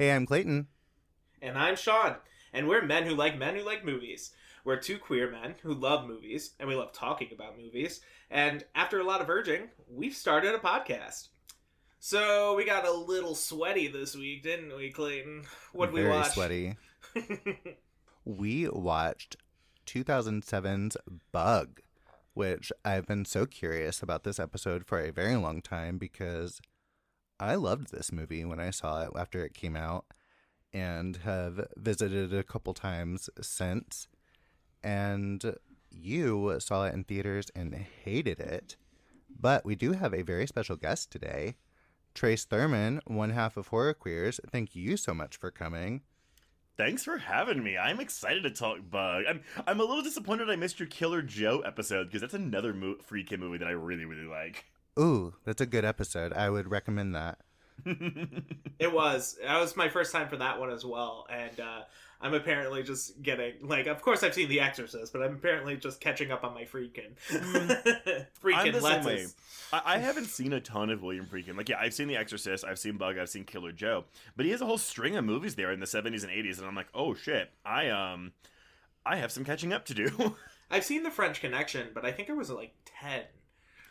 Hey, I'm Clayton. And I'm Shawn. And we're men who like men who like movies. We're two queer men who love movies, and we love talking about movies. And after a lot of urging, we've started a podcast. So we got a little sweaty this week, didn't we, Clayton? What we Very watch? sweaty. We watched 2007's Bug, which I've been so curious about this episode for a very long time because I loved this movie when I saw it after it came out and have visited a couple times since. And you saw it in theaters and hated it. But we do have a very special guest today. Trace Thurman, one half of Horror Queers. Thank you so much for coming. Thanks for having me. I'm excited to talk Bug. I'm I'm a little disappointed I missed your Killer Joe episode because that's another mo- kid movie that I really really like. Ooh, that's a good episode. I would recommend that. It was. That was my first time for that one as well. And uh, I'm apparently just getting, like, of course I've seen The Exorcist, but I'm apparently just catching up on my Friedkin. I'm Friedkin the same way. I, I haven't seen a ton of William Friedkin. Like, yeah, I've seen The Exorcist, I've seen Bug, I've seen Killer Joe, but he has a whole string of movies there in the 70s and 80s, and I'm like, oh shit, I um, I have some catching up to do. I've seen The French Connection, but I think I was like 10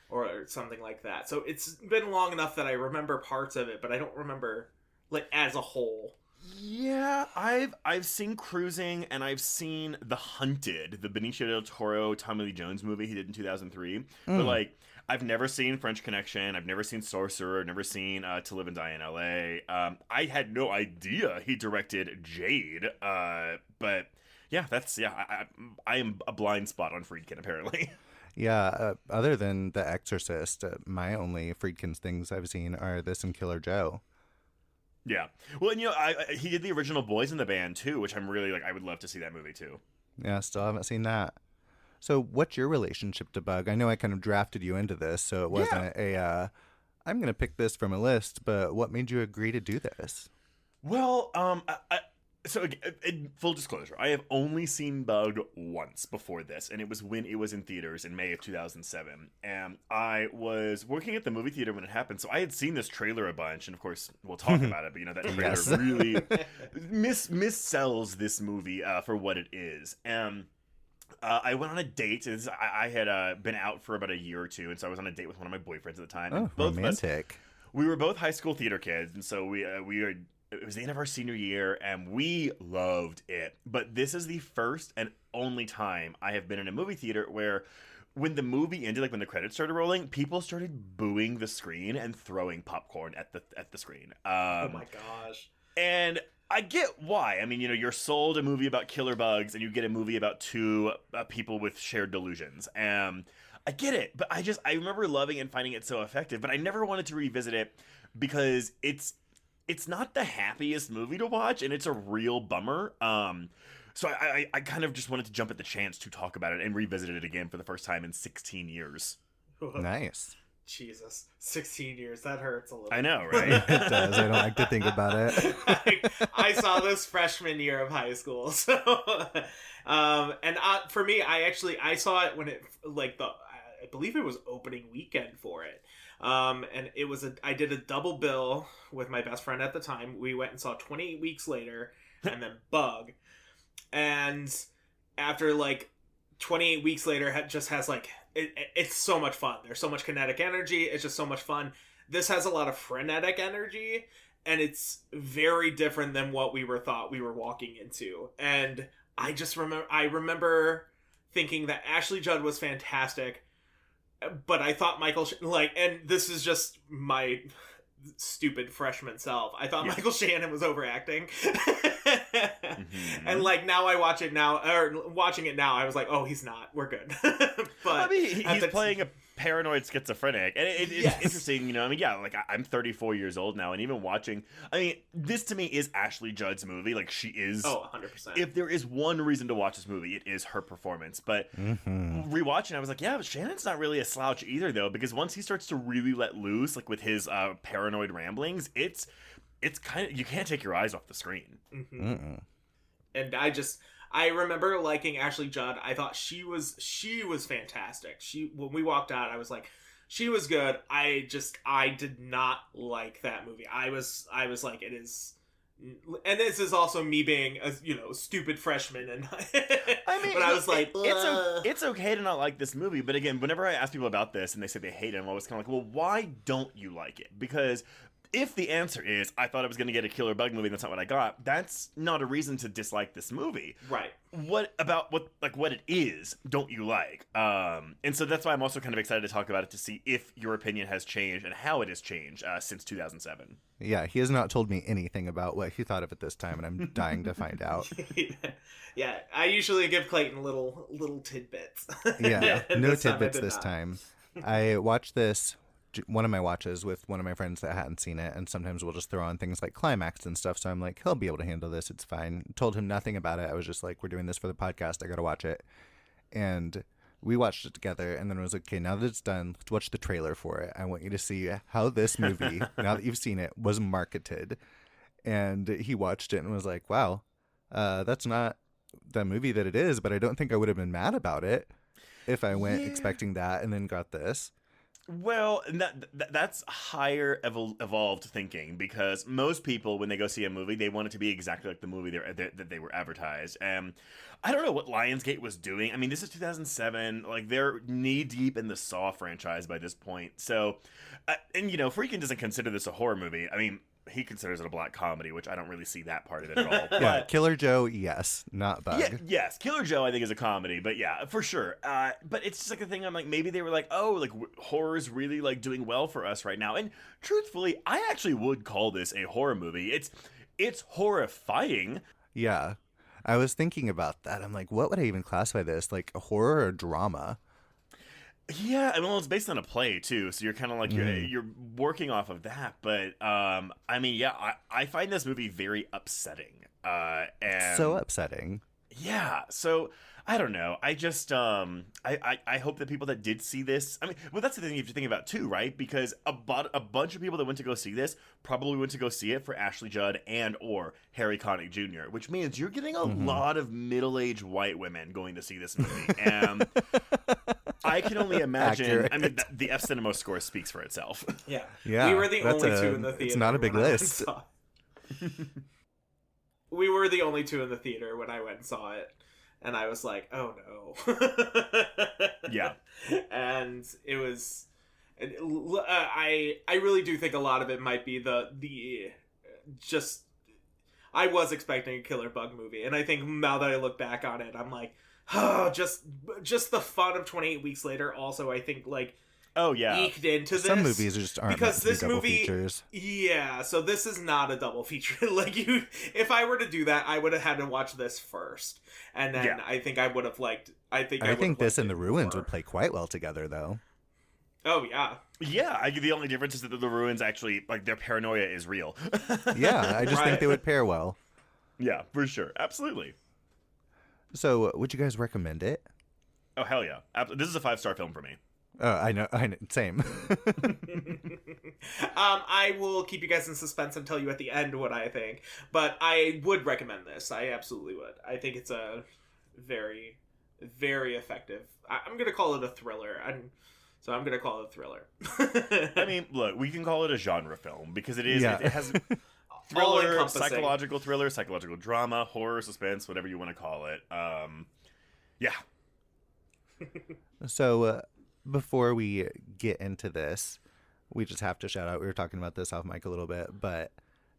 or something like that. So it's been long enough that I remember parts of it, but I don't remember, like, as a whole. Yeah, I've I've seen Cruising and I've seen The Hunted, the Benicio del Toro Tommy Lee Jones movie he did in 2003. But Mm. like I've never seen French Connection, I've never seen Sorcerer, never seen uh, To Live and Die in L.A. Um, I had no idea he directed Jade. Uh, but yeah, that's yeah. I, I, I am a blind spot on Friedkin apparently. Yeah, uh, other than The Exorcist, uh, my only Friedkin's things I've seen are this and Killer Joe. yeah. Well, and you know, I, I- he did the original Boys in the Band too, which I'm really like. I would love to see that movie too. Yeah, still haven't seen that. So, what's your relationship to Bug? I know I kind of drafted you into this, so it wasn't a, uh, I'm going to pick this from a list, but what made you agree to do this? Well, um, I, so in full disclosure, I have only seen Bug once before this, and it was when it was in theaters in May of 2007. And I was working at the movie theater when it happened, so I had seen this trailer a bunch, and of course, we'll talk about it. But you know, that trailer Yes. really mis missells this movie uh, for what it is. And uh, I went on a date. and I, I had uh, been out for about a year or two, and so I was on a date with one of my boyfriends at the time. Oh, both of us romantic. we were both high school theater kids, and so we uh, we were. It was the end of our senior year, and we loved it. But this is the first and only time I have been in a movie theater where, when the movie ended, like when the credits started rolling, people started booing the screen and throwing popcorn at the at the screen. Um, oh my gosh. and I get why. I mean, you know, you're sold a movie about killer bugs, and you get a movie about two uh, people with shared delusions. Um, I get it, but I just I remember loving and finding it so effective. But I never wanted to revisit it because it's it's not the happiest movie to watch, and it's a real bummer. Um, so I, I I kind of just wanted to jump at the chance to talk about it and revisit it again for the first time in 16 years. Nice. Jesus. 16 years. That hurts a little. I know, right? It does. I don't like to think about it. I, I saw this freshman year of high school, so um, and uh, for me, I actually I saw it when it like the I believe it was opening weekend for it, um, and it was a I did a double bill with my best friend at the time. We went and saw Twenty Eight Weeks Later, and then Bug, and after like 28 weeks later ha- just has like it, it- it's so much fun. There's so much kinetic energy. It's just so much fun. This has a lot of frenetic energy and it's very different than what we were thought we were walking into. And i just remember i remember thinking that ashley judd was fantastic but i thought michael Sh- like and this is just my stupid freshman self i thought Yeah. michael shannon was overacting Mhm. and like now I watch it now, or watching it now, I was like, oh, he's not. We're good. but I mean, he's playing a paranoid schizophrenic, and it, it- it's Yes. interesting. You know, I mean, yeah, like I- I'm 34 years old now, and even watching, I mean, this to me is Ashley Judd's movie. Like she is. oh, 100. percent If there is one reason to watch this movie, it is her performance. But hmm rewatching, I was like, yeah, but Shannon's not really a slouch either, though, because once he starts to really let loose, like with his uh, paranoid ramblings, it's it's kind of you can't take your eyes off the screen. Mm-mm. And I just, I remember liking Ashley Judd. I thought she was, she was fantastic. She when we walked out, I was like, she was good. I just, I did not like that movie. I was, I was like, it is and this is also me being a you know stupid freshman and I mean, but I was like it- it's, o- it's okay to not like this movie, but again, whenever I ask people about this and they say they hate it, I'm always kind of like, well, why don't you like it? Because if the answer is I thought I was going to get a killer bug movie, and that's not what I got, that's not a reason to dislike this movie. right What about what like what it is don't you like? Um, and so that's why I'm also kind of excited to talk about it to see if your opinion has changed and how it has changed uh, since 2007. Yeah, he has not told me anything about what he thought of it this time, and I'm dying to find out. yeah I usually give Clayton little little tidbits Yeah, And no this time tidbits this not. time. I watched this j- one of my watches with one of my friends that hadn't seen it, and sometimes we'll just throw on things like climax and stuff. So I'm like, he'll be able to handle this. It's fine. Told him nothing about it. I was just like, we're doing this for the podcast. I got to watch it, and we watched it together. And then I was like, okay, now that it's done, let's watch the trailer for it. I want you to see how this movie, now that you've seen it, was marketed. And he watched it and was like, wow, uh, that's not the movie that it is, but I don't think I would have been mad about it if I went Yeah. expecting that and then got this. Well, that, that that's higher evol- evolved thinking because most people, when they go see a movie, they want it to be exactly like the movie that that they were advertised. And I don't know what Lionsgate was doing. I mean, this is 2007. Like they're knee deep in the Saw franchise by this point. So, uh, and you know, Friedkin doesn't consider this a horror movie. I mean, he considers it a black comedy, which I don't really see that part of it at all. Yeah, Killer Joe, yes, not Bug. yeah, yes, Killer Joe I think is a comedy, but yeah, for sure. Uh, but it's just like a thing. I'm like, maybe they were like, oh, like w- horror's really like doing well for us right now. And truthfully, I actually would call this a horror movie. It's it's horrifying. Yeah. I was thinking about that. I'm like, what would I even classify this? Like a horror or drama? Yeah, and well, it's based on a play too, so you're kind of like you're, Mhm. you're working off of that. But um, I mean, yeah, I, I find this movie very upsetting. Uh, and so upsetting. Yeah, so I don't know. I just um I, I I hope that people that did see this. I mean, well, that's the thing you have to think about too, right? Because a bu- a bunch of people that went to go see this probably went to go see it for Ashley Judd and or Harry Connick Jr., which means you're getting a Mhm. lot of middle aged white women going to see this movie, and I can only imagine. I mean, th- the F Cinema score speaks for itself. yeah Yeah, we were the only a- two in the theater. it's not a big when I went and list. we were the only two in the theater when I went and saw it and I was like oh no Yeah. and it was and, uh, I I really do think a lot of it might be the the just I was expecting a killer bug movie, and I think now that I look back on it, I'm like, oh, just just the fun of 28 weeks later. Also, I think like Oh yeah, eked into this. Some movies just aren't because meant to be this double movie- features. Yeah, so this is not a double feature. like you, if I were to do that, I would have had to watch this first, and then Yeah. I think I would have liked. I think I, I think this and the ruins more. would play quite well together, though. Oh yeah, yeah. I, the only difference is that the ruins actually like their paranoia is real. Yeah, I just think they would pair well. yeah, for sure, absolutely. So, uh, would you guys recommend it? Oh hell yeah! This is a five star film for me. Oh, I know, I know, same. um, I will keep you guys in suspense and tell you at the end what I think. But I would recommend this. I absolutely would. I think it's a very, very effective. I- I'm gonna call it a thriller. I'm, so I'm gonna call it a thriller. I mean, look, we can call it a genre film because it is. Yeah. It, it has thriller, psychological thriller, psychological drama, horror, suspense, whatever you want to call it. Um, yeah, So, uh, before we get into this, we just have to shout out. We were talking about this off mic a little bit, but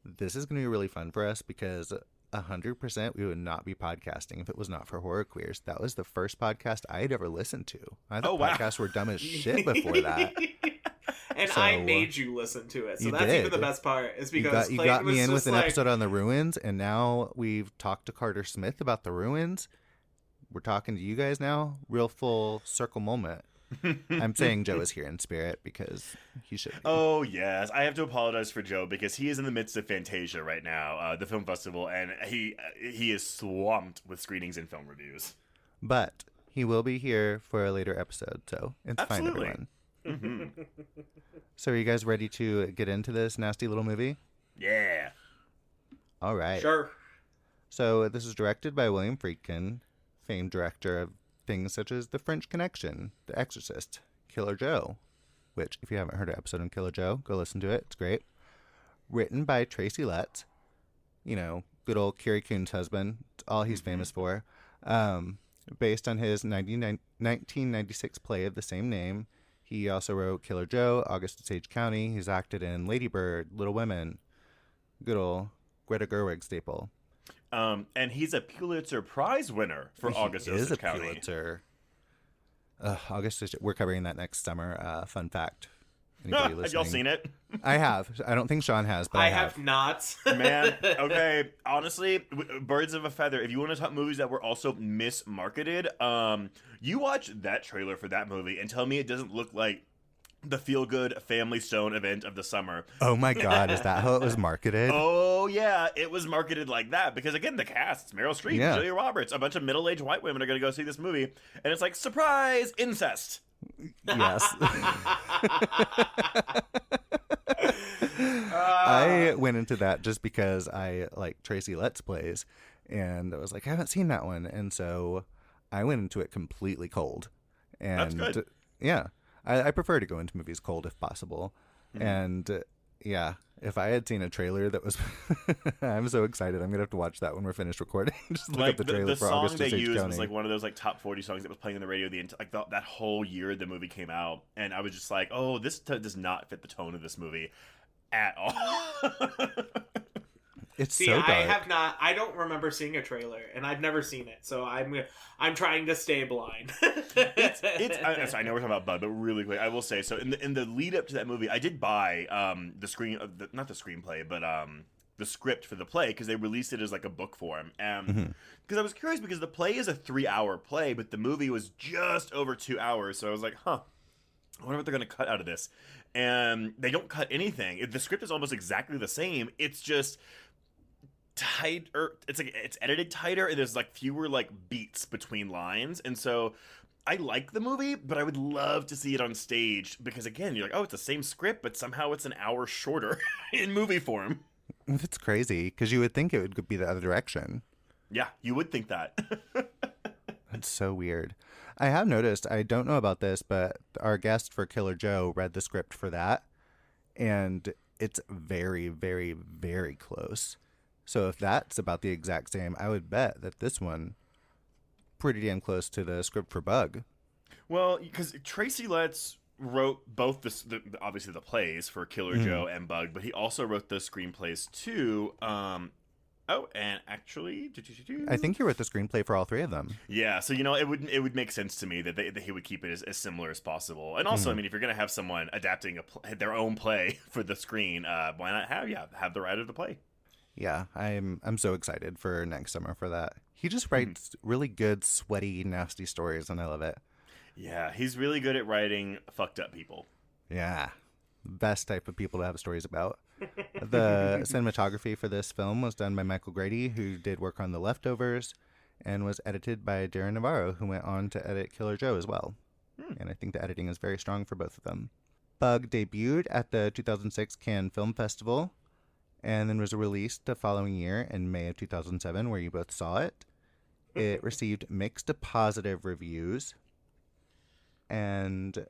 this is going to be really fun for us because a hundred percent we would not be podcasting if it was not for horror queers. That was the first podcast I had ever listened to. I thought Oh, wow. podcasts were dumb as shit before that. and So, I made you listen to it. So you that's even did. the best part. Is You because got, you got me in with an like, episode on the ruins, and now we've talked to Carter Smith about the ruins. We're talking to you guys now. Real full circle moment. I'm saying Joe is here in spirit because he should. Be. Oh yes, I have to apologize for Joe because he is in the midst of Fantasia right now, uh, the film festival, and he he is swamped with screenings and film reviews. But he will be here for a later episode, so it's Absolutely. fine, everyone. hmm So, are you guys ready to get into this nasty little movie? Yeah. All right. Sure. So, this is directed by William Friedkin, famed director of things such as The French Connection, The Exorcist, Killer Joe, which, if you haven't heard an episode on Killer Joe, go listen to it. It's great. Written by Tracy Letts, you know, good old Carrie Coon's husband. It's all he's Mm-hmm. famous for. Um, based on his 99 1996 play of the same name. He also wrote Killer Joe, August Osage County. He's acted in Lady Bird, Little Women. Good old Greta Gerwig staple. Um, and he's a Pulitzer Prize winner for He August is Osage a County. Pulitzer. Uh, August. Osage- We're covering that next summer. Uh, fun fact. Anybody Have y'all seen it? I have. I don't think Shawn has, but I, I have not. Man, okay. Honestly, w- birds of a feather. If you want to talk movies that were also mismarketed, um, you watch that trailer for that movie and tell me it doesn't look like the feel good Family Stone event of the summer. Oh my God! Is that how it was marketed? Oh yeah, it was marketed like that because again, the cast it's Meryl Streep, Yeah. Julia Roberts, a bunch of middle aged white women are going to go see this movie, and it's like surprise incest. Yes. Uh, I went into that just because I like Tracy Letts plays, and I was like, I haven't seen that one, and so I went into it completely cold. And That's good. yeah, I, I prefer to go into movies cold if possible. Mm-hmm. And uh, yeah, if I had seen a trailer that was, I'm so excited. I'm gonna have to watch that when we're finished recording. just look like up the the, trailer the for song August they used County. was like one of those like top 40 songs that was playing on the radio the like the, that whole year the movie came out and i was just like oh this t- does not fit the tone of this movie at all it's See, so dark. I have not. I don't remember seeing a trailer, and I've never seen it. So I'm I'm trying to stay blind. it's, it's I, so I know we're talking about Bug, but really quick, I will say so. In the in the lead up to that movie, I did buy um the screen, uh, the, not the screenplay, but um the script for the play because they released it as like a book form. Um, Mhm. because I was curious because the play is a three hour play, but the movie was just over two hours, so I was like, huh. I wonder what they're going to cut out of this. And they don't cut anything. The script is almost exactly the same. It's just tighter. It's like it's edited tighter, and there's like fewer like beats between lines, and so I like the movie, but I would love to see it on stage because again, you're like, oh, it's the same script, but somehow it's an hour shorter in movie form. It's crazy because you would think it would be the other direction. Yeah, you would think that. It's so weird. I have noticed, I don't know about this, but our guest for Killer Joe read the script for that, and it's very, very, very close. So if that's about the exact same, I would bet that this one pretty damn close to the script for Bug. Well, because Tracy Letts wrote both the, the obviously the plays for Killer Mhm. Joe and Bug, but he also wrote the screenplays too. Um, oh, and actually, I think he wrote the screenplay for all three of them. yeah. So you know, it would it would make sense to me that, they, that he would keep it as, as similar as possible. And also, I Mhm. mean, if you're gonna have someone adapting a pl- their own play for the screen, uh, why not have yeah have the writer of the play? Yeah, I'm I'm so excited for next summer for that. He just writes really good, sweaty, nasty stories, and I love it. Yeah, he's really good at writing fucked up people. Yeah. Best type of people to have stories about. The cinematography for this film was done by Michael Grady, who did work on The Leftovers, and was edited by Darrin Navarro, who went on to edit Killer Joe as well. Hmm. And I think the editing is very strong for both of them. Bug debuted at the 2006 Cannes Film Festival and then was released the following year in May of 2007, where you both saw it. It received mixed to positive reviews, and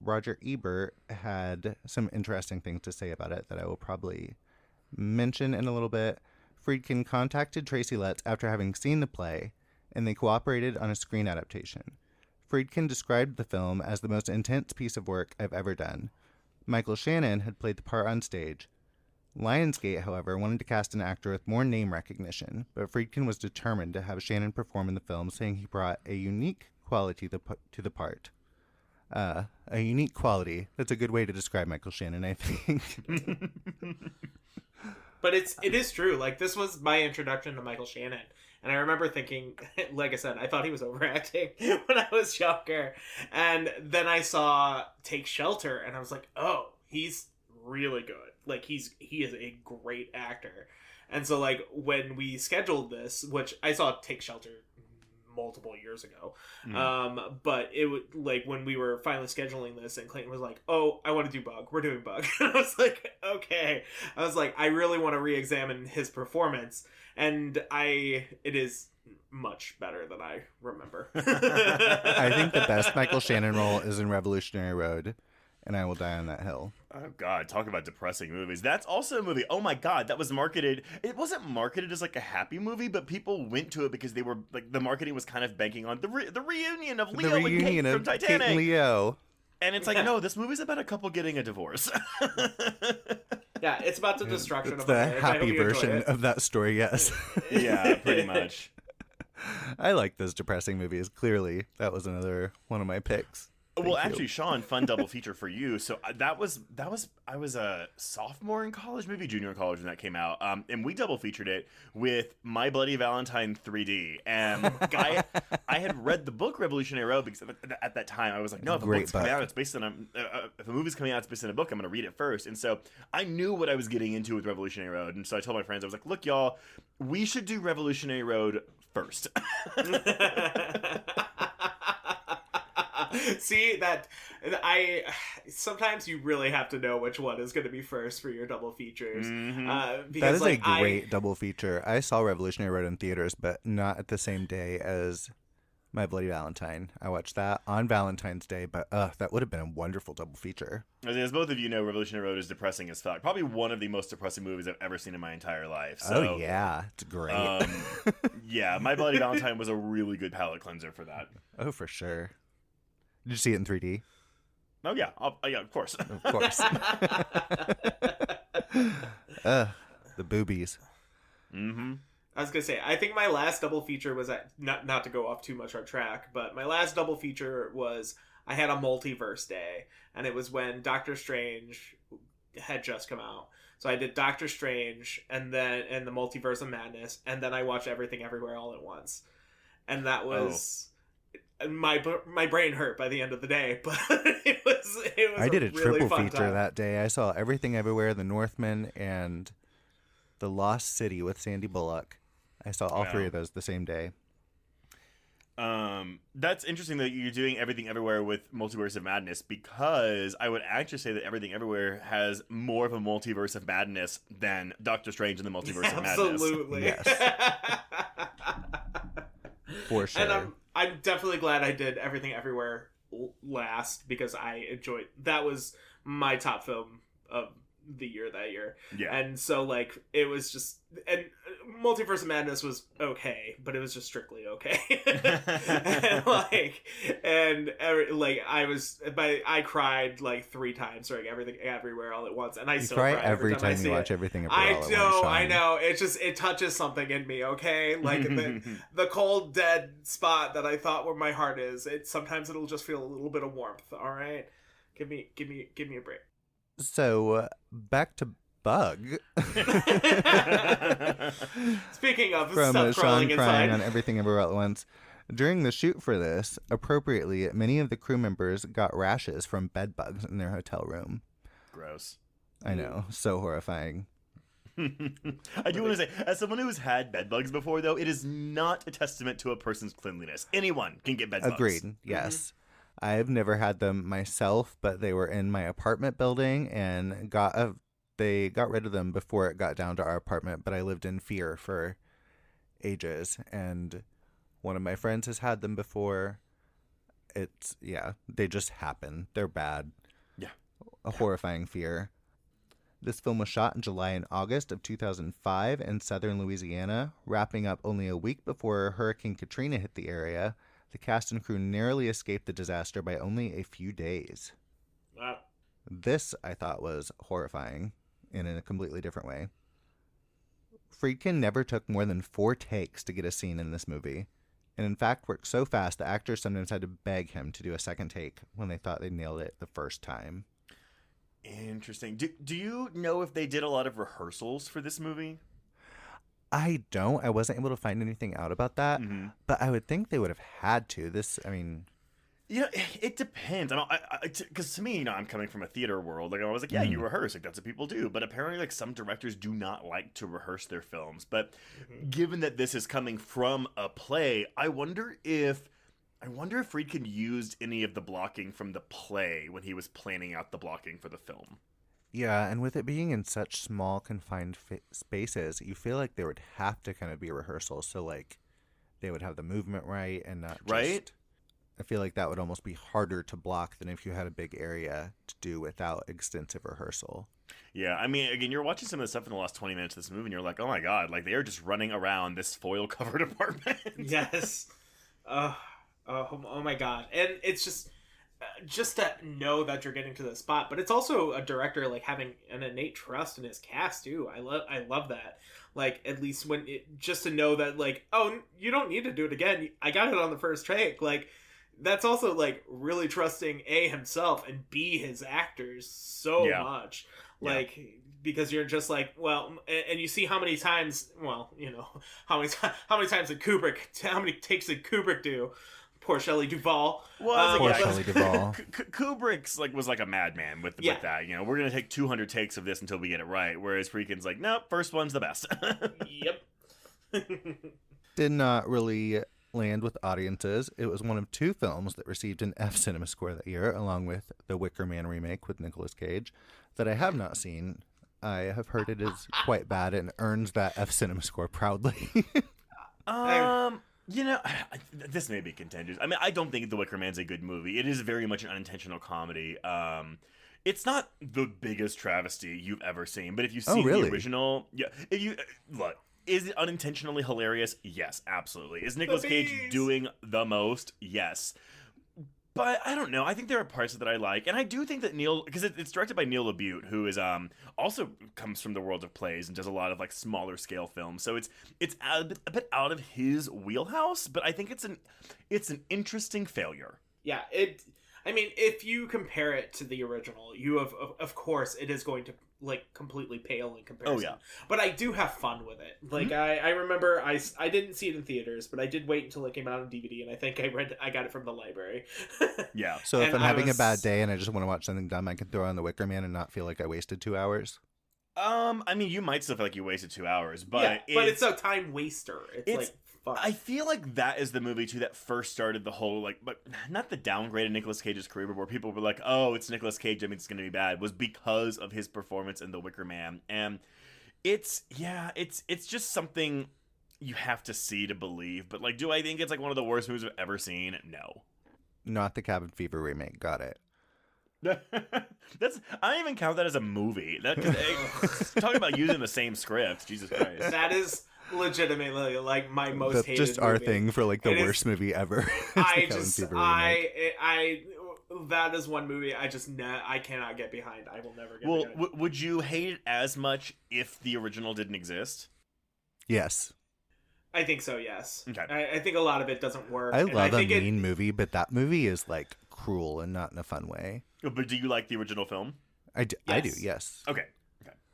Roger Ebert had some interesting things to say about it that I will probably mention in a little bit. Friedkin contacted Tracy Letts after having seen the play, and they cooperated on a screen adaptation. Friedkin described the film as the most intense piece of work I've ever done. Michael Shannon had played the part on stage. Lionsgate, however, wanted to cast an actor with more name recognition, but Friedkin was determined to have Shannon perform in the film, saying he brought a unique quality to the, part. Uh, a unique quality. That's a good way to describe Michael Shannon, I think. but it's it is true. Like this was my introduction to Michael Shannon, and I remember thinking, like I said, I thought he was overacting when I was younger, and then I saw Take Shelter, and I was like, oh, he's really good. Like he's he is a great actor, and so like when we scheduled this, which I saw Take Shelter multiple years ago. Mm. Um, but it would like when we were finally scheduling this, and Clayton was like, "Oh, I want to do Bug. We're doing Bug." And I was like, "Okay." I was like, "I really want to re-examine his performance," and I it is much better than I remember. I think the best Michael Shannon role is in Revolutionary Road, and I will die on that hill. Oh God, talk about depressing movies. That's also a movie. Oh my God, that was marketed. It wasn't marketed as like a happy movie, but people went to it because they were like the marketing was kind of banking on the re- the reunion of Leo the reunion and of Kate Kate from Titanic. and Leo. And it's like, no, this movie's about a couple getting a divorce. Yeah, it's about the destruction It's of the marriage. Happy version of that story. Yes, yeah, pretty much. I like those depressing movies. Clearly, that was another one of my picks. Well, you. actually, Shawn, fun double feature for you. So uh, that was that was I was a sophomore in college, maybe junior in college when that came out, um, and we double featured it with My Bloody Valentine 3D. And I I had read the book Revolutionary Road because at, at that time I was like, no, if a Great book's coming out, it's based on a uh, uh, if a movie's coming out, it's based on a book. I'm going to read it first. And so I knew what I was getting into with Revolutionary Road, and so I told my friends, I was like, look, y'all, we should do Revolutionary Road first. See that I sometimes you really have to know which one is going to be first for your double features. Mhm. Uh, because is like a I- great double feature. I saw Revolutionary Road in theaters, but not at the same day as My Bloody Valentine. I watched that on Valentine's Day, but uh, that would have been a wonderful double feature. As, as both of you know, Revolutionary Road is depressing as fuck. Probably one of the most depressing movies I've ever seen in my entire life. So, oh yeah, it's great. Um, yeah, My Bloody Valentine was a really good palate cleanser for that. oh for sure. Did you see it in 3D? Oh yeah, I'll, uh, yeah, of course. Of course. uh, the boobies. hmm I was gonna say, I think my last double feature was at, not not to go off too much our track, but my last double feature was I had a multiverse day, and it was when Doctor Strange had just come out. So I did Doctor Strange, and then and the Multiverse of Madness, and then I watched Everything Everywhere All at Once, and that was. My my brain hurt by the end of the day, but it was it was. I did a really triple feature time. that day. I saw Everything Everywhere, The Northman, and The Lost City with Sandy Bullock. I saw all three of those the same day. Um, that's interesting that you're doing everything everywhere with Multiverse of Madness because I would actually say that Everything Everywhere has more of a multiverse of madness than Doctor Strange and the Multiverse of Madness. Absolutely. Yes. For sure. I'm definitely glad I did everything everywhere last because I enjoyed that was my top film of the year that year. Yeah. And so like it was just and Multiverse of Madness was okay, but it was just strictly okay. and like and every, like I was but I cried like 3 times during everything everywhere all at once and I you still cry cry every I time see you it. watch Everything Everywhere. I know, I know. It just it touches something in me. Okay, like the, the cold dead spot that I thought where my heart is. It sometimes it'll just feel a little bit of warmth. All right, give me, give me, give me a break. So uh, back to Bug. Speaking of From stuff uh, crawling Shawn crying on Everything Everywhere All at Once. During the shoot for this, appropriately, many of the crew members got rashes from bed bugs in their hotel room. Gross. I know, so horrifying. I do want to say, as someone who's had bed bugs before, though, it is not a testament to a person's cleanliness. Anyone can get bed bugs. Agreed. Yes. I've never had them myself, but they were in my apartment building and got a, they got rid of them before it got down to our apartment, but I lived in fear for ages and one of my friends has had them before. It's yeah, they just happen. They're bad. Yeah. A horrifying fear. This film was shot in July and August of 2005 in southern Louisiana, wrapping up only a week before Hurricane Katrina hit the area. The cast and crew narrowly escaped the disaster by only a few days. Wow. This, I thought, was horrifying and in a completely different way. Friedkin never took more than four takes to get a scene in this movie, and in fact worked so fast the actors sometimes had to beg him to do a second take when they thought they nailed it the first time. Interesting. Do, do you know if they did a lot of rehearsals for this movie? I don't. I wasn't able to find anything out about that, Mhm. but I would think they would have had to. This, I mean, You know, it depends. I don't, I, because to me, you know, I'm coming from a theater world. Like I was like, yeah, you Mhm. rehearse, like that's what people do. But apparently, like some directors do not like to rehearse their films. But given that this is coming from a play, I wonder if, I wonder if Friedkin used any of the blocking from the play when he was planning out the blocking for the film. Yeah, and with it being in such small, confined fa- spaces, you feel like there would have to kind of be a rehearsal. So, like, they would have the movement right and not just, Right? I feel like that would almost be harder to block than if you had a big area to do without extensive rehearsal. Yeah, I mean, again, you're watching some of the stuff in the last 20 minutes of this movie, and you're like, oh my god, like they are just running around this foil covered apartment. yes. Uh, oh, oh my god. And it's just just to know that you're getting to the spot, but it's also a director like having an innate trust in his cast too. I love I love that. Like at least when it just to know that like oh you don't need to do it again. I got it on the first take. Like that's also like really trusting a himself and b his actors so Yeah. much. Yeah. Like because you're just like well and, and you see how many times well you know how many how many times did Kubrick how many takes did Kubrick do poor Shelley Duvall Well, Um, Poor yeah, Shelley Duvall. K- K- Kubrick's like was like a madman with Yeah. with that. You know, we're gonna take 200 takes of this until we get it right. Whereas Friedkin's like, nope, first one's the best. yep Did not really land with audiences. It was one of two films that received an F Cinema score that year, along with the Wicker Man remake with Nicolas Cage, that I have not seen. I have heard it is quite bad and earns that F Cinema score proudly. um, you know, this may be contentious. I mean, I don't think The Wicker Man's a good movie. It is very much an unintentional comedy. Um, it's not the biggest travesty you've ever seen, but if you've Oh, really? the original, yeah, if you look. Is it unintentionally hilarious? Yes, absolutely. Is Nicolas Cage doing the most? Yes. But I don't know. I think there are parts that I like, and I do think that Neil, because it, it's directed by Neil LaBute, who is um also comes from the world of plays and does a lot of like smaller scale films. So it's it's a bit, a bit out of his wheelhouse, but I think it's an it's an interesting failure. yeah it i mean if you compare it to the original you have of, of course it is going to like completely pale in comparison Oh, yeah. but i do have fun with it like I, I remember I, I didn't see it in theaters but i did wait until it came out on dvd and i think i read i got it from the library Yeah. so if And I'm I having was- a bad day and I just want to watch something dumb, I can throw on The Wicker Man and not feel like I wasted two hours. Um, I mean, you might still feel like you wasted two hours, but yeah but it's a time waster it's, it's- like fuck. I feel like that is the movie too that first started the whole like, but not the downgrade of Nicolas Cage's career, but where people were like, "Oh, it's Nicolas Cage. I mean, it's going to be bad." Was because of his performance in The Wicker Man, and it's yeah, it's it's just something you have to see to believe. But like, do I think it's like one of the worst movies I've ever seen? No. Not the Cabin Fever remake. Got it. That's I don't even count that as a movie. That 'cause, eh, talking about using the same script, Jesus Christ. that is legitimately like my most That's hated just our movie. thing for like the It is- worst movie ever. I just Fever I I that is one movie I just ne- I cannot get behind. I will never get Well, behind. w- would you hate it as much if the original didn't exist? Yes. I think so. Yes. Okay. I, I think a lot of it doesn't work. I love a think it- mean movie, but that movie is like cruel and not in a fun way. But do you like the original film? I do, I do Yes. yes. Okay.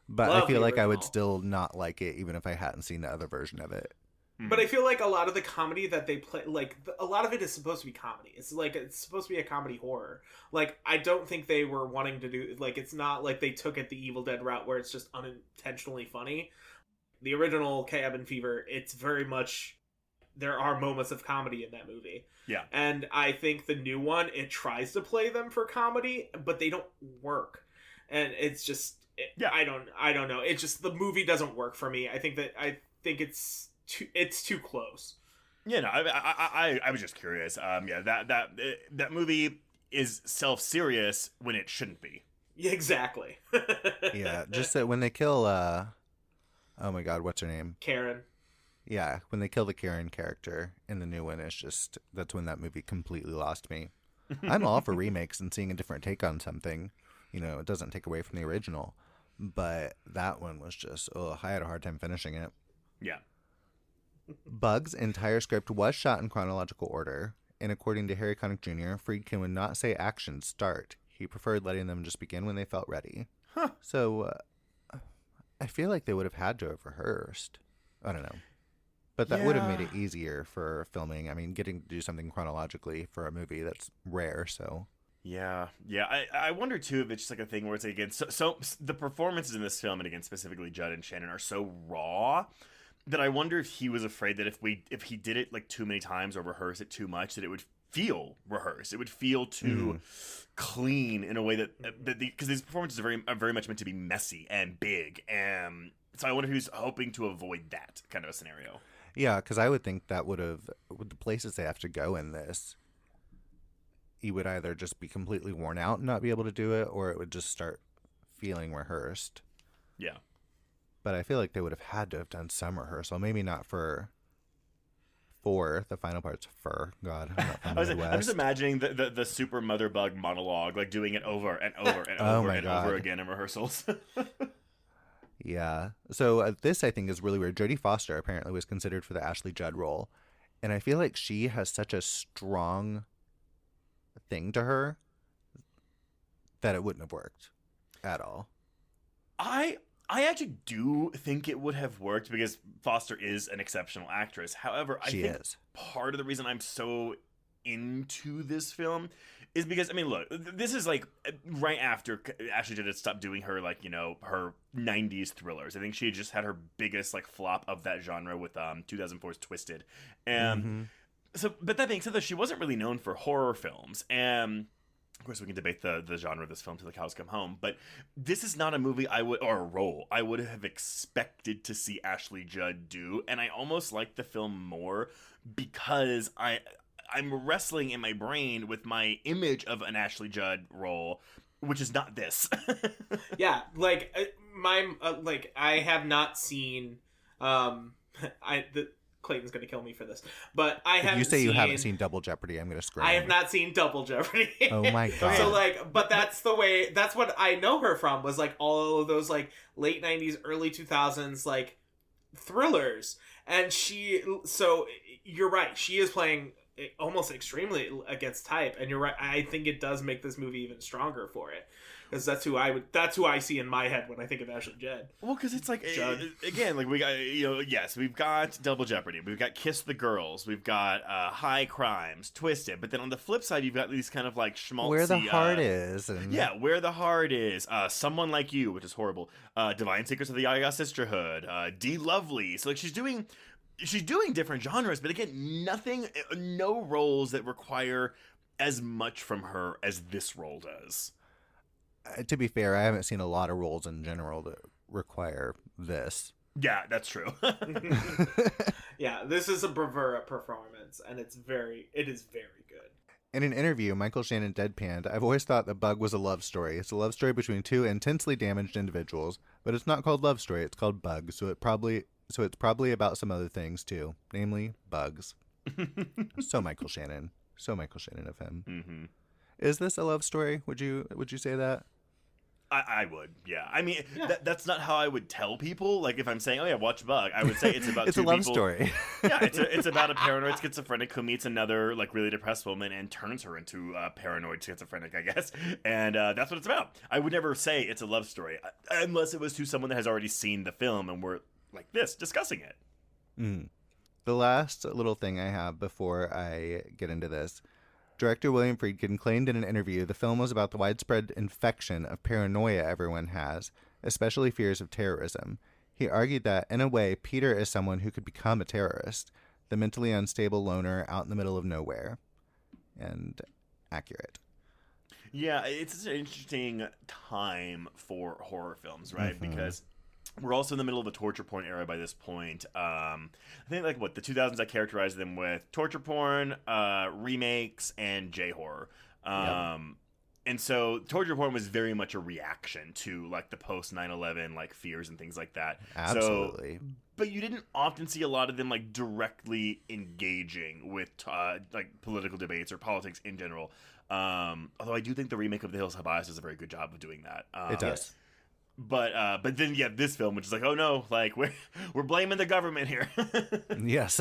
But Love I feel the like I would still not like it even if I hadn't seen the other version of it. But hmm. I feel like a lot of the comedy that they play, like a lot of it is supposed to be comedy. It's like it's supposed to be a comedy horror. Like I don't think they were wanting to do like it's not like they took it the Evil Dead route where it's just unintentionally funny. The original Cabin Fever, it's very much there are moments of comedy in that movie. Yeah. And I think the new one it tries to play them for comedy, but they don't work. And it's just it, Yeah. I don't I don't know. It just the movie doesn't work for me. I think that I think it's too it's too close. Yeah, no, I, I, I, I was just curious. Um, yeah, that that that movie is self serious when it shouldn't be. Yeah, exactly. Yeah, just that when they kill uh oh my god, what's her name? Karen. Yeah, when they kill the Karen character in the new one, it's just that's when that movie completely lost me. I'm all for remakes and seeing a different take on something. You know, it doesn't take away from the original. But that one was just oh, I had a hard time finishing it. Yeah. Bug's entire script was shot in chronological order, and according to Harry Connick Jr., Friedkin would not say action start. He preferred letting them just begin when they felt ready. Huh. So, uh, I feel like they would have had to have rehearsed. I don't know. But that would have made it easier for filming. I mean, getting to do something chronologically for a movie that's rare, so. Yeah, yeah. I, I wonder too if it's just like a thing where it's like again, so, so the performances in this film and again specifically Judd and Shannon are so raw that I wonder if he was afraid that if we if he did it like too many times or rehearse it too much that it would feel rehearsed. It would feel too mm-hmm. clean in a way that uh, that because these performances are very are very much meant to be messy and big and so I wonder if he was hoping to avoid that kind of a scenario. Yeah, because I would think that would have, with the places they have to go in this, you would either just be completely worn out and not be able to do it, or it would just start feeling rehearsed. Yeah. But I feel like they would have had to have done some rehearsal. Maybe not for for the final part's fur. God, I'm I was, I'm just imagining the, the, the super mother bug monologue, like doing it over and over and Oh over and over again in rehearsals. Yeah. So uh, this I think is really weird. Jodie Foster apparently was considered for the Ashley Judd role, and I feel like she has such a strong thing to her that it wouldn't have worked at all. I I actually do think it would have worked because Foster is an exceptional actress. However, I She think is. part of the reason I'm so into this film is because I mean, look, this is like right after Ashley Judd had stopped doing her like you know her '90s thrillers. I think she just had her biggest like flop of that genre with um 2004's Twisted, and Mhm. So but that being said, though, she wasn't really known for horror films, and of course we can debate the the genre of this film till the cows come home. But this is not a movie I would or a role I would have expected to see Ashley Judd do, and I almost like the film more because I I'm wrestling in my brain with my image of an Ashley Judd role, which is not this. yeah, like uh, my uh, like I have not seen. Um, I the Clayton's gonna kill me for this, but I haven't. you say you haven't seen Double Jeopardy, I'm gonna scream. I have not seen Double Jeopardy. Oh my god. So like, but that's the way. That's what I know her from. Was like all of those like late '90s, early 2000s like thrillers, and she. So you're right. She is playing almost extremely against type, and you're right. I think it does make this movie even stronger for it, because that's who I would. That's who I see in my head when I think of Ashley Judd. Well, because it's like Judd. uh, again, like we got you know, yes, we've got Double Jeopardy, we've got Kiss the Girls, we've got uh, High Crimes, Twisted, but then on the flip side, you've got these kind of like schmaltzy, Where the heart uh, is, and Yeah, where the heart is. Uh, someone like you, which is horrible. Uh, Divine Secrets of the Ya-Ya Sisterhood. Uh, De-Lovely. So like she's doing, she's doing different genres, but again, nothing, uh, no roles that require as much from her as this role does. Uh, to be fair, I haven't seen a lot of roles in general that require this. Yeah, that's true. Yeah, this is a bravura performance, and it's very. It is very good. In an interview, Michael Shannon deadpanned, I've always thought The Bug was a love story. It's a love story between two intensely damaged individuals, but it's not called Love Story, it's called Bug, so it probably so it's probably about some other things too, namely bugs. so Michael Shannon. So Michael Shannon of him. hmm Is this a love story? Would you would you say that? I, I would, yeah. I mean, Yeah. That, that's not how I would tell people. Like, if I'm saying, "Oh yeah, watch Bug," I would say it's about it's two a love people. story. yeah, it's a, it's about a paranoid schizophrenic who meets another like really depressed woman and turns her into a paranoid schizophrenic, I guess. And uh, that's what it's about. I would never say it's a love story uh, unless it was to someone that has already seen the film and we're like this discussing it. Mm. The last little thing I have before I get into this director William Friedkin claimed in an interview the film was about the widespread infection of paranoia everyone has, especially fears of terrorism. He argued that, in a way, Peter is someone who could become a terrorist, the mentally unstable loner out in the middle of nowhere. And accurate. Yeah, it's an interesting time for horror films, right? Mhm. Because we're also in the middle of a torture porn era by this point. Um, I think like what the 2000s, I characterized them with torture porn, uh, remakes, and J horror. Um, And so torture porn was very much a reaction to like the post 9/11 like fears and things like that. So, Absolutely. but you didn't often see a lot of them like directly engaging with uh, like political debates or politics in general. Um, although I do think the remake of The Hills Have Eyes does a very good job of doing that. Um, it does. But uh, but then you have this film, which is like, oh no, like we're we're blaming the government here. Yes.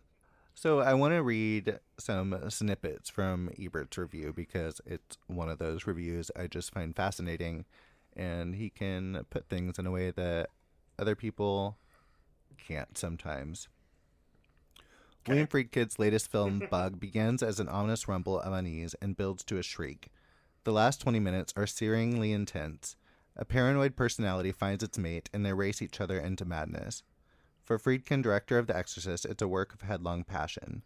so I want to read some snippets from Ebert's review because it's one of those reviews I just find fascinating, and he can put things in a way that other people can't sometimes. William Friedkin's latest film, Bug, begins as an ominous rumble of unease and builds to a shriek. The last 20 minutes are searingly intense. A paranoid personality finds its mate, and they race each other into madness. For Friedkin, director of The Exorcist, it's a work of headlong passion.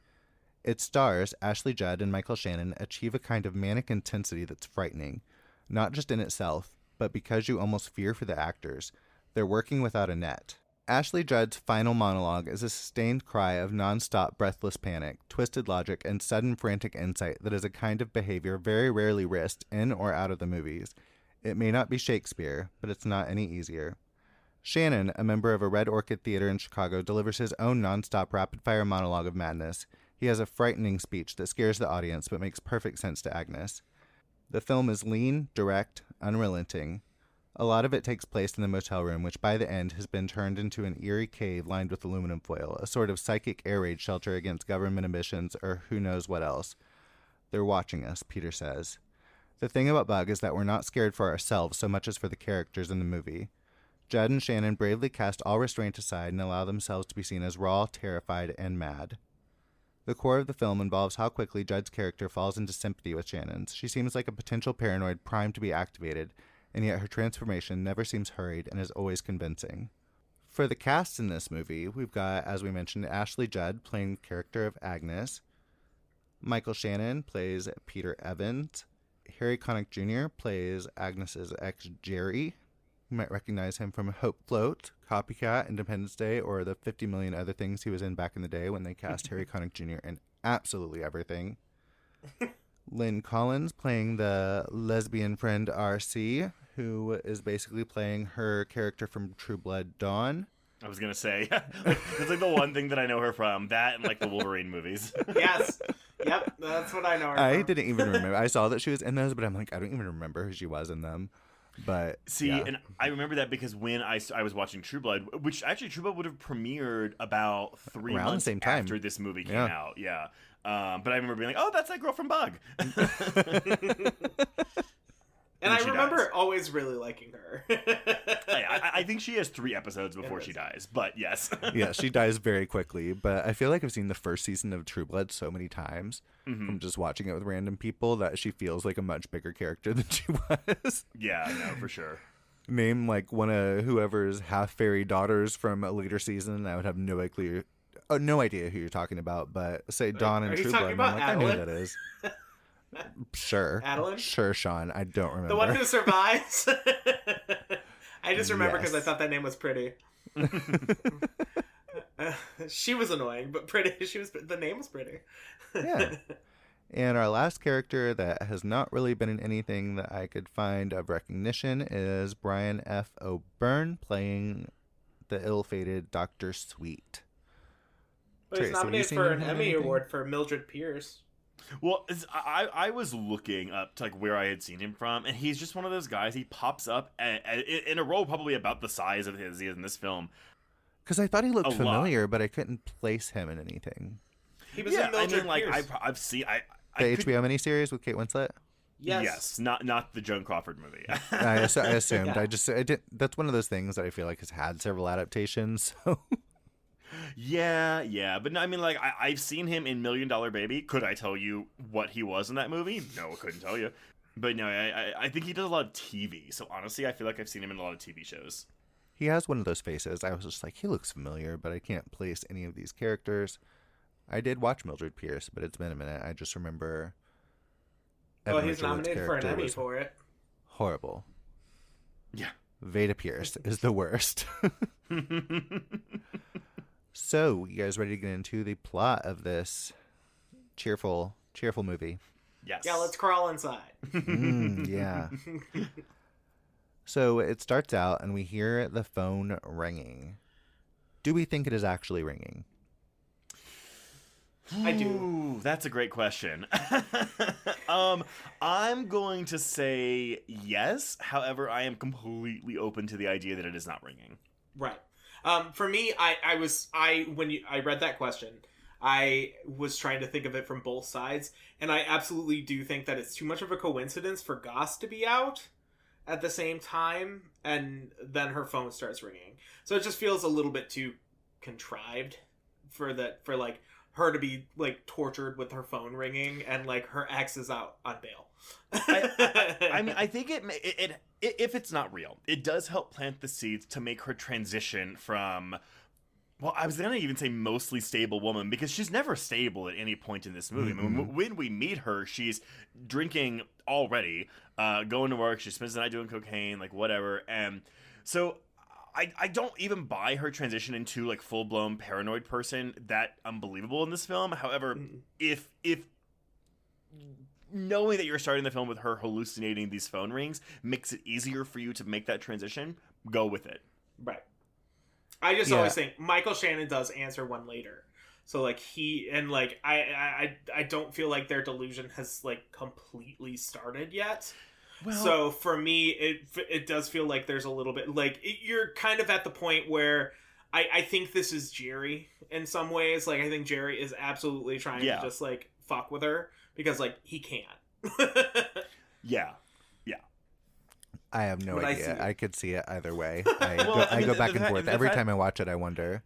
Its stars, Ashley Judd and Michael Shannon, achieve a kind of manic intensity that's frightening, not just in itself, but because you almost fear for the actors. They're working without a net. Ashley Judd's final monologue is a sustained cry of nonstop breathless panic, twisted logic, and sudden frantic insight that is a kind of behavior very rarely risked in or out of the movies. It may not be Shakespeare, but it's not any easier. Shannon, a member of a Red Orchid Theater in Chicago, delivers his own nonstop rapid fire monologue of madness. He has a frightening speech that scares the audience but makes perfect sense to Agnes. The film is lean, direct, unrelenting. A lot of it takes place in the motel room, which by the end has been turned into an eerie cave lined with aluminum foil, a sort of psychic air raid shelter against government emissions or who knows what else. They're watching us, Peter says. The thing about Bug is that we're not scared for ourselves so much as for the characters in the movie. Judd and Shannon bravely cast all restraint aside and allow themselves to be seen as raw, terrified, and mad. The core of the film involves how quickly Judd's character falls into sympathy with Shannon's. She seems like a potential paranoid primed to be activated, and yet her transformation never seems hurried and is always convincing. For the cast in this movie, we've got, as we mentioned, Ashley Judd playing the character of Agnes. Michael Shannon plays Peter Evans. Harry Connick Jr. plays Agnes's ex Jerry. You might recognize him from Hope Float, Copycat, Independence Day, or the 50 million other things he was in back in the day when they cast Harry Connick Jr. in absolutely everything. Lynn Collins playing the lesbian friend RC, who is basically playing her character from True Blood Dawn. I was gonna say it's like the one thing that I know her from that and like the Wolverine movies. yes. Yep, that's what I know her I from. didn't even remember. I saw that she was in those, but I'm like, I don't even remember who she was in them. But See, yeah. and I remember that because when I, I was watching True Blood, which actually True Blood would have premiered about three Around the same time. after this movie came Yeah. out. Yeah. Um, but I remember being like, "Oh, that's that girl from Bug." and when I remember dies. always really liking her. I, I, I think she has three episodes before she dies, but yes. yeah, she dies very quickly. But I feel like I've seen the first season of True Blood so many times Mhm. from just watching it with random people that she feels like a much bigger character than she was. yeah, no, for sure. Name like one of whoever's half fairy daughters from a later season, I would have no idea, uh, no idea who you're talking about. But say Dawn and True Blood, I'm like, about I know who that is. Sure, Adeline? Sure, Sean. I don't remember. the one who survives. I just remember because I thought that name was pretty. Uh, she was annoying, but pretty. She was. The name was pretty. Yeah. And our last character that has not really been in anything that I could find of recognition is Brian F. O'Byrne playing the ill-fated Doctor Sweet. But he's nominated for an Emmy anything? award for Mildred Pierce. Well, I I was looking up to like where I had seen him from, and he's just one of those guys. He pops up a- a- in a role probably about the size of his he is in this film. Because I thought he looked A lot. familiar, but I couldn't place him in anything. He was yeah, in I mean, like Pierce. I, pro- I've seen I. The could- HBO miniseries with Kate Winslet. yes. not not the Joan Crawford movie. I, assu- I assumed. Yeah. I just I did. That's one of those things that I feel like has had several adaptations. So yeah, yeah, but no, I mean, like I, I've seen him in Million Dollar Baby. Could I tell you what he was in that movie? No, I couldn't tell you. But no, I, I I think he does a lot of TV. So honestly, I feel like I've seen him in a lot of TV shows. he has one of those faces. I was just like, he looks familiar, but I can't place any of these characters. I did watch Mildred Pierce, but it's been a minute. I just remember. Well, he's Rachel nominated for an Emmy for it. Horrible. Yeah. Veda Pierce is the worst. so, you guys ready to get into the plot of this cheerful, cheerful movie? yes. Yeah, let's crawl inside. Mm, yeah. So it starts out, and we hear the phone ringing. Do we think it is actually ringing? I do. Ooh, that's a great question. um, I'm going to say yes. However, I am completely open to the idea that it is not ringing. Right. Um, for me, I, I was I when you I read that question, I was trying to think of it from both sides, and I absolutely do think that it's too much of a coincidence for Goss to be out at the same time, and then her phone starts ringing. So it just feels a little bit too contrived for that for like her to be like tortured with her phone ringing, and like her ex is out on bail. I, I, I mean, I think it, it, it if it's not real, it does help plant the seeds to make her transition from. Well, I was gonna even say mostly stable woman because she's never stable at any point in this movie. I mean, Mhm. when we meet her, she's drinking already, uh, going to work. She spends the night doing cocaine, like whatever. And so, I, I don't even buy her transition into like full blown paranoid person that unbelievable in this film. However, Mm. if if knowing that you're starting the film with her hallucinating these phone rings makes it easier for you to make that transition, go with it. Right. I just Yeah. always think Michael Shannon does answer one later. So like he and like I I I don't feel like their delusion has like completely started yet. so for me, it it does feel like there's a little bit like it, you're kind of at the point where I I think this is Jerry in some ways. Like I think Jerry is absolutely trying Yeah. to just like fuck with her because like he can't. yeah. Yeah. I have no When I idea. see it. I, could see it either way. I Well, go, I I mean, go the- back the and fa- forth. the Every fact- time I watch it, I wonder.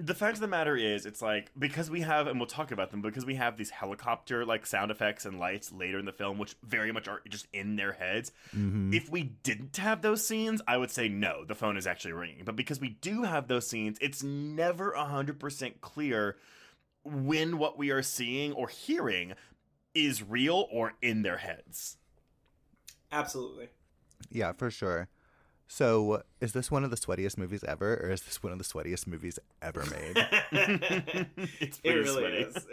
The fact of the matter is, it's like because we have, and we'll talk about them, because we have these helicopter like sound effects and lights later in the film, which very much are just in their heads. hmm If we didn't have those scenes, I would say no, the phone is actually ringing. But because we do have those scenes, it's never 100% clear when what we are seeing or hearing is real or in their heads. Absolutely. Yeah, for sure. So, is this one of the sweatiest movies ever, or is this one of the sweatiest movies ever made? it's It really sweaty. is.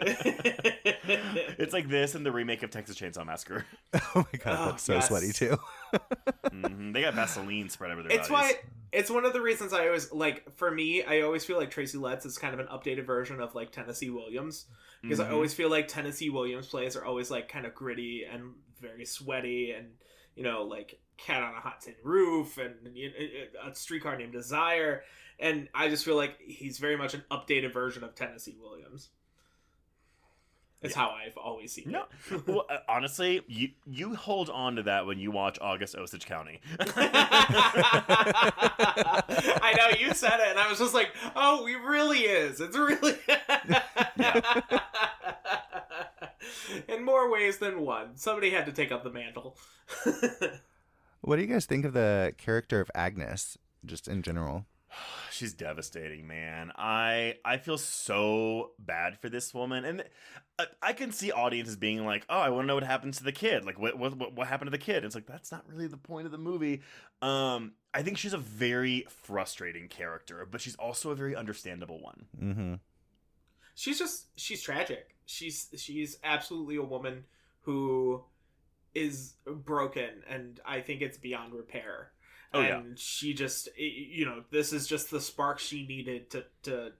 it's like this and the remake of Texas Chainsaw Massacre. oh my god, Oh, that's so yes. sweaty too. Mhm. They got Vaseline spread over their it's bodies. why it's one of the reasons I always like for me I always feel like Tracy Letts is kind of an updated version of like Tennessee Williams because I Mhm. always feel like Tennessee Williams plays are always like kind of gritty and very sweaty and you know like Cat on a Hot Tin Roof and you know, a streetcar named Desire and I just feel like he's very much an updated version of Tennessee Williams. It's how I've always seen No, it. well, uh, honestly, you you hold on to that when you watch August Osage County. I know you said it, and I was just like, "Oh, he really is. It's really." In more ways than one, somebody had to take up the mantle. What do you guys think of the character of Agnes, just in general? She's devastating, man. I I feel so bad for this woman, and I, I can see audiences being like, "Oh, I want to know what happens to the kid. Like, what what what- what happened to the kid?" It's like that's not really the point of the movie. Um, I think she's a very frustrating character, but she's also a very understandable one. Mm-hmm. she's just she's tragic. She's she's absolutely a woman who is broken, and I think it's beyond repair. Oh, yeah. and she just you know this is just the spark she needed to to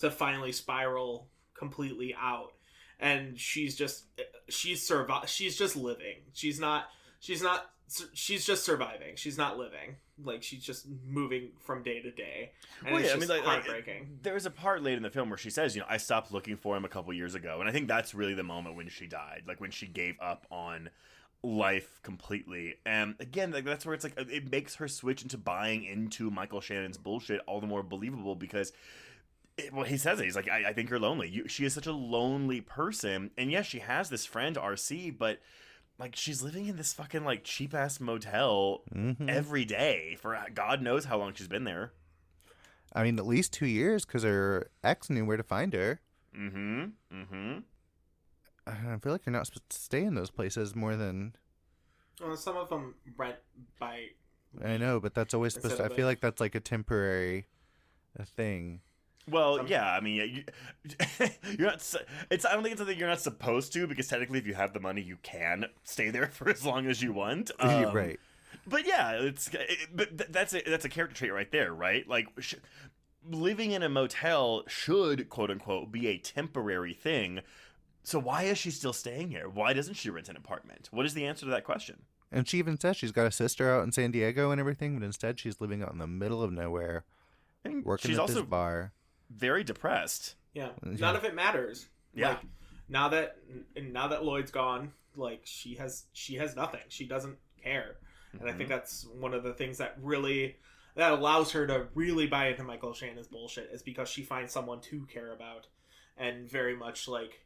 to finally spiral completely out. And she's just she's survive she's just living. She's not she's not she's just surviving. She's not living. Like she's just moving from day to day. And Well, it's yeah, I mean, like- like, heartbreaking. There's a part late in the film where she says, you know, I stopped looking for him a couple years ago. And I think that's really the moment when she died, like when she gave up on life completely. And again, like that's where it's like it makes her switch into buying into Michael Shannon's bullshit all the more believable because it, well, he says it. He's like, I, I think you're lonely. You, she is such a lonely person, and yes, she has this friend RC, but like she's living in this fucking like cheap ass motel Mm-hmm. every day for God knows how long she's been there. I mean, at least two years because her ex knew where to find her. Mm-hmm. Mm-hmm. I feel like you're not supposed to stay in those places more than well, some of them rent by I know, but that's always supposed to. I feel like that's like a temporary thing. Well, Some- yeah, I mean, yeah, you, you're not. It's. I don't think it's something you're not supposed to because technically, if you have the money, you can stay there for as long as you want. Um, right. But yeah, it's. It, but that's a that's a character trait right there, right? Like. Sh- Living in a motel should, quote unquote, be a temporary thing. So why is she still staying here? Why doesn't she rent an apartment? What is the answer to that question? And she even says she's got a sister out in San Diego and everything, but instead she's living out in the middle of nowhere, And working she's at also this bar. very depressed. Yeah, Yeah. none of it matters. Yeah. Like, now that now that Lloyd's gone, like she has she has nothing. She doesn't care, and I think Mhm. that's one of the things that really that allows her to really buy into Michael Shannon's bullshit is because she finds someone to care about, and very much like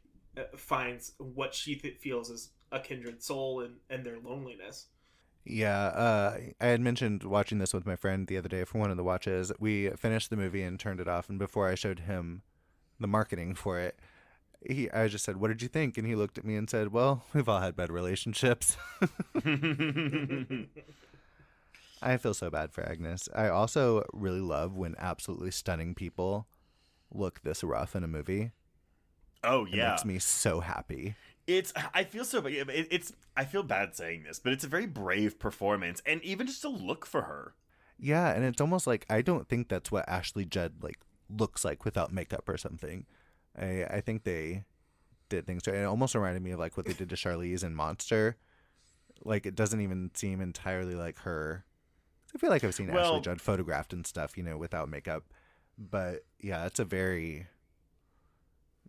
finds what she th- feels is a kindred soul and and their loneliness. Yeah, uh, I had mentioned watching this with my friend the other day for one of the watches. We finished the movie and turned it off, and before I showed him the marketing for it, he I just said, "What did you think?" And he looked at me and said, "Well, we've all had bad relationships." I feel so bad for Agnes. I also really love when absolutely stunning people look this rough in a movie. Oh yeah, It makes me so happy. it's. I feel so. It, it's. I feel bad saying this, but it's a very brave performance, and even just to look for her. Yeah, and it's almost like I don't think that's what Ashley Judd like looks like without makeup or something. I I think they did things right. It almost reminded me of like what they did to Charlize in Monster. Like it doesn't even seem entirely like her. I feel like I've seen Well- Ashley Judd photographed and stuff, you know, without makeup. But yeah, it's a very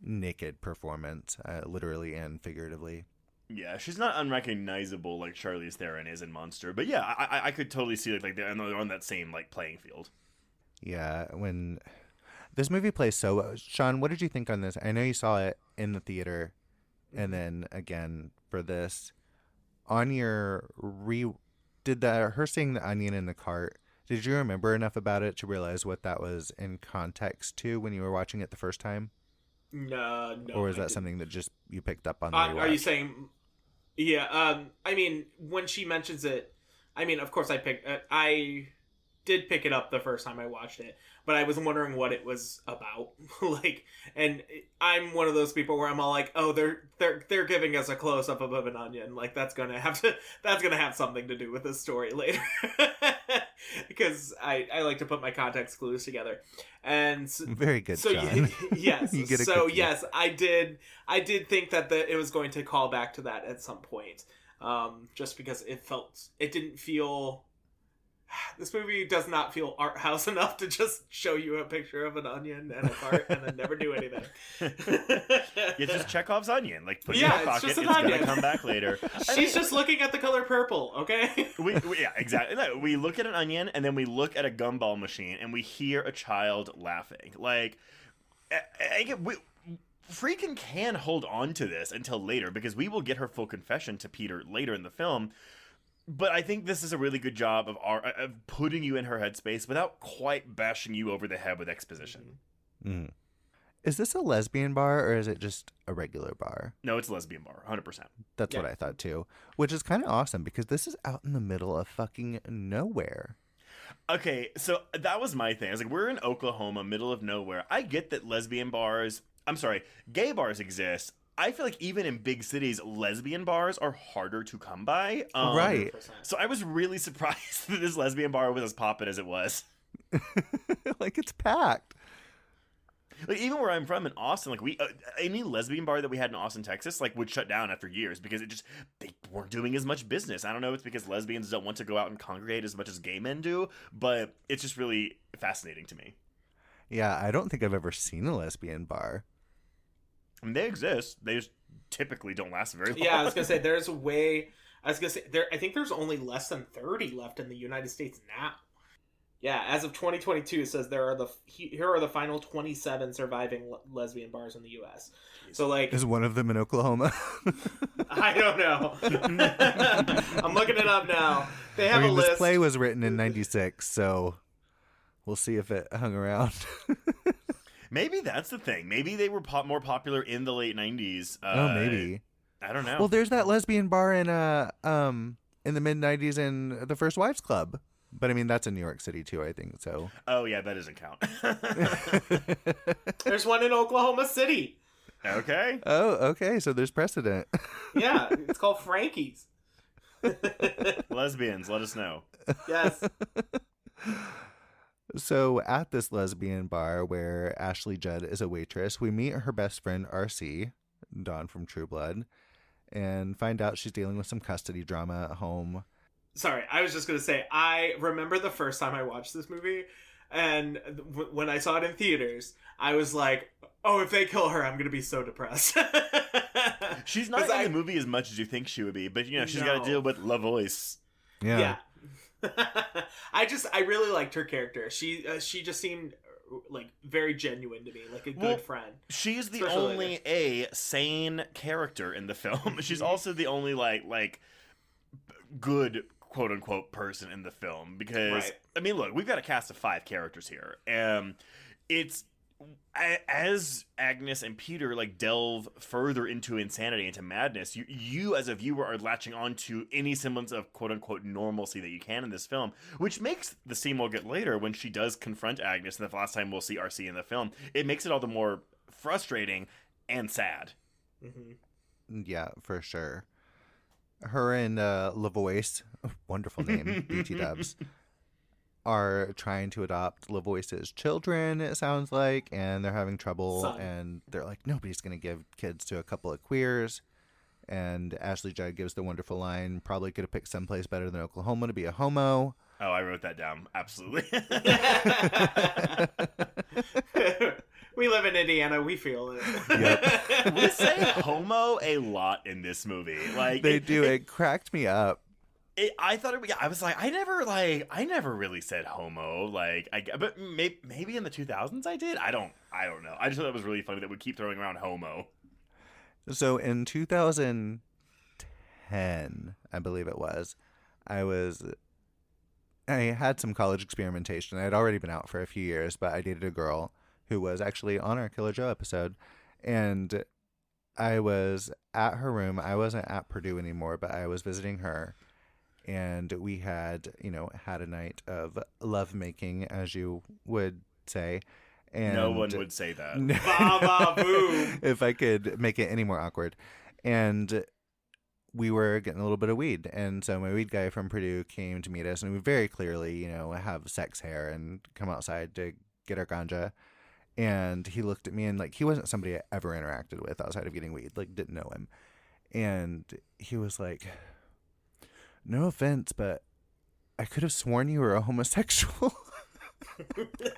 naked performance, uh, literally and figuratively. Yeah, she's not unrecognizable like Charlize Theron is in Monster, but yeah, I, I, I could totally see like like they're on on that same like playing field. Yeah, when this movie plays so well. Sean, what did you think on this? I know you saw it in the theater and then again for this. On your re did the her seeing the onion in the cart, did you remember enough about it to realize what that was in context to when you were watching it the first time? No, no. or is that something that just you picked up on the Uh, are you saying? Yeah. Um. I mean, when she mentions it, I mean, of course, I picked. Uh, I did pick it up the first time I watched it, but I was wondering what it was about. like, and I'm one of those people where I'm all like, oh, they're they're they're giving us a close up of an onion. Like that's gonna have to that's gonna have something to do with this story later. because I I like to put my context clues together, and Very good, so y- yes You get a so yes i did i did think that the, it was going to call back to that at some point um just because it felt it didn't feel this movie does not feel art house enough to just show you a picture of an onion and a cart and then never do anything Yeah, just Chekhov's onion. Like put it in your it's pocket. just It's an gonna onion. come back later. I she's mean, just looking at the color purple okay we, we- yeah, exactly. No, we look at an onion and then we look at a gumball machine and we hear a child laughing. Like, I, I get we. Freakin can hold on to this until later because we will get her full confession to Peter later in the film. But I think this is a really good job of our of putting you in her headspace without quite bashing you over the head with exposition. Mm. Is this a lesbian bar or is it just a regular bar? No, it's a lesbian bar, hundred percent. That's Yeah. what I thought too. Which is kind of awesome because this is out in the middle of fucking nowhere. Okay, so that was my thing. I was like, we're in Oklahoma, middle of nowhere. I get that lesbian bars, I'm sorry, gay bars exist. I feel like even in big cities, lesbian bars are harder to come by. Um, Right. So I was really surprised that this lesbian bar was as poppin' as it was. like it's packed. Like even where I'm from in Austin, like we uh, any lesbian bar that we had in Austin, Texas, like would shut down after years because it just they weren't doing as much business. I don't know if it's because lesbians don't want to go out and congregate as much as gay men do, but it's just really fascinating to me. Yeah, I don't think I've ever seen a lesbian bar. I mean, they exist. They just typically don't last very long. yeah i was gonna say there's a way i was gonna say there i think there's only less than 30 left in the united states now yeah as of 2022 it says there are the here are the final 27 surviving le- lesbian bars in the us so like Is one of them in Oklahoma? i don't know i'm looking it up now they have I mean, a this play was written in '96, so we'll see if it hung around. Maybe that's the thing. Maybe they were pop- more popular in the late '90s. Uh, oh, maybe. I don't know. Well, there's that lesbian bar in uh um in the mid '90s in the First Wives Club, but I mean that's in New York City too. I think so. oh yeah, that doesn't count. there's one in oklahoma city okay. oh, okay. So there's precedent. yeah it's called frankie's Lesbians, let us know. yes So at this lesbian bar where Ashley Judd is a waitress, we meet her best friend RC, Dawn from True Blood, and find out she's dealing with some custody drama at home. sorry i was just gonna say i remember the first time i watched this movie and w- when i saw it in theaters i was like oh if they kill her i'm gonna be so depressed She's not in I- the movie as much as you think she would be, but you know she's got to deal with La Voice. Yeah. yeah, i just i really liked her character she uh, she just seemed uh, like very genuine to me like a good Well, friend She's the Especially only a sane character in the film. She's Mhm. also the only like like good quote unquote person in the film because Right. I mean, look, we've got a cast of five characters here. Um, it's as Agnes and Peter like delve further into insanity, into madness, you you as a viewer are latching on to any semblance of quote unquote normalcy that you can in this film, which makes the scene we'll get later when she does confront Agnes, and the last time we'll see RC in the film, it makes it all the more frustrating and sad. Mhm. Yeah, for sure. Her and uh, Lavois, wonderful name, BT Dubs, are trying to adopt Lavois's children, it sounds like, and they're having trouble. Son. And they're like, nobody's going to give kids to a couple of queers. And Ashley Judd gives the wonderful line, probably could have picked someplace better than Oklahoma to be a homo. Oh, I wrote that down. Absolutely. we live in Indiana. We feel it. Yep. we say homo a lot in this movie. Like They it- do. It cracked me up. It, I thought it. Yeah, I was like, I never like, I never really said homo. Like, I but maybe maybe in the two thousands I did. I don't. I don't know. I just thought it was really funny that we keep throwing around homo. So in 2010, I believe it was, I was I had some college experimentation. I had already been out for a few years, but I dated a girl who was actually on our Killer Joe episode and I was at her room. I wasn't at Purdue anymore, but I was visiting her and we had, you know, had a night of lovemaking as you would say. And no one would say that. Ba ba boom. if I could make it any more awkward. And we were getting a little bit of weed. And so my weed guy from Purdue came to meet us and we very clearly, you know, have sex hair and come outside to get our ganja. And he looked at me and like he wasn't somebody I ever interacted with outside of getting weed, like didn't know him. And he was like, No offense, but I could have sworn you were a homosexual.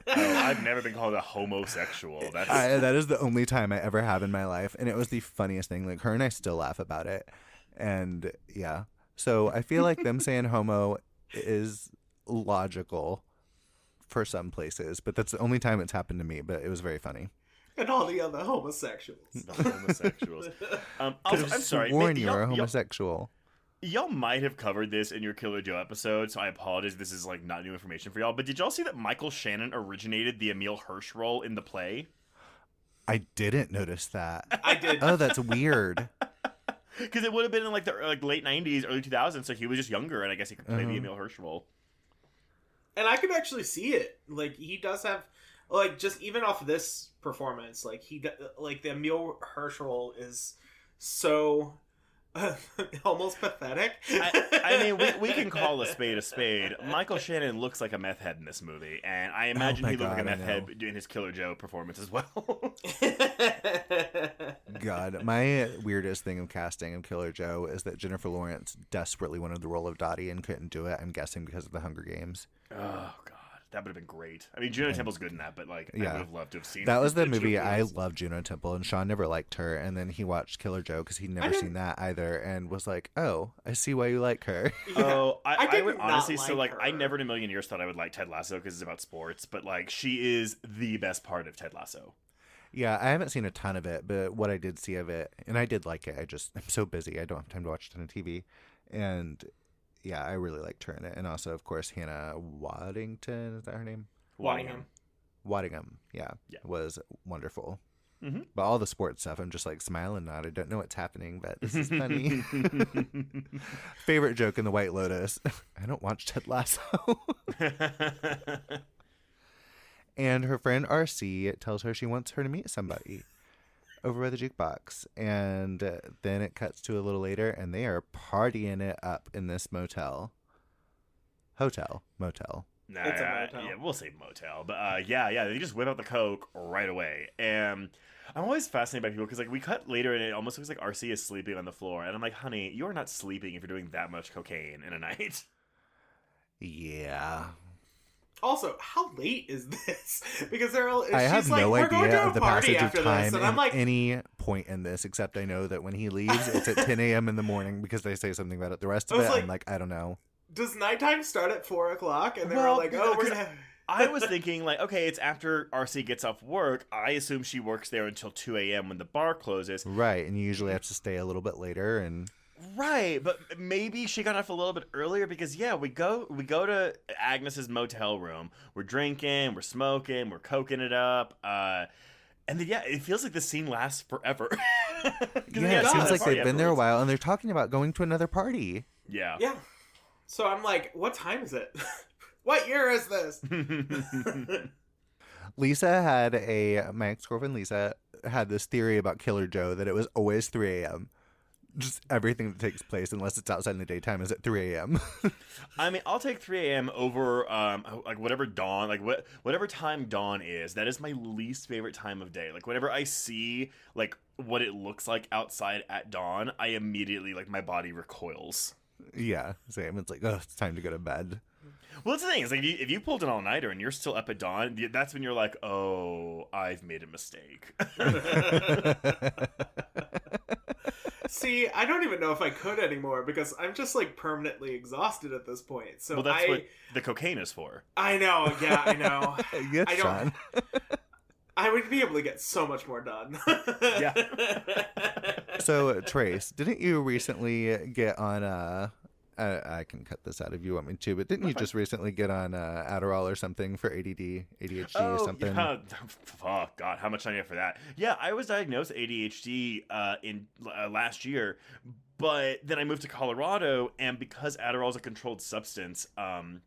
Oh, I've never been called a homosexual. That's I, that is the only time I ever have in my life, and it was the funniest thing. Like her and I still laugh about it, and yeah. So I feel like them saying homo is logical for some places, but that's the only time it's happened to me. But it was very funny. and all the other homosexuals. The homosexuals. Um, also, I'm sorry. sworn maybe you were a y'all- y'all- homosexual. Y'all might have covered this in your Killer Joe episode, so I apologize. This is like not new information for y'all. But did y'all see that Michael Shannon originated the Emile Hirsch role in the play? I didn't notice that. I did. Oh, that's weird. Because it would have been in like the like late '90s, early 2000s, so he was just younger, and I guess he could play the Uh-huh. Emile Hirsch role. and I could actually see it. Like he does have, like just even off this performance, like he do- like the Emile Hirsch role is so almost pathetic. I, I mean, we, we can call a spade a spade. Michael Shannon looks like a meth head in this movie, and I oh imagine Oh he looked like a meth head know. doing his Killer Joe performance as well. God, my weirdest thing of casting of Killer Joe is that Jennifer Lawrence desperately wanted the role of Dottie and couldn't do it. I'm guessing because of the Hunger Games. oh God, that would have been great. I mean, Juno Temple's good in that, but like, yeah. I would have loved to have seen That was the Juno movie I Williams. loved Juno Temple, and Sean never liked her. And then he watched Killer Joe because he'd never seen that either, and was like, "Oh, I see why you like her." Yeah. Oh, I, I I, did would not honestly. so, like like, I never in a million years thought I would like Ted Lasso because it's about sports, but like, she is the best part of Ted Lasso. yeah, I haven't seen a ton of it, but what I did see of it, and I did like it. I just I'm so busy, I don't have time to watch a ton of TV, and yeah, I really liked her in it, and also of course Hannah Waddington is that her name? Waddingham. Waddingham, yeah, Yeah. was wonderful. Mhm. But all the sports stuff, I'm just like smiling nod. I don't know what's happening, but this is funny. Favorite joke in the White Lotus. I don't watch Ted Lasso. and her friend RC tells her she wants her to meet somebody over by the jukebox. And uh, then it cuts to a little later, and they are partying it up in this motel. Hotel. Motel. Nah, It's a motel. yeah, we'll say motel, but uh, yeah, yeah, they just whip out the coke right away, and I'm always fascinated by people because like we cut later and it almost looks like RC is sleeping on the floor, and I'm like, honey, you're not sleeping if you're doing that much cocaine in a night. Yeah. Also, how late is this? Because they're all. I she's have like, no We're going idea to of the party passage of time this, and at I'm like, any point in this, except I know that when he leaves, it's at 10 a.m. in the morning because they say something about it. The rest of it, was I'm like, I don't know. does nighttime start at four o'clock? And they Well, were like, oh, we're gonna. I was thinking like, okay, it's after RC gets off work. I assume she works there until 2 a.m. when the bar closes. Right, and you usually have to stay a little bit later, and Right, but maybe she got off a little bit earlier because yeah, we go we go to Agnes's motel room. We're drinking, we're smoking, we're coking it up. Uh and then yeah, it feels like the scene lasts forever. Yeah, it a seems like they've been there a while and they're talking about going to another party. Yeah. Yeah. So I'm like, what time is it? what year is this? Lisa had a my ex girlfriend Lisa had this theory about Killer Joe that it was always 3 a.m. Just everything that takes place, unless it's outside in the daytime, is at 3 a.m. I mean, I'll take 3 a.m. over um like whatever dawn, like what whatever time dawn is. That is my least favorite time of day. Like whenever I see like what it looks like outside at dawn, I immediately like my body recoils. yeah, same. It's like, oh, it's time to go to bed. Well, that's the thing is like if you, if you pulled an all nighter and you're still up at dawn, that's when you're like, oh, I've made a mistake. See, I don't even know if I could anymore because I'm just like permanently exhausted at this point. So well, that's I, what the cocaine is for. I know. Yeah, I know. yes, I don't- Sean. I would be able to get so much more done. Yeah. So, Trace, didn't you recently get on uh I, I can cut this out if you want me to, but didn't you just recently get on uh, Adderall or something for ADD, ADHD Oh, or something? yeah. Fuck, God, how much time do you have for that? Yeah, I was diagnosed with ADHD uh, in uh, last year, but then I moved to Colorado, and because Adderall is a controlled substance, um,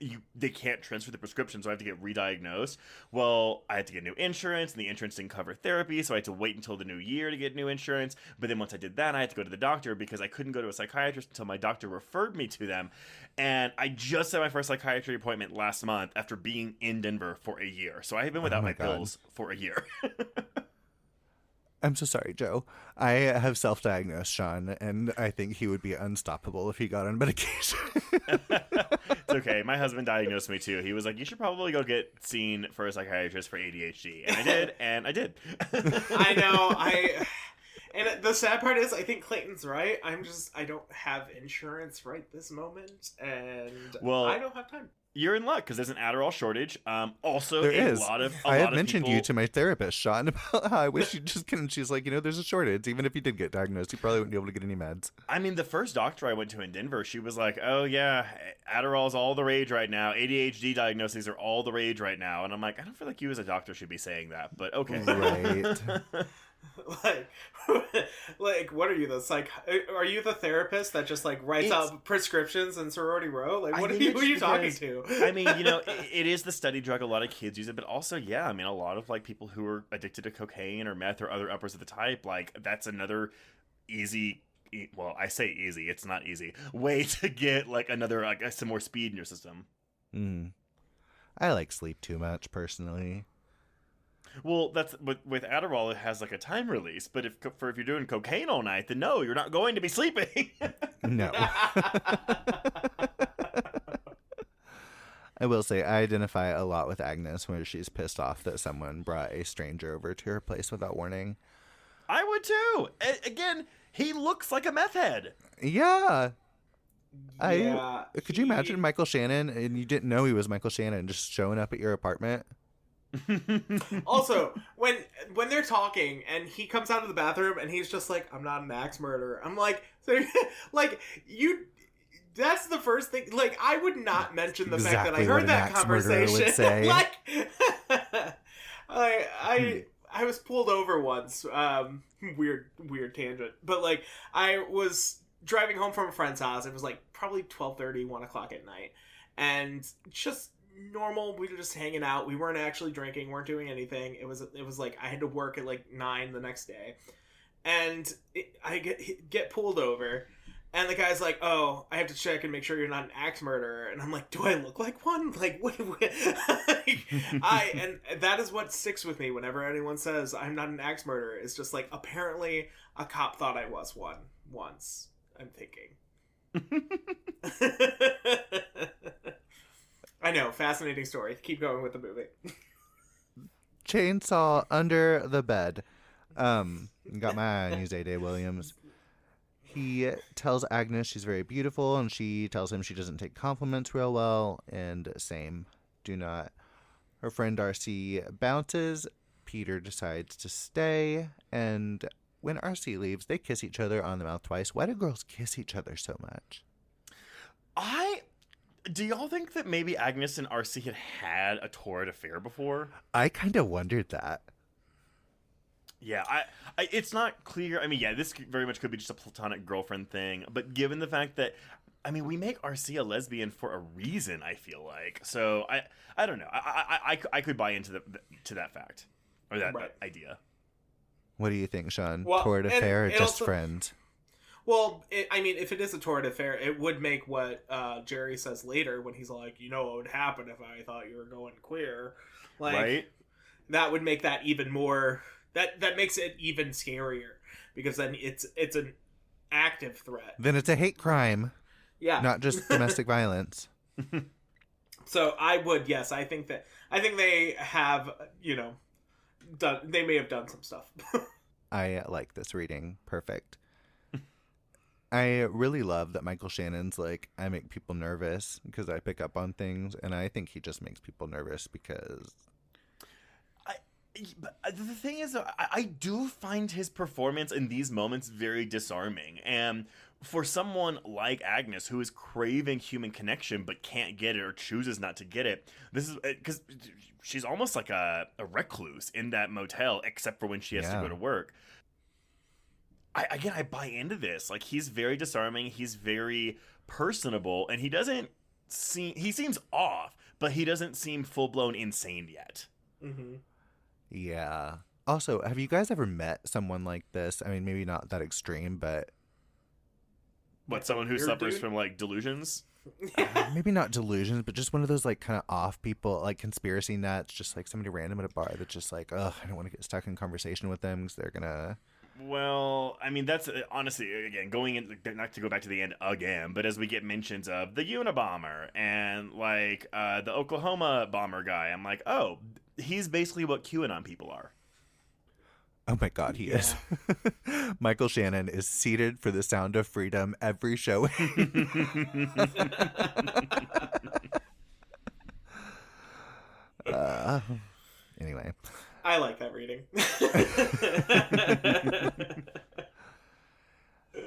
you they can't transfer the prescription, so I have to get re-diagnosed. Well, I had to get new insurance, and the insurance didn't cover therapy, so I had to wait until the new year to get new insurance. But then once I did that, I had to go to the doctor because I couldn't go to a psychiatrist until my doctor referred me to them. And I just had my first psychiatry appointment last month after being in Denver for a year. So I have been oh without Oh my my, pills for a year. I'm so sorry, Joe. I have self diagnosed Sean, and I think he would be unstoppable if he got on medication. it's okay. My husband diagnosed me too. He was like, "You should probably go get seen for a psychiatrist for ADHD," and I did, and I did. I know. I and the sad part is, I think Clayton's right. I'm just I don't have insurance right this moment, and Well, I don't have time. You're in luck because there's an Adderall shortage. Um, also, There a is. lot of a I lot have mentioned you to my therapist, Sean, about how I wish you just couldn't. She's like, you know, there's a shortage. Even if you did get diagnosed, you probably wouldn't be able to get any meds. I mean, the first doctor I went to in Denver, she was like, "Oh yeah, Adderall's all the rage right now. ADHD diagnoses are all the rage right now." And I'm like, I don't feel like you as a doctor should be saying that, but okay. Right. like, like, what are you the psych? Are you the therapist that just like writes It's- out prescriptions in sorority row? Like, what are you? Who are you talking to? I mean, you know, it, it is the study drug. A lot of kids use it, but also, yeah, I mean, a lot of like people who are addicted to cocaine or meth or other uppers of the type, like that's another easy. e- Well, I say easy. It's not easy way to get like another like some more speed in your system. Mm. I like sleep too much, personally. Well, that's with with Adderall. It has like a time release, but if for if you're doing cocaine all night, then no, you're not going to be sleeping. No. I will say, I identify a lot with Agnes where she's pissed off that someone brought a stranger over to her place without warning. I would too. A- again, he looks like a meth head. Yeah. I- yeah, Could you he- imagine Michael Shannon and you didn't know he was Michael Shannon just showing up at your apartment? Also, when when they're talking and he comes out of the bathroom and he's just like, "I'm not an axe murderer." I'm like, so, like you. That's the first thing. Like, I would not mention the fact that I heard that axe murderer would conversation. like, I Hmm. I I was pulled over once. Um, weird weird tangent, but like I was driving home from a friend's house. It was like probably 12:30, 1 o'clock at night, and just normal. We were just hanging out. We weren't actually drinking. weren't doing anything. It was it was like I had to work at like nine the next day, and it, I get get pulled over. And the guy's like, "Oh, I have to check and make sure you're not an axe murderer." And I'm like, "Do I look like one? Like, what?" what- I and that is what sticks with me whenever anyone says I'm not an axe murderer. It's just like apparently a cop thought I was one once. I'm thinking. I know, fascinating story. Keep going with the movie. Chainsaw under the bed. Um, got my eye on you, Zayday Williams. He tells Agnes she's very beautiful, and she tells him she doesn't take compliments real well, and same, do not. Her friend RC bounces. Peter decides to stay, and when RC leaves, they kiss each other on the mouth twice. Why do girls kiss each other so much? I do y'all think that maybe Agnes and RC had had a torrid affair before? I kind of wondered that. Yeah, I, I, it's not clear. I mean, yeah, this very much could be just a platonic girlfriend thing, but given the fact that, I mean, we make RC a lesbian for a reason. I feel like so. I, I don't know. I, I, I, I could buy into the to that fact or that, Right. that idea. What do you think, Sean? Well, Torrid and affair or just also- friends? Well, it, I mean, if it is a torrid affair, it would make what uh, Jerry says later when he's like, you know, what would happen if I thought you were going queer, like right? that would make that even more. That that makes it even scarier because then it's it's an active threat. Then it's a hate crime, Yeah. not just domestic violence. So I would, yes, I think that I think they have, you know, done. They may have done some stuff. I like this reading. Perfect. I really love that Michael Shannon's like, I make people nervous because I pick up on things, and I think he just makes people nervous because But uh, the thing is, I, I do find his performance in these moments very disarming. And for someone like Agnes, who is craving human connection but can't get it or chooses not to get it, this is because she's almost like a, a recluse in that motel, except for when she has Yeah. to go to work. I, again, I buy into this. Like, he's very disarming, he's very personable, and he doesn't seem, he seems off, but he doesn't seem full blown insane yet. hmm Yeah. Also, have you guys ever met someone like this? I mean, maybe not that extreme, but What, someone who Weird suffers dude? from like delusions? uh, maybe not delusions, but just one of those like kind of off people, like conspiracy nuts, just like somebody random at a bar that's just like, ugh, I don't want to get stuck in conversation with them because they're gonna. Well, I mean, that's uh, honestly, again, going in, not to go back to the end again, but as we get mentions of the Unabomber and like uh, the Oklahoma bomber guy, I'm like, oh, he's basically what QAnon people are. Oh my God, he is. Michael Shannon is seated for the sound of freedom every show. uh, anyway, I like that reading.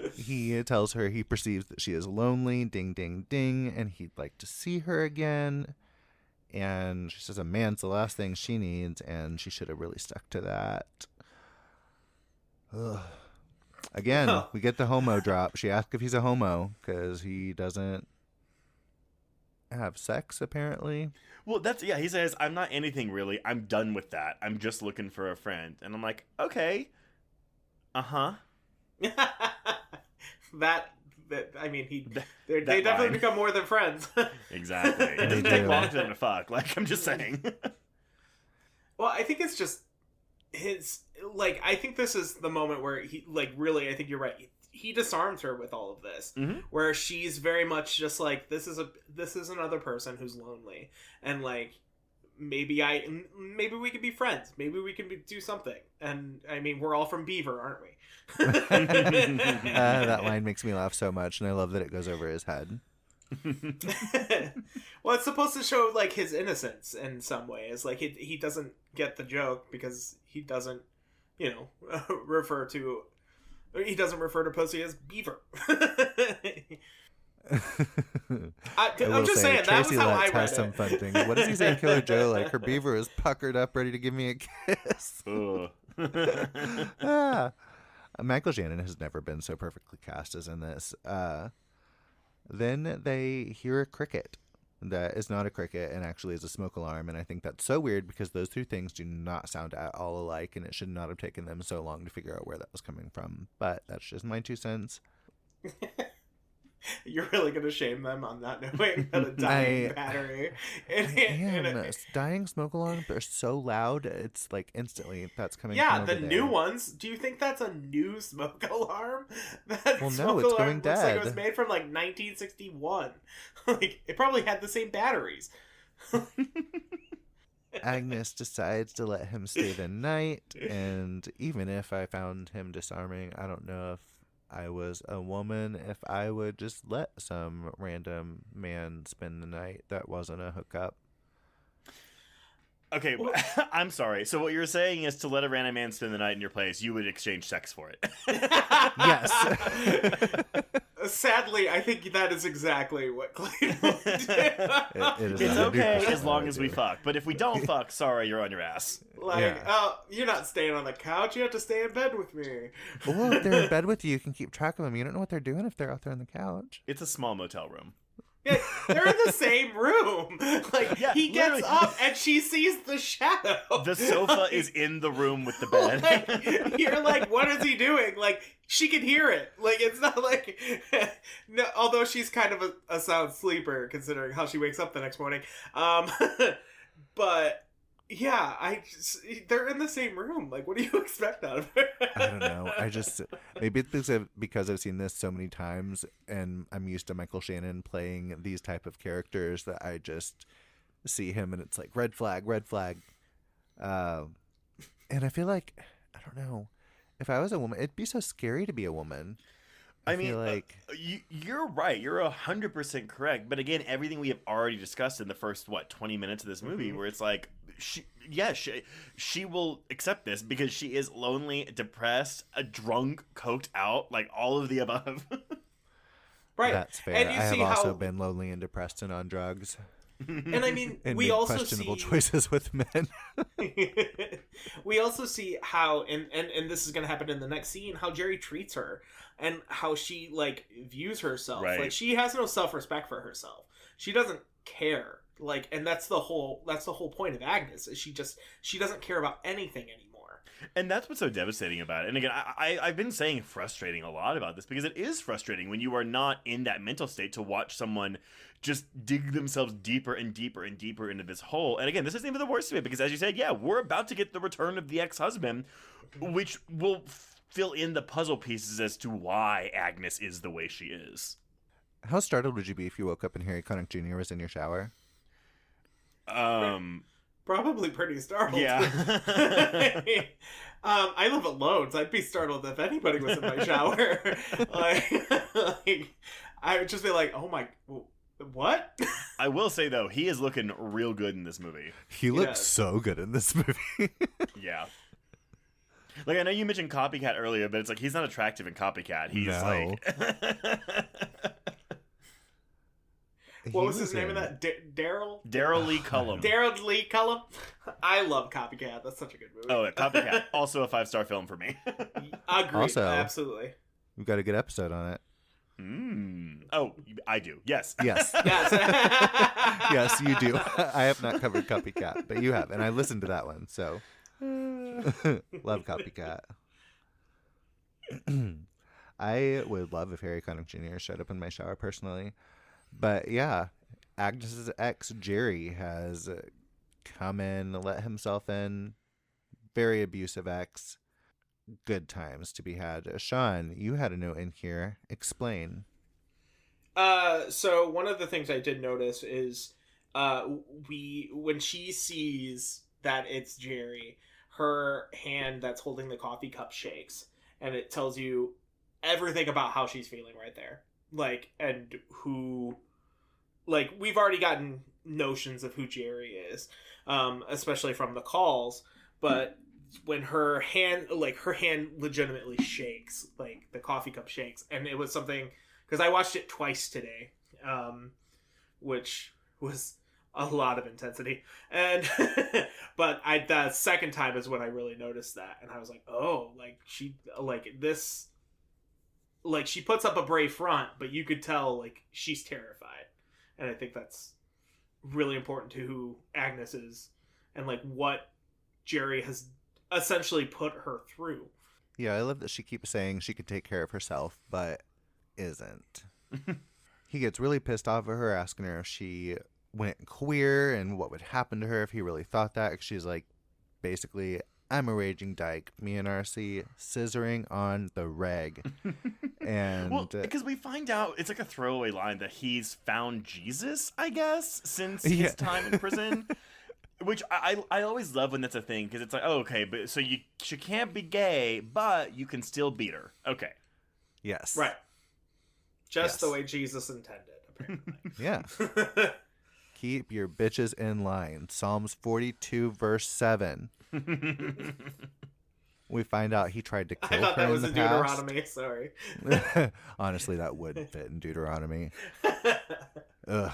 he tells her he perceives that she is lonely, ding, ding, ding, and he'd like to see her again. And she says a man's the last thing she needs, and she should have really stuck to that. Ugh. Again, Oh. we get the homo drop. She asks if he's a homo because he doesn't have sex, apparently. Well, that's yeah. He says, "I'm not anything really. I'm done with that. I'm just looking for a friend." And I'm like, "Okay, uh huh." that, that I mean, he they're- that they definitely line. become more than friends. Exactly. It They doesn't take do. long for them to fuck. Like I'm just saying. well, I think it's just his like. I think this is the moment where he like really. I think you're right. He disarms her with all of this, Mhm. where she's very much just like this is a this is another person who's lonely, and like maybe i maybe we could be friends. Maybe we can be, do something. And I mean, we're all from Beaver, aren't we? Uh, that line makes me laugh so much, and I love that it goes over his head. well, it's supposed to show like his innocence in some ways. Like he he doesn't get the joke because he doesn't, you know, refer to he doesn't refer to pussy as beaver. I, am just say, saying that was Tracy how I read has it. some fun things. What does he say Killer Joe? Like her beaver is puckered up, ready to give me a kiss. Ah. Michael Shannon has never been so perfectly cast as in this. Uh, then they hear a cricket that is not a cricket and actually is a smoke alarm, and I think that's so weird because those two things do not sound at all alike, and it should not have taken them so long to figure out where that was coming from. But that's just my two cents. You're really gonna shame them on not knowing that a dying I- battery. In, I in am. a- uh, dying smoke alarms are so loud. It's like instantly that's coming. yeah, the new there. ones. Do you think that's a new smoke alarm? That Well, no, it's going looks like it was made from like 1961. like it probably had the same batteries. Agnes decides to let him stay the night, and even if I found him disarming, I don't know if I was a woman if I would just let some random man spend the night that wasn't a hookup. Okay, but- I'm sorry. So what you're saying is to let a random man spend the night in your place, you would exchange sex for it. Yes. Sadly, I think that is exactly what Clayton would do. It- it is it's okay as long as we fuck. But if we don't fuck, sorry, you're on your ass. like, Yeah. oh, you're not staying on the couch. You have to stay in bed with me. Well, if they're in bed with you, you can keep track of them. You don't know what they're doing if they're out there on the couch. It's a small motel room. They're in the same room. Like Yeah, he gets literally. up and she sees the shadow. The sofa Like- is in the room with the bed. like, you're like, what is he doing? Like, she can hear it. Like, it's not like, no, although she's kind of a, a sound sleeper considering how she wakes up the next morning. Um, but yeah, I just, they're in the same room. Like, what do you expect out of her? I don't know. I just maybe it's because I've, because I've seen this so many times, and I'm used to Michael Shannon playing these type of characters that I just see him, and it's like red flag, red flag. Um, and I feel like I don't know if I was a woman, it'd be so scary to be a woman. I, I mean, feel uh, like You, you're right. You're a hundred percent correct. But again, everything we have already discussed in the first what twenty minutes of this movie, Mhm. where it's like, she, yeah, she, she will accept this because she is lonely, depressed, a drunk, coked out, like all of the above. right. that's fair. And you I have see also how- been lonely and depressed and on drugs, And I mean, and we made also questionable see choices with men. we also see how and, and and this is going to happen in the next scene how jerry treats her and how she like views herself Right. like she has no self-respect for herself she doesn't care like and that's the whole that's the whole point of agnes is she just she doesn't care about anything anymore And that's what's so devastating about it. And again, I, I, I've been saying frustrating a lot about this because it is frustrating when you are not in that mental state to watch someone just dig themselves deeper and deeper and deeper into this hole. And again, this isn't even the worst of it because, as you said, yeah, we're about to get the return of the ex husband, which will fill in the puzzle pieces as to why Agnes is the way she is. How startled would you be if you woke up and Harry Connick Jr. was in your shower? Um, probably pretty startled yeah. um i live alone so i'd be startled if anybody was in my shower like, like i would just be like oh my what I will say, though, he is looking real good in this movie. He looks does. so good in this movie. Yeah. Like I know you mentioned Copycat earlier, but it's like he's not attractive in Copycat. He's No. like what He was his name in in- that D- daryl Daryll Lee Cullum. Daryll Lee Cullum. I love Copycat. That's such a good movie. oh, yeah, Copycat, also a five star film for me. Agreed. Also- Absolutely. We've got a good episode on it. mm. Oh, I do. Yes. Yes. Yes. yes, you do. I have not covered Copycat, but you have, and I listened to that one, so love Copycat. I would love if Harry Connick Jr. showed up in my shower personally, but yeah, Agnes's ex Jerry has uh, come in, let himself in. Very abusive ex. Good times to be had. Uh, Shawn, you had a note in here. Explain. Uh, so one of the things I did notice is, uh, we when she sees that it's Jerry, her hand that's holding the coffee cup shakes, and it tells you everything about how she's feeling right there. Like and who, like we've already gotten notions of who Jerry is, um, especially from the calls, but when her hand like her hand legitimately shakes like the coffee cup shakes and it was something because I watched it twice today, um, which was a lot of intensity. And but I the second time is when I really noticed that, and I was like, oh, like she like this, like she puts up a brave front, but you could tell like she's terrified, and I think that's really important to who Agnes is and like what Jerry has essentially put her through. Yeah, I love that she keeps saying she could take care of herself, but isn't. he gets really pissed off at her, asking her if she went queer and what would happen to her if he really thought that. She's like, basically, I'm a raging dyke. Me and RC scissoring on the reg. and Well, uh, because we find out it's like a throwaway line that he's found Jesus, I guess, since Yeah. his time in prison. Which I, I I always love when that's a thing because it's like oh okay but so you she can't be gay but you can still beat her okay yes. Right. Just the way Jesus intended, apparently. Yeah. Keep your bitches in line. Psalms 42, verse 7. We find out he tried to kill her. I thought her that was in in the past. Deuteronomy. Sorry. Honestly, that would fit in Deuteronomy. Ugh.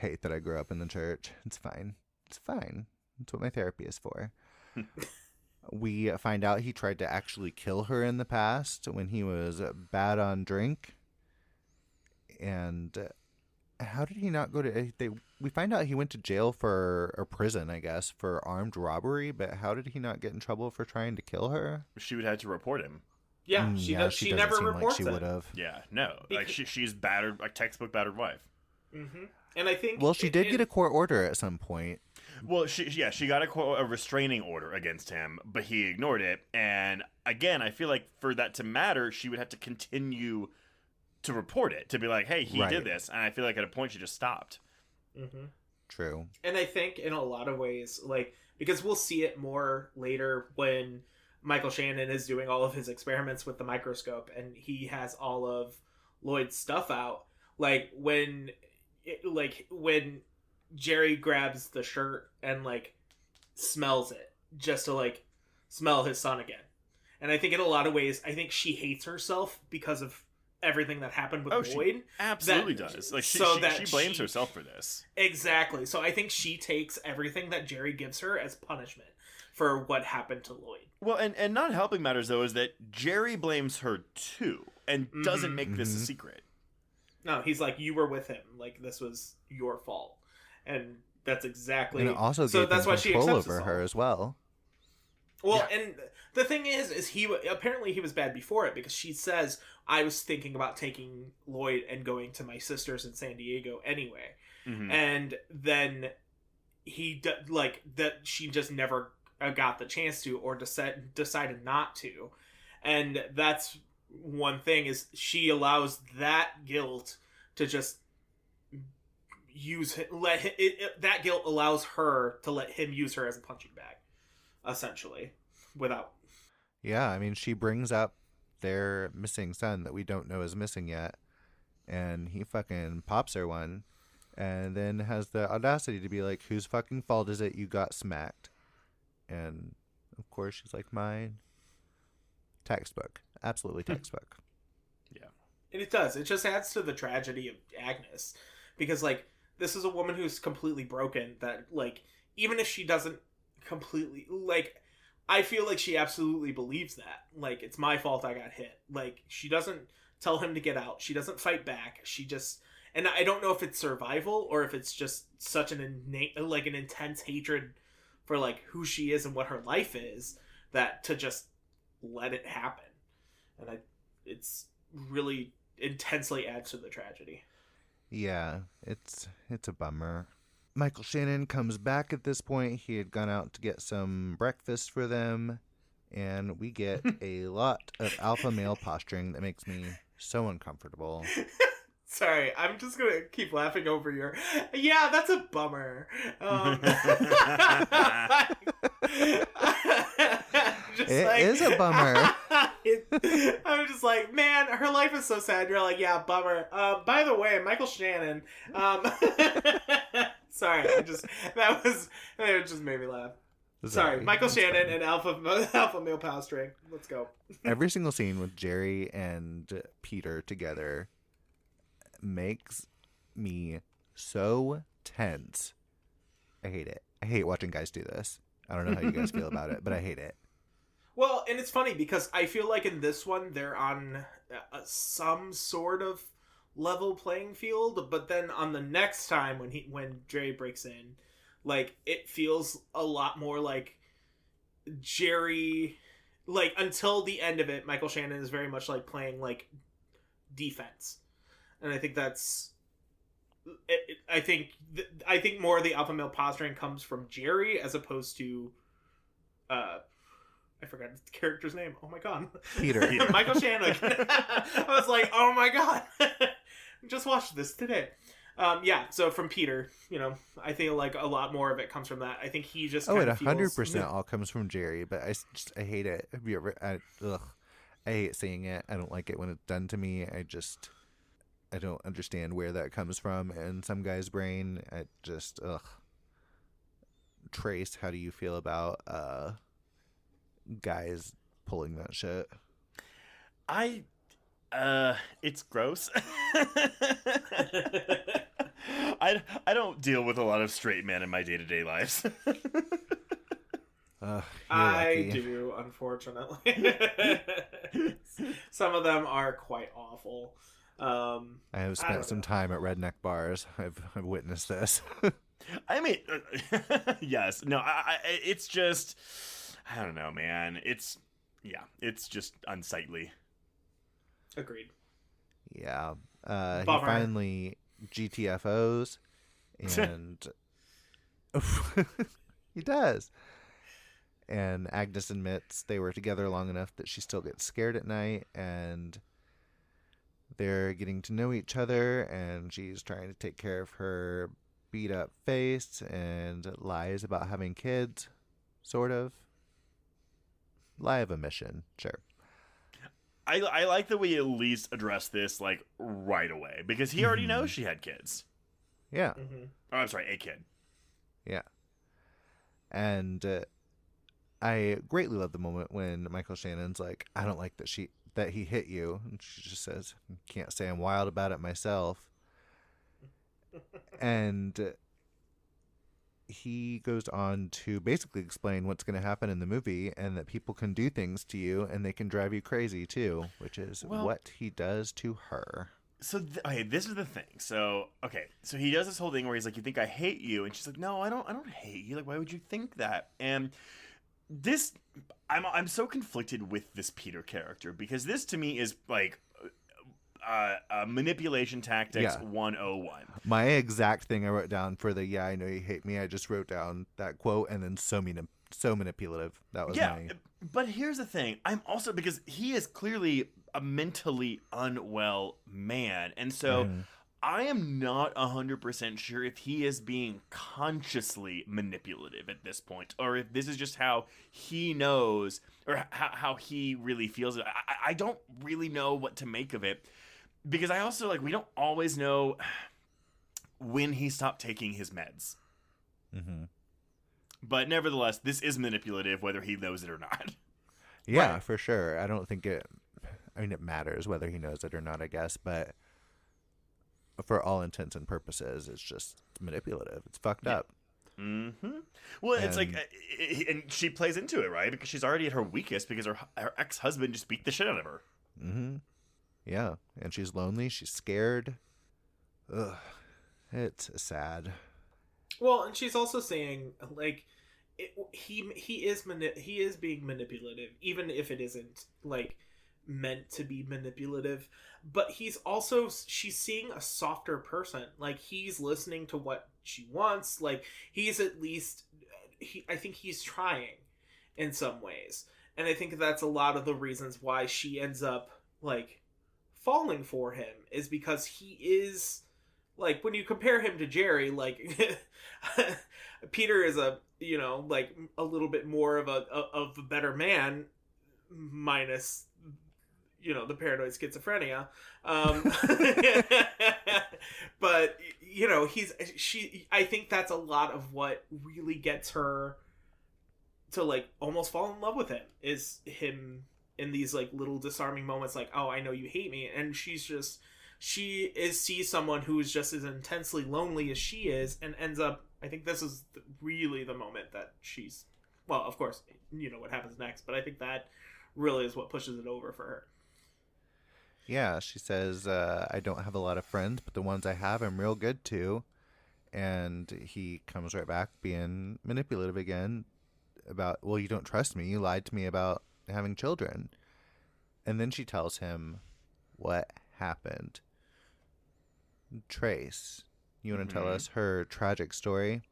Hate that I grew up in the church. It's fine. It's fine. That's what my therapy is for. we find out he tried to actually kill her in the past when he was bad on drink. And uh, how did he not go to they we find out he went to jail for or prison, I guess, for armed robbery, but how did he not get in trouble for trying to kill her? she would have to report him. yeah, Mm, she does. She, doesn't never seem reports like she would have. Yeah, no, like she, she's battered, like textbook battered wife. hmm And I think Well, she it- did it- get a court order at some point. Well, she yeah, she got a, qu- a restraining order against him, but he ignored it. And again, I feel like for that to matter, she would have to continue to report it to be like, "Hey, he Right. did this." And I feel like at a point she just stopped. Mhm. True. And I think in a lot of ways, like because we'll see it more later when Michael Shannon is doing all of his experiments with the microscope and he has all of Lloyd's stuff out. Like when, it, like when Jerry grabs the shirt and like smells it just to like smell his son again. And I think in a lot of ways, I think she hates herself because of everything that happened with Oh, she- Lloyd. Absolutely That- does. Like she, so she, that she blames she- herself for this. Exactly. So I think she takes everything that Jerry gives her as punishment for what happened to Lloyd. Well, and and not helping matters though is that Jerry blames her too and doesn't Mhm. make this a Mhm. secret. No, he's like, you were with him. Like this was your fault, and that's exactly. And it also so that's why she control accepts over her as well. Well, Yeah. and the thing is, is he apparently he was bad before it because she says I was thinking about taking Lloyd and going to my sisters in San Diego anyway, Mhm. and then he d- like that she just never uh, got the chance to or decide, decided not to and that's one thing is she allows that guilt to just use let it, it, that guilt allows her to let him use her as a punching bag essentially without Yeah, I mean, she brings up their missing son that we don't know is missing yet, and he fucking pops her one, and then has the audacity to be like, "Whose fucking fault is it you got smacked?" And of course, she's like, "Mine." Textbook, absolutely hmm. textbook. Yeah. And it does. It just adds to the tragedy of Agnes because like this is a woman who's completely broken that like even if she doesn't completely like I feel like she absolutely believes that. Like it's my fault I got hit. Like she doesn't tell him to get out. She doesn't fight back. She just and I don't know if it's survival or if it's just such an innate like an intense hatred for like who she is and what her life is that to just let it happen. And I it's really intensely adds to the tragedy. Yeah, it's it's a bummer. Michael Shannon comes back at this point. He had gone out to get some breakfast for them, and we get a lot of alpha male posturing that makes me so uncomfortable. Sorry, I'm just gonna keep laughing over your. Yeah, that's a bummer. Um, It is a bummer. it- I'm just like, man, her life is so sad. You're like, yeah, bummer. Um, by the way, Michael Shannon. Um, sorry, I just that was it. Just made me laugh. Sorry, Michael It's Shannon fine. and Alpha Alpha Male Posturing. Let's go. Every single scene with Jerry and Peter together makes me so tense. I hate it. I hate watching guys do this. I don't know how you guys feel about it, but I hate it. Well, and it's funny because I feel like in this one they're on uh, some sort of level playing field, but then on the next time when he when Jerry breaks in, like it feels a lot more like Jerry like until the end of it, Michael Shannon is very much like playing like defense. And I think that's it, it- I think th- I think more of the alpha male posturing comes from Jerry as opposed to uh I forgot the character's name. Oh my god. Peter. Peter. Michael Shannon. I was like, oh my god. Just watched this today. Um, yeah, so from Peter, you know, I feel like a lot more of it comes from that. I think he just Oh, kind it of hundred percent all comes from Jerry, but I s- just I hate it. Have you ever? I, ugh, I hate seeing it. I don't like it when it's done to me. I just I don't understand where that comes from in some guy's brain. I just ugh. Trace, how do you feel about uh guys pulling that shit? I uh it's gross. I I don't deal with a lot of straight men in my day-to-day lives. Uh, I do, unfortunately. Some of them are quite awful. Um, I have spent don't some know. time at redneck bars. I've I've witnessed this. I mean, yes, no, I, I, it's just, I don't know, man. It's, yeah, it's just unsightly. Agreed. yeah. Uh, he finally GTFOs, and he does. And Agnes admits they were together long enough that she still gets scared at night, and they're getting to know each other, and she's trying to take care of her beat up face and lies about having kids, sort of. Lie of omission, sure. I, I like that we at least address this like right away because he already Mhm. knows she had kids. Yeah. hmm Oh, I'm sorry, a kid. Yeah. And uh, I greatly love the moment when Michael Shannon's like, I don't like that she that he hit you. And she just says, Can't say I'm wild about it myself. and uh, he goes on to basically explain what's going to happen in the movie and that people can do things to you and they can drive you crazy too, which is Well- what he does to her. So th- okay, this is the thing. So okay, so he does this whole thing where he's like, "You think I hate you?" And she's like, "No, I don't. I don't hate you. Like, why would you think that?" And this, I'm I'm so conflicted with this Peter character because this to me is like. Uh, uh, manipulation tactics Yeah. 101. My exact thing I wrote down for the yeah, I know you hate me. I just wrote down that quote and then so mani- so manipulative. That was yeah, my but here's the thing. I'm also because he is clearly a mentally unwell man, and so Mhm. I am not 100% sure if he is being consciously manipulative at this point, or if this is just how he knows, or h- how, how he really feels. I- I don't really know what to make of it, because I also, like, we don't always know when he stopped taking his meds. Mhm. But nevertheless, this is manipulative, whether he knows it or not. Yeah, Right. for sure. I don't think it. I mean, it matters whether he knows it or not. I guess, but for all intents and purposes, it's just manipulative. It's fucked Yeah. up. hmm Well, it's like, And- uh, and she plays into it, right? Because she's already at her weakest because her her ex husband just beat the shit out of her. hmm Yeah, and she's lonely. She's scared. Ugh, it's sad. Well, and she's also saying like it, he he is mani- he is being manipulative, even if it isn't like meant to be manipulative. But he's also she's seeing a softer person. Like he's listening to what she wants. Like he's at least he. I think he's trying in some ways, and I think that's a lot of the reasons why she ends up like falling for him is because he is like when you compare him to Jerry, like Peter is a you know like a little bit more of a of a better man, minus you know the paranoid schizophrenia. Um, but you know he's she. I think that's a lot of what really gets her to like almost fall in love with him is him in these like little disarming moments like oh i know you hate me and she's just she is sees someone who is just as intensely lonely as she is and ends up i think this is really the moment that she's well of course you know what happens next but i think that really is what pushes it over for her Yeah, she says, uh, I don't have a lot of friends, but the ones I have, I'm real good to. And he comes right back being manipulative again about, well, you don't trust me. You lied to me about having children. And then she tells him what happened. Trace, you want to tell Mhm. us her tragic story?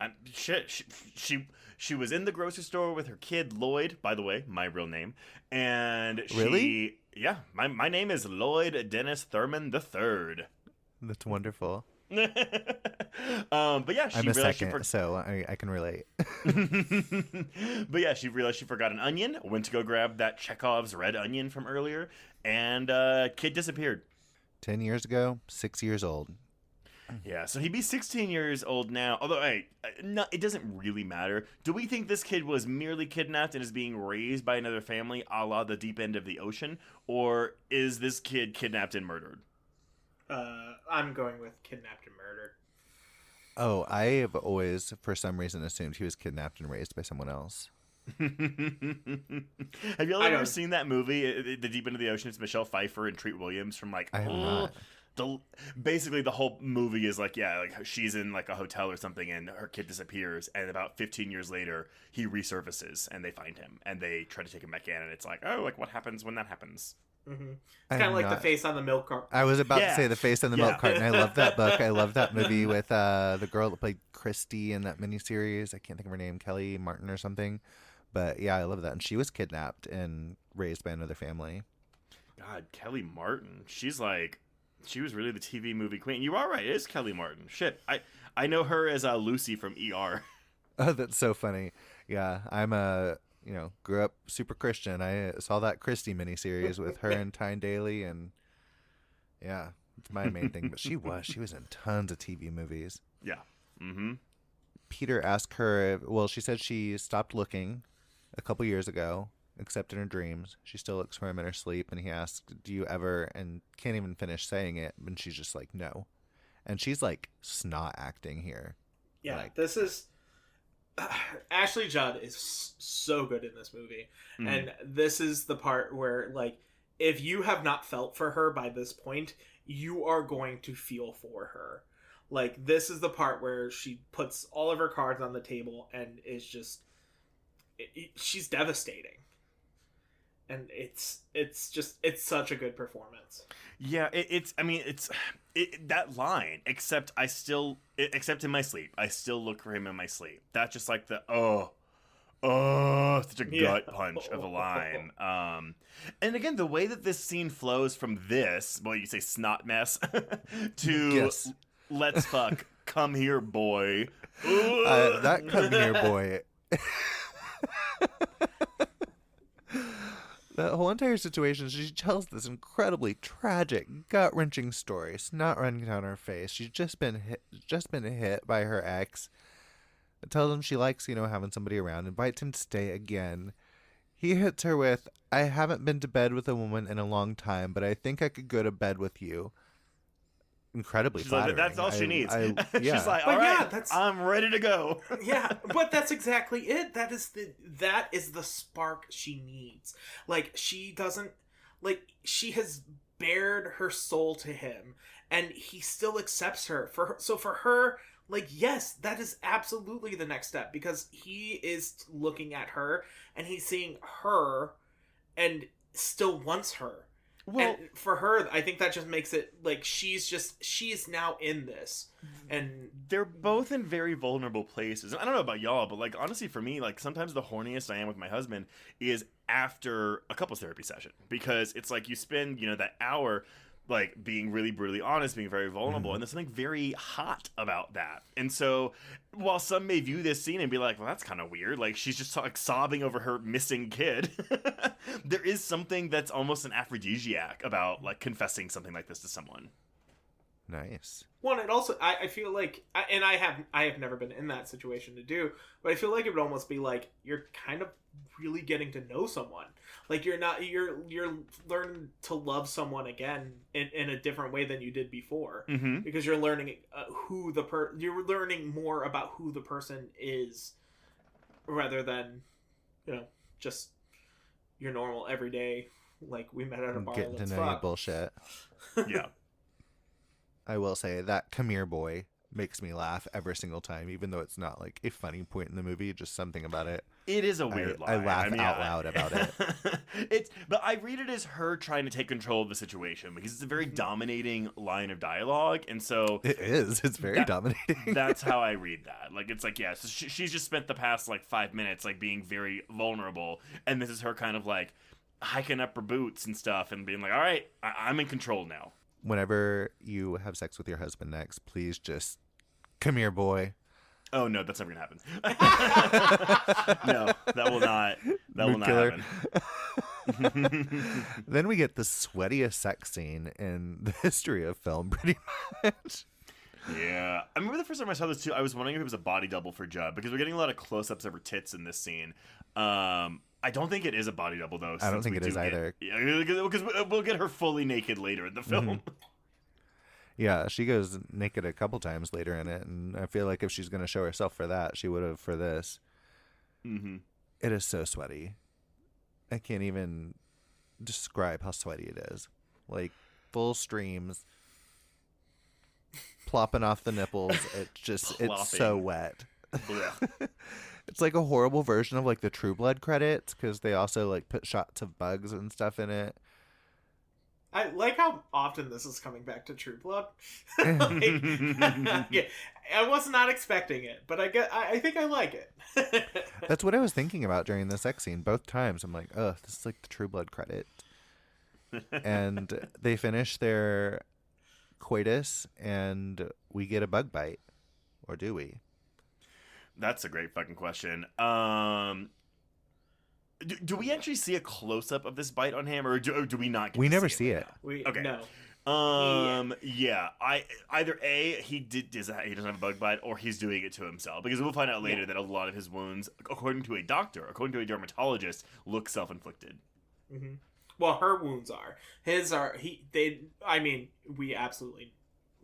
Um, shit, she, she she was in the grocery store with her kid Lloyd. By the way, my real name. And she, Really? Yeah, my my name is Lloyd Dennis Thurman the Third. That's wonderful. um, but yeah, she I'm a realized second, she for- so I, I can relate. but yeah, she realized she forgot an onion. Went to go grab that Chekhov's red onion from earlier, and uh, kid disappeared. 10 years ago, six years old. Yeah, so he'd be 16 years old now. Although, hey, uh, no, it doesn't really matter. Do we think this kid was merely kidnapped and is being raised by another family, a la the deep end of the ocean, or is this kid kidnapped and murdered? Uh, I'm going with kidnapped and murdered. Oh, I have always, for some reason, assumed he was kidnapped and raised by someone else. Have you all ever seen that movie, uh, The Deep End of the Ocean? It's Michelle Pfeiffer and Treat Williams from like I have oh, not. the basically the whole movie is like yeah like she's in like a hotel or something and her kid disappears and about 15 years later he resurfaces and they find him and they try to take him back in and it's like oh like what happens when that happens hmm I It's kind of like the face on the milk carton. I was about Yeah. to say the face on the Yeah. milk carton. I love that book. I love that movie with uh, the girl that played Christy in that miniseries. I can't think of her name, Kellie Martin or something. But yeah, I love that. And she was kidnapped and raised by another family. god kellie martin she's like she was really the tv movie queen you are right it is kellie martin shit i i know her as uh, lucy from er Oh, that's so funny. Yeah, I'm a you know grew up super Christian. I saw that Christy miniseries with her and Tyne Daly, and yeah, it's my main thing. But she was she was in tons of TV movies. yeah mm-hmm Peter asked her. If, well, she said she stopped looking a couple years ago, except in her dreams. She still looks for him in her sleep, and he asked, "Do you ever?" And can't even finish saying it, and she's just like, "No," and she's like snot acting here. Yeah, Like- this is Ashley Judd is so good in this movie, Mhm. and this is the part where like if you have not felt for her by this point, you are going to feel for her. Like this is the part where she puts all of her cards on the table and is just it, it- she's devastating. And it's it's just it's such a good performance. Yeah, it, it's. I mean, it's it, that line. Except I still, i- except in my sleep, I still look for him in my sleep. That's just like the oh, oh, such a Yeah. gut punch of a line. Um, and again, the way that this scene flows from this, well, you say snot mess, to Yes. let's fuck, come here, boy. Uh, that come here, boy. That whole entire situation, she tells this incredibly tragic, gut wrenching story. Snot running down her face. She's just been hit, just been hit by her ex. Tells him she likes, you know, having somebody around. Invites him to stay again. He hits her with, "I haven't been to bed with a woman in a long time, but I think I could go to bed with you." Incredibly She's like, flattering. that's all she needs. I- yeah. She's like, But all yeah, that's- I'm ready to go. yeah but that's exactly it that is the that is the spark she needs like she doesn't like she has bared her soul to him and he still accepts her for her, so for her like yes that is absolutely the next step because he is looking at her and he's seeing her and still wants her Well, and for her i think that just makes it like she's just she's now in this mm-hmm. and they're both in very vulnerable places. And I don't know about y'all, but like honestly for me, like sometimes the horniest I am with my husband is after a couples therapy session because it's like you spend, you know, that hour like being really brutally honest, being very vulnerable, mm-hmm. and there's something very hot about that. And so, while some may view this scene and be like, "Well, that's kind of weird," like she's just like sobbing over her missing kid, there is something that's almost an aphrodisiac about like confessing something like this to someone. Nice. One, it also I, I feel like, I, and I have I have never been in that situation to do, but I feel like it would almost be like you're kind of really getting to know someone. Like you're not you're you're learning to love someone again in, in a different way than you did before Mm-hmm. because you're learning uh, who the per you're learning more about who the person is rather than you know just your normal everyday like we met at a bar Getting to know you fuck. bullshit. Yeah. I will say that come here boy makes me laugh every single time, even though it's not like a funny point in the movie, just something about it. It is a weird line. I line. laugh out loud about it. it's but I read it as her trying to take control of the situation because it's a very mm-hmm. dominating line of dialogue, and so It is. It's very That- dominating. that's how I read that. Like it's like yeah, so she, she's just spent the past like five minutes like being very vulnerable, and this is her kind of like hiking up her boots and stuff, and being like, all right, I- I'm in control now. Whenever you have sex with your husband next, please just come here, boy. Oh no, that's never gonna happen. no, that will not. That will not killer. happen. then we get the sweatiest sex scene in the history of film, pretty much. Yeah, I remember the first time I saw this too. I was wondering if it was a body double for Judd because we're getting a lot of close-ups of her tits in this scene. Um, I don't think it is a body double though. I don't think it is get- either. Yeah, because we'll get her fully naked later in the film. Yeah, she goes naked a couple times later in it, and I feel like if she's going to show herself for that, she would have for this. hmm It is so sweaty. I can't even describe how sweaty it is. Like full streams, plopping off the nipples. It's just it's so wet. It's like a horrible version of like the True Blood credits because they also like put shots of bugs and stuff in it. I like how often this is coming back to True Blood. Like, yeah, I was not expecting it, but I get. I, I think I like it. That's what I was thinking about during the sex scene. Both times, I'm like, "Ugh, this is like the True Blood credit." and they finish their coitus, and we get a bug bite, or do we? That's a great fucking question. Um, do, do we actually see a close up of this bite on him, or do, or do we not? Get We to never see see it. it. we Okay. no. Um. Yeah. I either a he did does he doesn't have a bug bite, or he's doing it to himself because we'll find out later Yeah. that a lot of his wounds, according to a doctor, according to a dermatologist, look self inflicted. hmm Well, her wounds are his are he they. I mean, we absolutely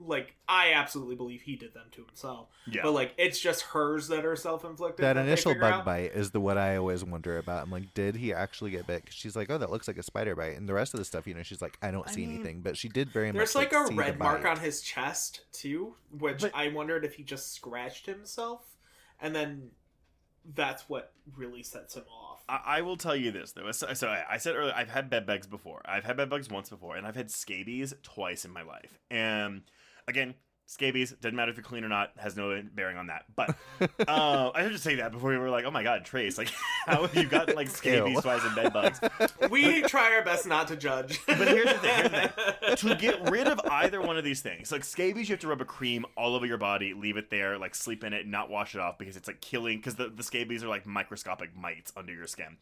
like. I absolutely believe he did them to himself. Yeah. But like, it's just hers that are self inflicted. That initial bug bite is the what I always wonder about. I'm like, did he actually get bit? Cause she's like, oh, that looks like a spider bite, and the rest of the stuff, you know, she's like, I don't I see mean, anything, but she did very There's much There's like a red mark on his chest too, which But- I wondered if he just scratched himself, and then that's what really sets him off. I, I will tell you this though. So, so I, I said earlier, I've had bed bugs before. I've had bed bugs once before, and I've had scabies twice in my life. And again, scabies doesn't matter if you're clean or not. Has no bearing on that. But uh, I should just say that before we were like, oh my god, Trace, like how have you gotten like scabies Ew. twice and bed bugs? we try our best not to judge. But here's the thing, here's the to get rid of either one of these things, like scabies, you have to rub a cream all over your body, leave it there, like sleep in it, not wash it off because it's like killing. Because the, the scabies are like microscopic mites under your skin.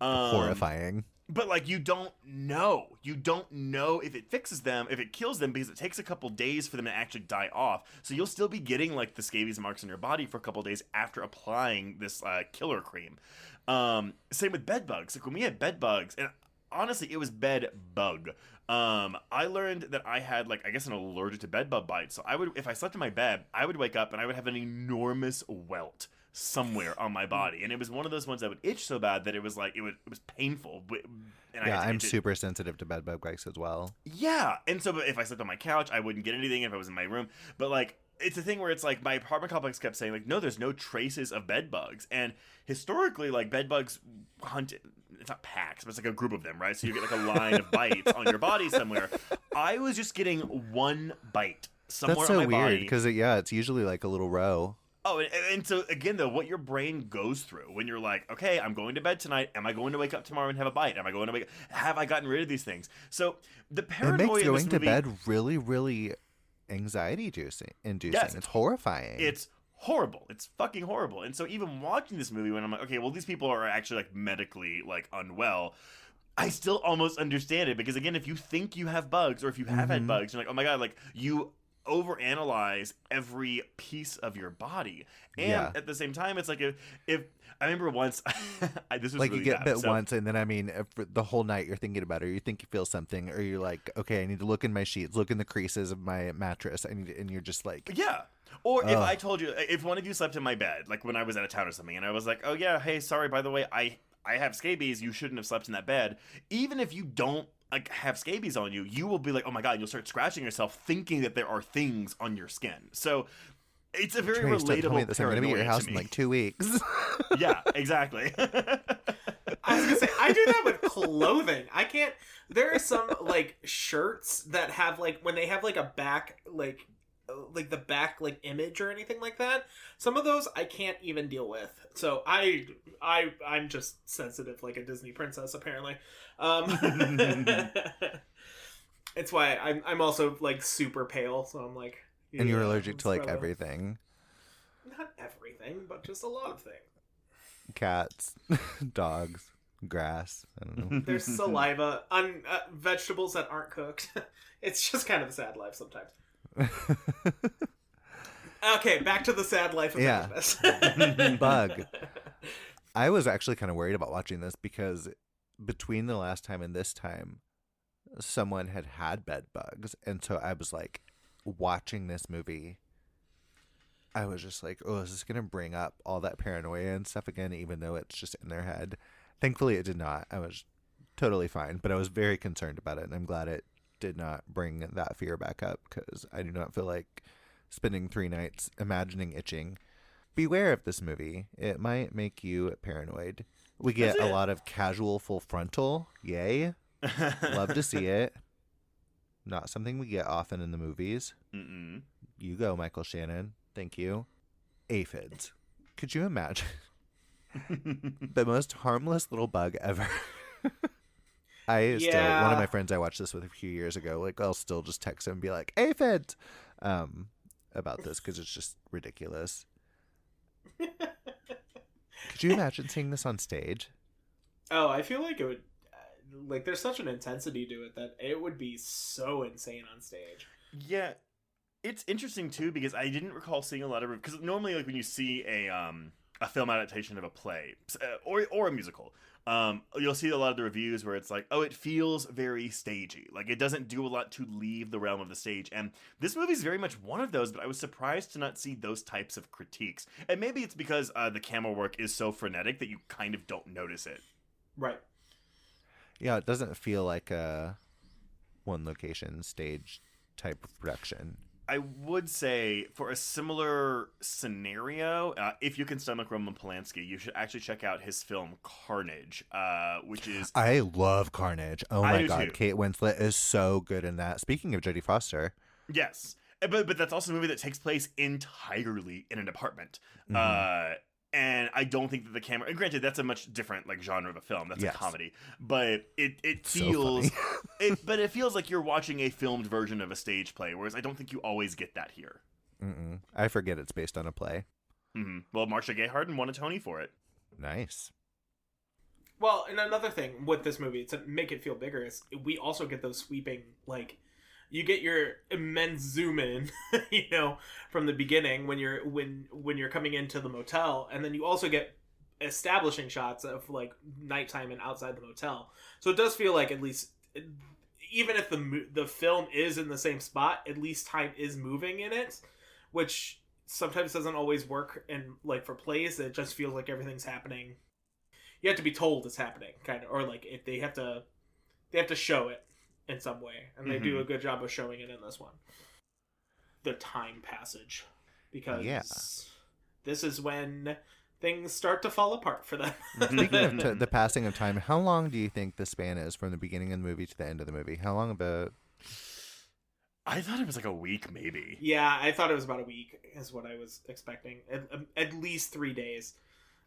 Um, Horrifying. But like you don't know. You don't know if it fixes them, if it kills them because it takes a couple days for them to actually die off. So you'll still be getting like the scabies marks on your body for a couple days after applying this uh, killer cream. Um, same with bed bugs. Like when we had bed bugs, and honestly, it was bed bug. Um, I learned that I had like I guess an allergic to bed bug bites. So I would if I slept in my bed, I would wake up and I would have an enormous welt somewhere on my mm. body, and it was one of those ones that would itch so bad that it was like it was it was painful. And Yeah, I'm get it- super sensitive to bed bug bites as well. yeah, and so if I slept on my couch, I wouldn't get anything if I was in my room. But like, it's a thing where it's like my apartment complex kept saying like, no, there's no traces of bed bugs, and historically, like bed bugs hunt. It's not packs, but it's like a group of them, right? So you get like a line of bites on your body somewhere. I was just getting one bite somewhere That's so weird because uh, yeah, it's usually like a little row. Oh, and, and so again, though, what your brain goes through when you're like, okay, I'm going to bed tonight. Am I going to wake up tomorrow and have a bite? Am I going to wake? Up? Have I gotten rid of these things? So the It paranoia makes in this going to bed really, really anxiety inducing. Yes. It's horrifying. It's horrible. It's fucking horrible. And so even watching this movie when I'm like, okay, well these people are actually like medically like unwell. I still almost understand it because again, if you think you have bugs or if you have had Mhm. bugs, you're like, oh my god, like you overanalyze every piece of your body. And Yeah. at the same time, it's like if if I remember once I, this was like really you get bad. bit So- once, and then I mean, if the whole night you're thinking about it, or you think you feel something, or you're like, okay, I need to look in my sheets, look in the creases of my mattress, I need, and you're just like, Yeah. Or if Ugh. I told you, if one of you slept in my bed, like when I was out of town or something, and I was like, "Oh yeah, hey, sorry, by the way, I I have scabies. You shouldn't have slept in that bed." Even if you don't like have scabies on you, you will be like, "Oh my god!" and You'll start scratching yourself, thinking that there are things on your skin. So it's a very Trace, don't tell me relatable this. I'm gonna be at your paranoia house in like two weeks. yeah, exactly. I was gonna say I do that with clothing. I can't. There are some like shirts that have like when they have like a back like like the back like image or anything like that. Some of those I can't even deal with. So I I I'm just sensitive like a Disney princess apparently. Um, it's why I'm I'm also like super pale. So I'm like. and you're allergic to like everything Not everything, but just a lot of things. cats, dogs, grass. I don't know. There's saliva on uh, vegetables that aren't cooked. it's just kind of a sad life sometimes. Okay, back to the sad life of Yeah. Bug. I was actually kind of worried about watching this because between the last time and this time, someone had had bed bugs, and so I was like, watching this movie. I was just like, oh, is this gonna bring up all that paranoia and stuff again? Even though it's just in their head. Thankfully, it did not. I was totally fine, but I was very concerned about it, and I'm glad it did not bring that fear back up because I do not feel like spending three nights imagining itching. Beware of this movie; it might make you paranoid. We get a lot of casual full frontal. Yay! Love to see it. Not something we get often in the movies. Mm-mm. You go, Michael Shannon. Thank you. Aphids. Could you imagine the most harmless little bug ever? I still one of my friends I watched this with a few years ago. Like I'll still just text him and be like aphids, um, about this because it's just ridiculous. Could you imagine seeing this on stage? oh, I feel like it would. uh, Like, there's such an intensity to it that it would be so insane on stage. Yeah, it's interesting too because I didn't recall seeing a lot of because normally like when you see a um a film adaptation of a play uh, or or a musical, um you'll see a lot of the reviews where it's like oh it feels very stagey like it doesn't do a lot to leave the realm of the stage and this movie is very much one of those but I was surprised to not see those types of critiques and maybe it's because uh, the camera work is so frenetic that you kind of don't notice it. Right. Yeah, it doesn't feel like a one location stage type of production. I would say for a similar scenario, uh, if you can stomach Roman Polanski, you should actually check out his film Carnage, uh, which is I love Carnage. Oh I my god, too. Kate Winslet is so good in that. Speaking of Jodie Foster, yes, Uh, but but that's also a movie that takes place entirely in an apartment. Mhm. Uh, and I don't think that the camera. And granted, that's a much different like genre of a film. That's Yes. a comedy, but it it feels. funny. it, but it feels like you're watching a filmed version of a stage play, whereas I don't think you always get that here. Mm-mm. I forget it's based on a play. hmm Well, Marcia Gay Harden won a Tony for it. Nice. Well, and another thing with this movie to make it feel bigger is we also get those sweeping like you get your immense zoom in, you know, from the beginning when you're when when you're coming into the motel, and then you also get establishing shots of like nighttime and outside the motel. So it does feel like at least even if the the film is in the same spot, at least time is moving in it, which sometimes doesn't always work and like for plays. It just feels like everything's happening. You have to be told it's happening kind of or like if they have to they have to show it in some way and they do Mhm. a good job of showing it in this one the time passage because Yeah. this is when things start to fall apart for them Speaking of t- the passing of time, how long do you think the span is from the beginning of the movie to the end of the movie? How long of I thought it was like a week, maybe. yeah i thought it was about a week is what i was expecting at, um, at least three days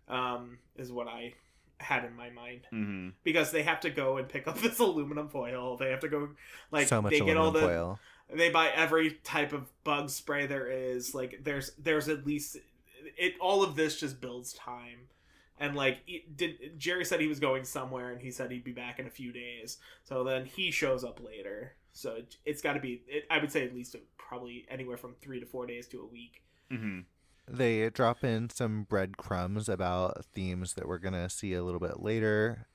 um, is what i had in my mind. Hmm because they have to go and pick up this aluminum foil. They have to go like so much they get all the foil? they buy every type of bug spray there is. Like there's there's at least it all of this just builds time. And like it did jerry said he was going somewhere and he said he'd be back in a few days. So then he shows up later. So it, it's got to be it, i would say at least probably anywhere from three to four days to a week. Hmm They drop in some breadcrumbs about themes that we're gonna see a little bit later.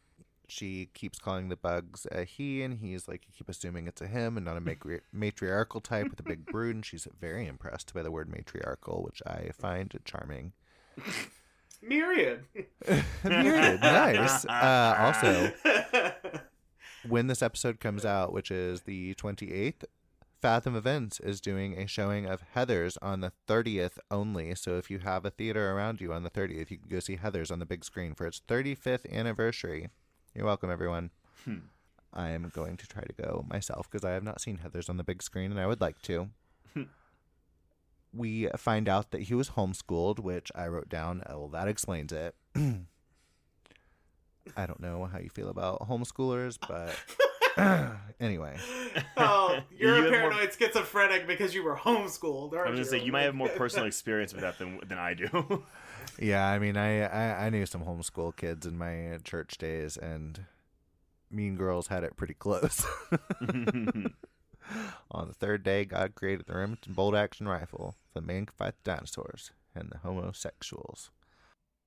She keeps calling the bugs a he, and he's like, you keep assuming it's a him and not a matri- matriarchal type with a big brood. And she's very impressed by the word matriarchal, which I find charming. myriad Myriad, nice. Uh, also, when this episode comes out, which is the 28th, Fathom Events is doing a showing of Heathers on the 30th only. So if you have a theater around you on the 30th, you can go see Heathers on the big screen for its 35th anniversary. You're welcome, everyone. Hmm. I am going to try to go myself because I have not seen Heathers on the big screen and I would like to. Hmm. we find out that he was homeschooled, which I wrote down. Oh, well, that explains it. I don't know how you feel about homeschoolers, but anyway, oh, you're You a have more- paranoid schizophrenic because you were homeschooled, aren't I'm you? gonna say you might have more personal experience with that than than I do. yeah, I mean, I, I I knew some homeschool kids in my church days, and Mean Girls had it pretty close. On the third day, God created the Remington bolt action rifle. For the man could fight the dinosaurs and the homosexuals.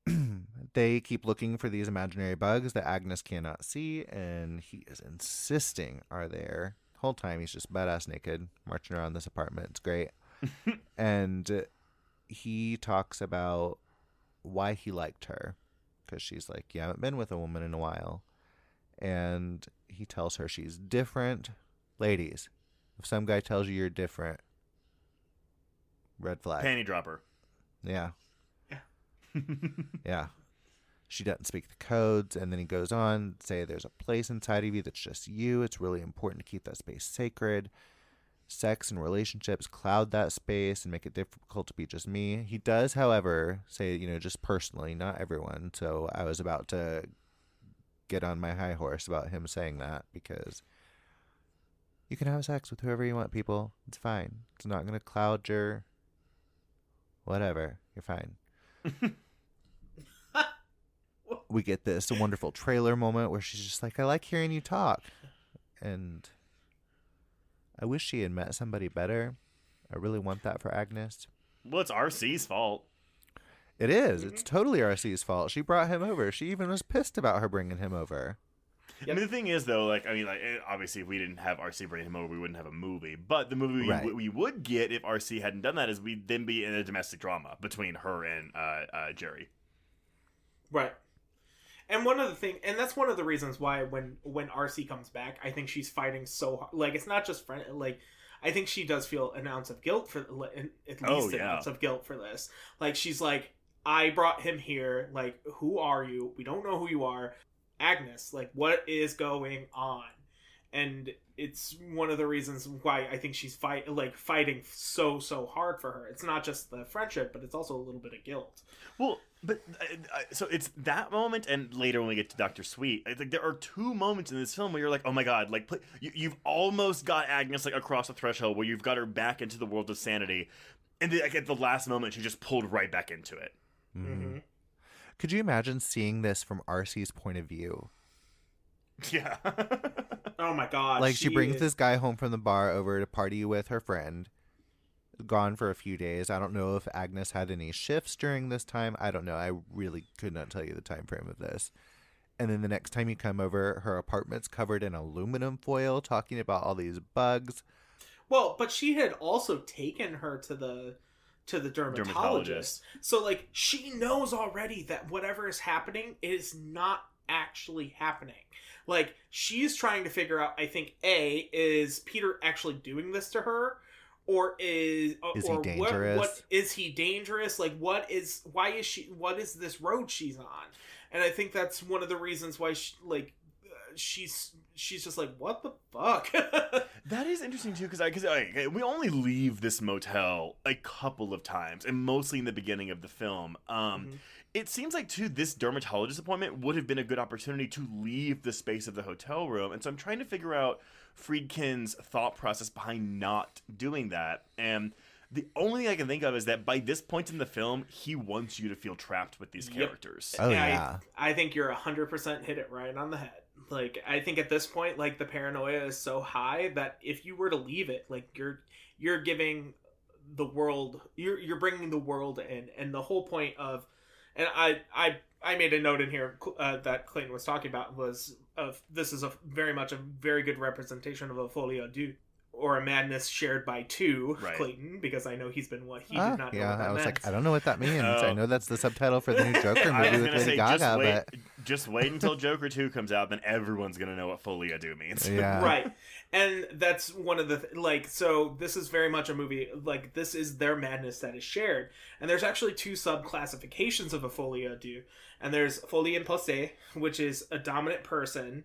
they keep looking for these imaginary bugs that Agnes cannot see, and he is insisting are there. The whole time he's just badass naked, marching around this apartment. It's great. and he talks about why he liked her. Because she's like, You haven't been with a woman in a while. And he tells her she's different. Ladies, if some guy tells you you're different, red flag. Panty dropper. Yeah. Yeah. She doesn't speak the codes, and then he goes on say there's a place inside of you that's just you. It's really important to keep that space sacred. Sex and relationships cloud that space and make it difficult to be just me. He does, however, say, you know, just personally, not everyone. So I was about to get on my high horse about him saying that because you can have sex with whoever you want, people. It's fine. It's not going to cloud your whatever. You're fine. we get this wonderful trailer moment where she's just like, I like hearing you talk. And I wish she had met somebody better. I really want that for Agnes. Well, it's RC's fault. It is. It's totally RC's fault. She brought him over. She even was pissed about her bringing him over. I mean, the thing is, though, like, I mean, like, eh, obviously, if we didn't have RC bring him over, we wouldn't have a movie. But the movie we, Right. we would get if RC hadn't done that is we'd then be in a domestic drama between her and uh, uh, Jerry. Right. And one of the thing, and that's one of the reasons why when when RC comes back, I think she's fighting so hard. Like it's not just friend. Like I think she does feel an ounce of guilt for at oh, least Oh, an ounce of guilt for this. Like she's like, I brought him here. Like who are you? We don't know who you are, Agnes. Like what is going on? And it's one of the reasons why I think she's fight like fighting so so hard for her. It's not just the friendship, but it's also a little bit of guilt. Well, but uh, uh, so it's that moment, and later when we get to Doctor Sweet, I think there are two moments in this film where you're like, "Oh my god!" Like pl- you, you've almost got Agnes like across the threshold, where you've got her back into the world of sanity, and then, like at the last moment, she just pulled right back into it. Mm-hmm. Could you imagine seeing this from RC's point of view? Yeah. Oh my god! like she brings is- this guy home from the bar over to party with her friend gone for a few days i don't know if agnes had any shifts during this time i don't know i really could not tell you the time frame of this and then the next time you come over her apartment's covered in aluminum foil talking about all these bugs Well, but she had also taken her to the to the dermatologist. Dermatologist. So like she knows already that whatever is happening is not actually happening. Like she's trying to figure out I think A is Peter actually doing this to her or is Is he or What, dangerous? what is he dangerous? Like what is why is she what is this road she's on? And I think that's one of the reasons why she like uh, she's she's just like what the fuck? That is interesting too, because i because like, we only leave this motel a couple of times, and mostly in the beginning of the film. Um, Mhm. It seems like too this dermatologist appointment would have been a good opportunity to leave the space of the hotel room, and so I'm trying to figure out Friedkin's thought process behind not doing that. And the only thing I can think of is that by this point in the film, he wants you to feel trapped with these Yep. characters. oh I- yeah I think you're 100% hit it right on the head. Like I think at this point like the paranoia is so high that if you were to leave it like you're you're giving the world you're you're bringing the world in and the whole point of and I I I made a note in here uh, that Clayton was talking about was of this is a very much a very good representation of a folie à deux or a madness shared by two Right. Clayton because I know he's been what he Ah, did not know yeah what that i was meant. like i don't know what that means Oh. i know that's the subtitle for the new joker movie with lady say, gaga wait, but just wait until Joker Two comes out, then everyone's gonna know what folie à deux means. yeah. Right. And that's one of the th- like so this is very much a movie like this is their madness that is shared. And there's actually two sub classifications of a folie à deux and there's folie imposée which is a dominant person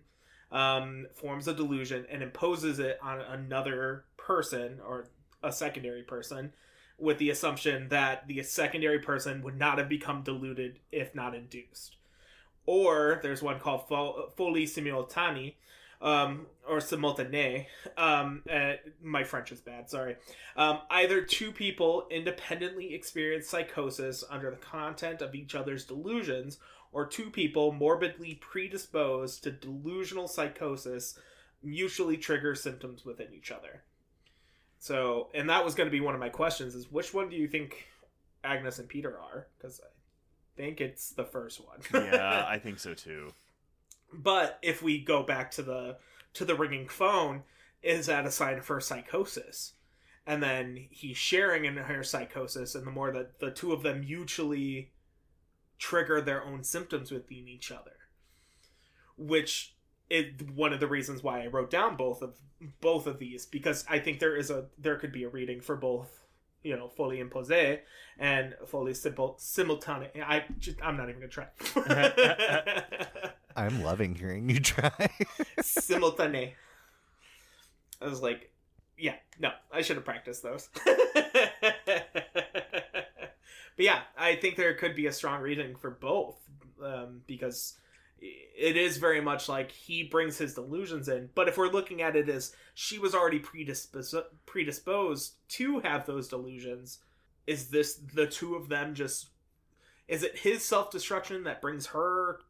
um, forms a delusion and imposes it on another person or a secondary person with the assumption that the secondary person would not have become deluded if not induced or there's one called fo- folie simultanea um, or simultané. Um, uh, my French is bad. Sorry. Um, either two people independently experience psychosis under the content of each other's delusions, or two people morbidly predisposed to delusional psychosis mutually trigger symptoms within each other. So, and that was going to be one of my questions: is which one do you think Agnes and Peter are? Because think it's the first one. yeah, I think so too. But if we go back to the to the ringing phone, is that a sign of her psychosis? And then he's sharing in her psychosis, and the more that the two of them mutually trigger their own symptoms within each other, which is one of the reasons why I wrote down both of both of these because I think there is a there could be a reading for both you know, fully imposé and fully simple simultaneous. I just, I'm not even gonna try. I'm loving hearing you try. simultané. I was like, yeah, no, I should have practiced those. but yeah, I think there could be a strong reading for both um, because it is very much like he brings his delusions in. But if we're looking at it as she was already predisposed predisposed to have those delusions, is this the two of them just? Is it his self destruction that brings her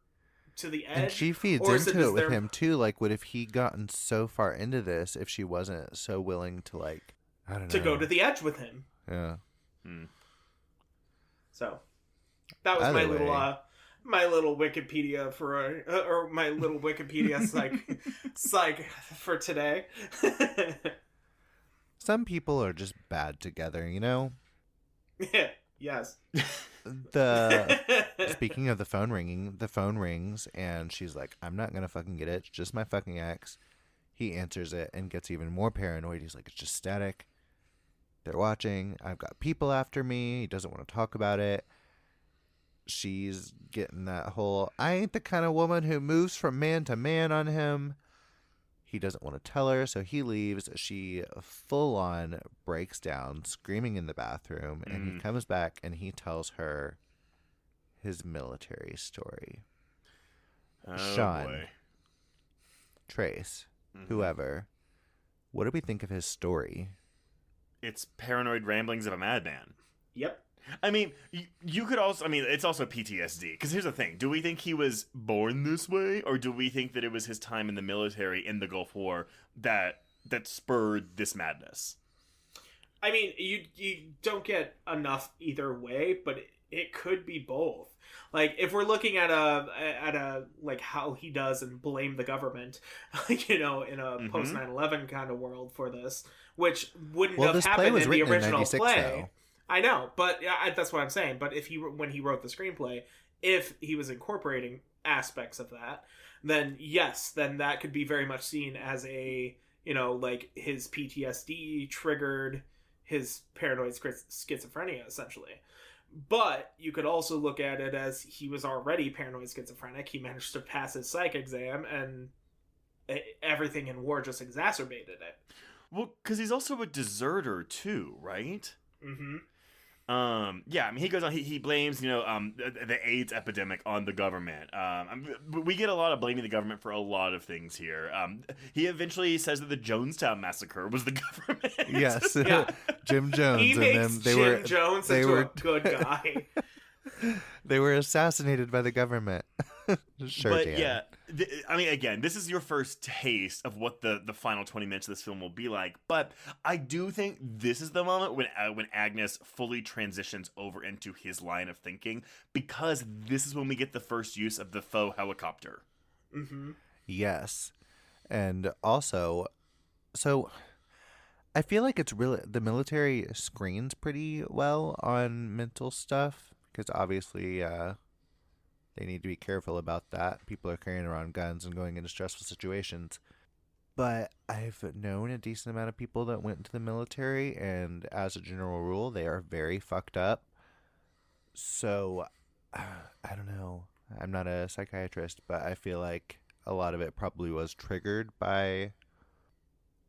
to the edge? And she feeds Or into it it, with their- him too. Like, would if he gotten so far into this if she wasn't so willing to like, I don't know, to go to the edge with him. yeah. So that was Either my little uh my little Wikipedia for uh, or my little Wikipedia psych psych for today. Some people are just bad together, you know. Yeah. Yes. The speaking of the phone ringing, the phone rings and she's like, "I'm not gonna fucking get it. It's just my fucking ex." He answers it and gets even more paranoid. He's like, "It's just static. They're watching. I've got people after me." He doesn't want to talk about it. She's getting that whole "I ain't the kind of woman who moves from man to man" on him. He doesn't want to tell her, so he leaves. She full on breaks down, screaming in the bathroom, and he Mm. comes back and he tells her his military story. Oh, Shawn. boy. Trace, Mhm. whoever, what do we think of his story? It's paranoid ramblings of a madman. Yep. I mean, you, you could also. I mean, it's also PTSD. Because here's the thing: Do we think he was born this way, or do we think that it was his time in the military in the Gulf War that that spurred this madness? I mean, you you don't get enough either way, but it, it could be both. Like if we're looking at a at a like how he does and blame the government, like you know, in a Mhm. post 9/11 kind of world for this, which wouldn't Well, have happened in the written in original 96, play. though. I know, but yeah, I, that's what I'm saying. But if he when he wrote the screenplay, if he was incorporating aspects of that, then yes, then that could be very much seen as a you know like his PTSD triggered his paranoid schizophrenia essentially. But you could also look at it as he was already paranoid schizophrenic. He managed to pass his psych exam, and everything in war just exacerbated it. Well, because he's also a deserter too, right? hmm Um, yeah, I mean, he goes on. He, he blames, you know, um, the, the AIDS epidemic on the government. Um, we get a lot of blaming the government for a lot of things here. Um, he eventually says that the Jonestown massacre was the government. Yes, Yeah. Jim Jones, He and makes then they Jim were Jones they into were- a good guy. they were assassinated by the government. sure, but Dan. yeah, th- I mean, again, this is your first taste of what the the final twenty minutes of this film will be like. But I do think this is the moment when uh, when Agnes fully transitions over into his line of thinking because this is when we get the first use of the faux helicopter. hmm Yes. And also, so I feel like it's really the military screens pretty well on mental stuff because obviously uh, they need to be careful about that. People are carrying around guns and going into stressful situations. But I've known a decent amount of people that went into the military, and as a general rule, they are very fucked up. So, I don't know. I'm not a psychiatrist, but I feel like a lot of it probably was triggered by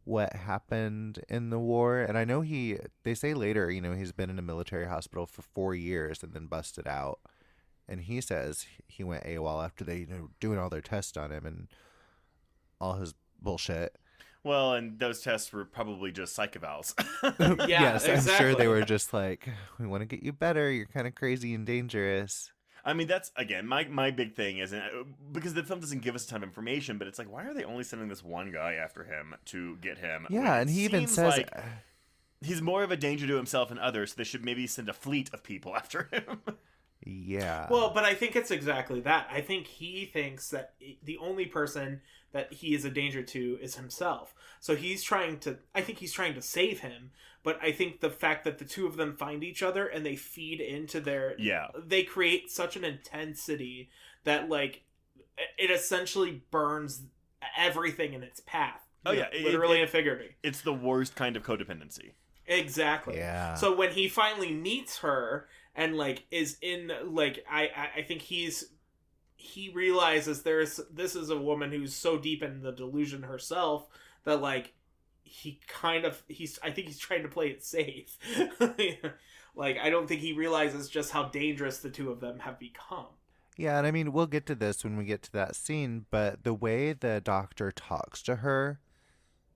what happened in the war. And I know he, they say later, you know, he's been in a military hospital for four years and then busted out. And he says he went AWOL after they, you know, doing all their tests on him and all his bullshit. Well, and those tests were probably just psych evals. yes, I'm sure they were just like, we want to get you better. You're kind of crazy and dangerous. I mean, that's again my my big thing is uh, because the film doesn't give us a ton of information, but it's like, why are they only sending this one guy after him to get him? Yeah, it and he even says, like he's more of a danger to himself and others. So they should maybe send a fleet of people after him. Yeah. Well, but I think it's exactly that. I think he thinks that the only person that he is a danger to is himself. So he's trying to I think he's trying to save him, but I think the fact that the two of them find each other and they feed into their yeah, they create such an intensity that like it essentially burns everything in its path. Oh, yeah, know, it- literally it- and figuratively. it's the worst kind of codependency. Exactly. yeah. So when he finally meets her and like is in like I I, think he's he realizes there's this is a woman who's so deep in the delusion herself that like he kind of he's I think he's trying to play it safe. like I don't think he realizes just how dangerous the two of them have become. Yeah, and I mean, we'll get to this when we get to that scene, but the way the doctor talks to her,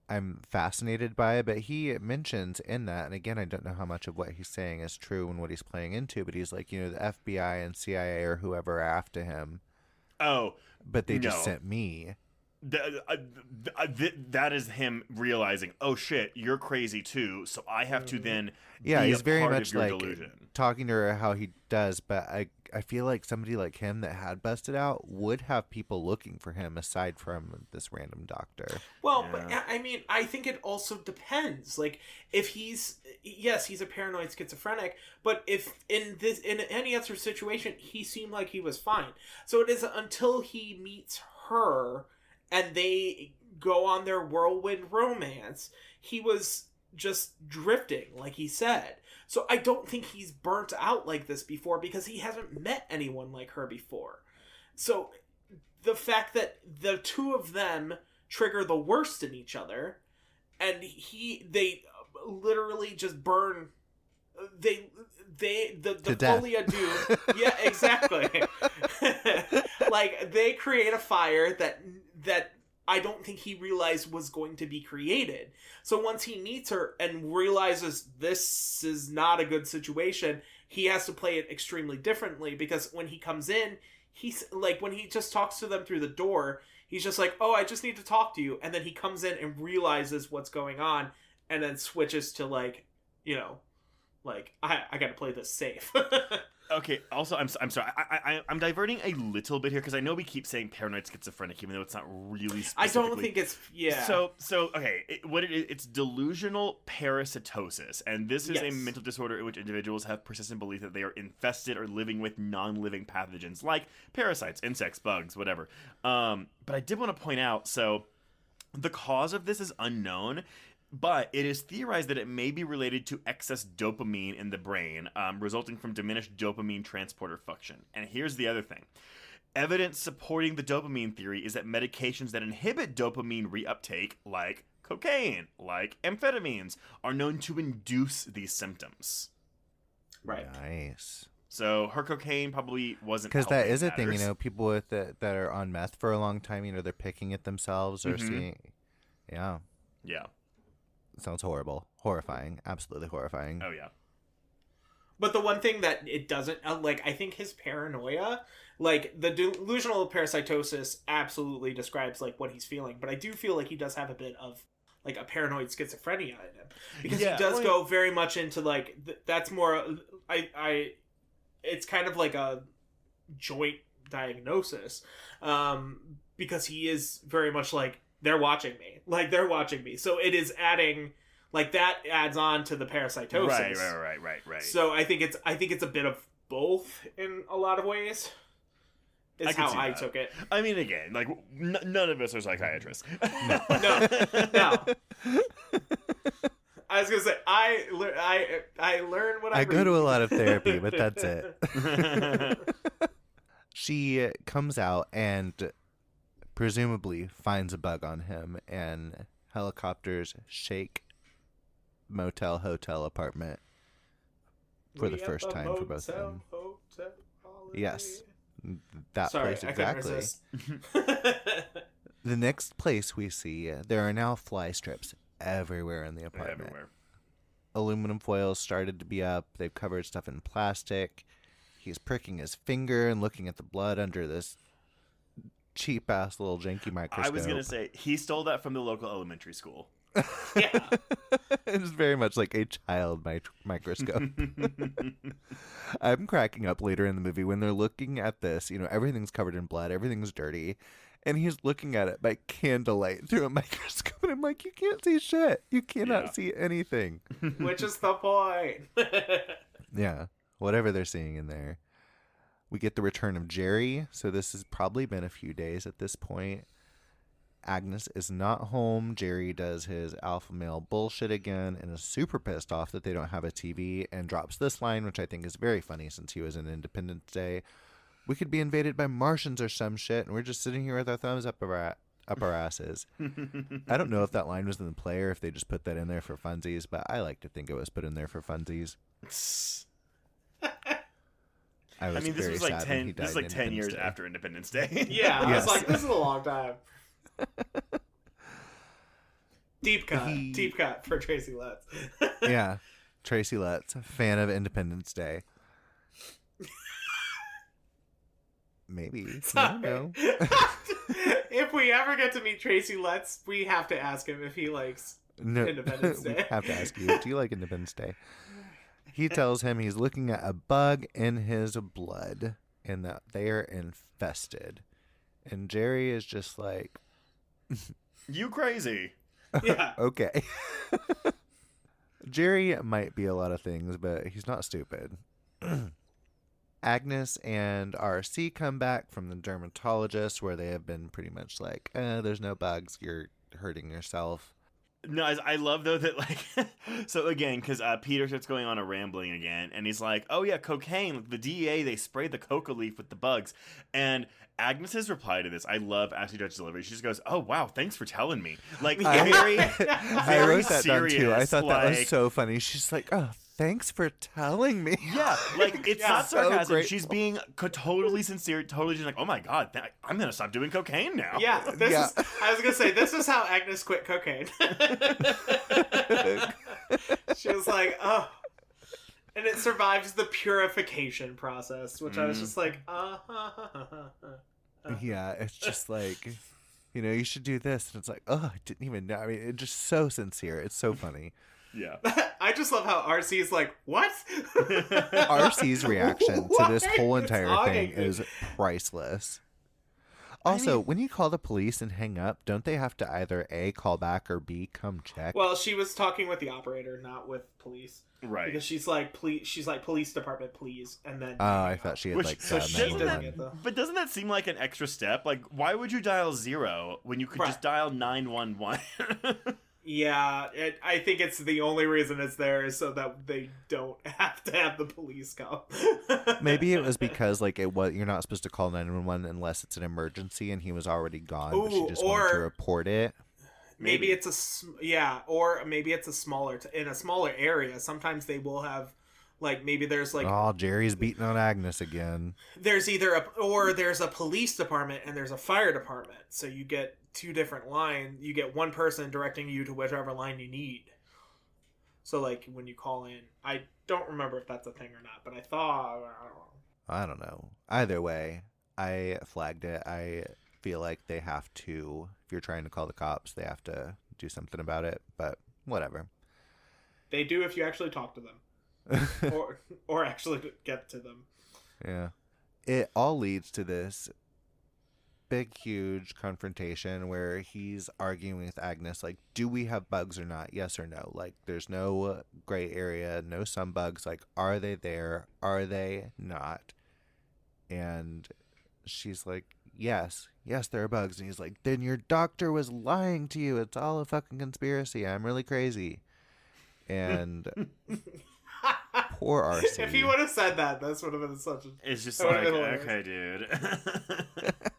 I'm fascinated by it. But he mentions in that, and again, I don't know how much of what he's saying is true and what he's playing into, but he's like, you know, the FBI and CIA or whoever are after him, Oh, but they just sent me. Th- uh, th- uh, th- that is him realizing, oh shit, you're crazy too. So I have to then Yeah, be he's a very part much your like delusion. talking to her how he does, but I I feel like somebody like him that had busted out would have people looking for him aside from this random doctor. Well, but Yeah. I I mean, I think it also depends. Like, if he's yes, he's a paranoid schizophrenic, but if in this in any other situation, he seemed like he was fine. So it is until he meets her and they go on their whirlwind romance, he was just drifting, like he said. So I don't think he's burnt out like this before because he hasn't met anyone like her before. So the fact that the two of them trigger the worst in each other and he they literally just burn they they the, the folie à deux yeah exactly like they create a fire that that I don't think he realized was going to be created. So once he meets her and realizes this is not a good situation, he has to play it extremely differently because when he comes in, he's like when he just talks to them through the door, he's just like, "Oh, I just need to talk to you." And then he comes in and realizes what's going on and then switches to like, you know, like I I got to play this safe. Okay. Also, I'm I'm sorry. I, I I'm diverting a little bit here because I know we keep saying paranoid schizophrenic, even though it's not really. I don't think it's yeah. So so okay, it, what it is, it's delusional parasitosis, and this is a mental disorder in which individuals have persistent belief that they are infested or living with non-living pathogens like parasites, insects, bugs, whatever. Um, but I did want to point out, so the cause of this is unknown. But it is theorized that it may be related to excess dopamine in the brain, um, resulting from diminished dopamine transporter function. And here's the other thing Evidence supporting the dopamine theory is that medications that inhibit dopamine reuptake, like cocaine, like amphetamines, are known to induce these symptoms. right. Nice. So her cocaine probably wasn't Because that is helping is a thing, you know, people with the, that are on meth for a long time, you know, they're picking at themselves or Mhm. seeing. Yeah, Yeah. Sounds horrible, horrifying, absolutely horrifying. Oh yeah. But the one thing that it doesn't uh, like, I think his paranoia, like the delusional parasitosis, absolutely describes like what he's feeling. But I do feel like he does have a bit of like a paranoid schizophrenia in him because Yeah, he does well, go very much into like th- that's more. I I, it's kind of like a joint diagnosis, um, because he is very much like they're watching me, like they're watching me. So it is adding. Like that adds on to the parasitosis. Right, right, right, right, right. So I think it's I think it's a bit of both in a lot of ways. Is I how I that. took it. I mean, again, like n- none of us are psychiatrists. No, no. I was gonna say I lear- I I learn what I. I go to a lot of therapy, but that's it. she comes out and presumably finds a bug on him, and helicopters shake motel hotel apartment for the We at first time for both of them. Hotel. Yes. that Sorry, place exactly. The next place we see, there are now fly strips everywhere in the apartment. Everywhere. Aluminum foils started to be up. They've covered stuff in plastic. He's pricking his finger and looking at the blood under this cheap ass little janky microscope. I was gonna say he stole that from the local elementary school. Yeah. it's very much like a child mi- microscope. I'm cracking up later in the movie when they're looking at this. You know, everything's covered in blood, everything's dirty, and he's looking at it by candlelight through a microscope. And I'm like, you can't see shit. You cannot Yeah. see anything. Which is the point. Yeah, whatever they're seeing in there. We get the return of Jerry, so this has probably been a few days at this point. Agnes is not home. Jerry does his alpha male bullshit again and is super pissed off that they don't have a TV and drops this line, which I think is very funny since he was in Independence Day. We could be invaded by Martians or some shit, and we're just sitting here with our thumbs up our, up our asses. I don't know if that line was in the play or if they just put that in there for funsies, but I like to think it was put in there for funsies. I, was I mean, this was like ten. This is like ten years Day. after Independence Day. yeah, I was like, this is a long time. Deep cut. He- Deep cut for Tracy Letts. yeah, Tracy Letts, fan of Independence Day. Maybe. I Sorry. don't if we ever get to meet Tracy Letts, we have to ask him if he likes. No, Independence Day. we have to ask you. Do you like Independence Day? He tells him he's looking at a bug in his blood and that they are infested. And Jerry is just like, you crazy? Yeah. okay. Jerry might be a lot of things, but he's not stupid. Agnes and RC come back from the dermatologist where they have been pretty much like, eh, there's no bugs, you're hurting yourself. No, I, I love though that like so again because uh, Peter starts going on a rambling again, and he's like, "Oh yeah, cocaine. The DEA they sprayed the coca leaf with the bugs." And Agnes's reply to this, I love Ashley Judd's delivery. She just goes, "Oh wow, thanks for telling me." Like I- very, I very wrote that down too. I serious, thought that was so funny. She's like, oh, thanks for telling me. Yeah, like it's Yeah. not So sarcasm. grateful. She's being co- totally sincere, totally just like, "Oh my god, th- I'm gonna stop doing cocaine now." Yeah, this Yeah. is. I was gonna say this is how Agnes quit cocaine. she was like, oh, and it survives the purification process, which I was Mm. just like, uh, yeah, it's just like, you know, you should do this. And it's like, oh, I didn't even know. I mean, it's just so sincere. It's so funny. Yeah. I just love how RC is like, what? RC's reaction to this whole are you entire thing talking? is priceless. Also, mean- when you call the police and hang up, don't they have to either A, call back, or B, come check? Well, she was talking with the operator, not with police, Right. because she's like, please, she's like, police department, please, and then. Oh, I thought she had, Which like, so she doesn't doesn't 911. get the- But doesn't that seem like an extra step? Like, why would you dial zero when you could Right. just dial nine one one? Yeah, it, I think it's the only reason it's there is so that they don't have to have the police come. Maybe it was because like it was you're not supposed to call 911 unless it's an emergency and he was already gone but she Ooh, just wanted to report it. maybe it's a yeah, or maybe it's a smaller t- in a smaller area. Sometimes they will have like maybe there's like oh, Jerry's beating on Agnes again. there's either a or there's a police department and there's a fire department. So you get two different lines. You get one person directing you to whichever line you need. So like when you call in, I don't remember if that's a thing or not, but I thought I don't know. I don't know. Either way, I flagged it. I feel like they have to if you're trying to call the cops, they have to do something about it, but whatever. They do if you actually talk to them or or actually get to them. Yeah. It all leads to this big, huge confrontation where he's arguing with Agnes, like, do we have bugs or not? Yes or no? Like, there's no gray area, no some bugs. Like, are they there? Are they not? And she's like, yes, yes, there are bugs. And he's like, then your doctor was lying to you. It's all a fucking conspiracy. I'm really crazy. And poor RC. If he would have said that, this would have been such a. It's just That like, okay, dude.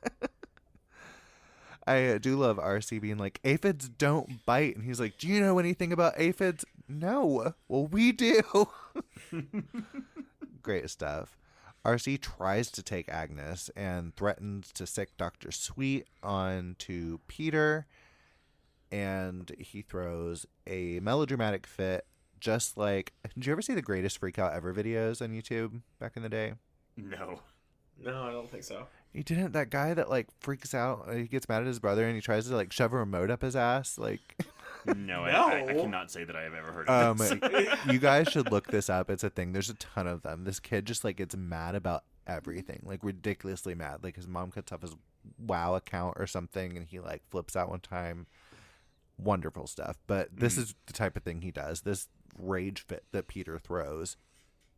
I uh, do love RC being like, aphids don't bite. And he's like, Do you know anything about aphids? No. Well, we do. Great stuff. RC tries to take Agnes and threatens to sick Dr. Sweet onto Peter, and he throws a melodramatic fit, just like. Did you ever see the greatest freak out ever videos on YouTube back in the day? No. No, I don't think so. He didn't. That guy that like freaks out, uh, he gets mad at his brother and he tries to like shove a remote up his ass. Like, No, I, I, I cannot say that I have ever heard um, of this. you guys should look this up. It's a thing. There's a ton of them. This kid just like gets mad about everything, like ridiculously mad. Like his mom cuts off his WoW account or something, and he like flips out one time. Wonderful stuff. But this Mhm. is the type of thing he does. This rage fit that Peter throws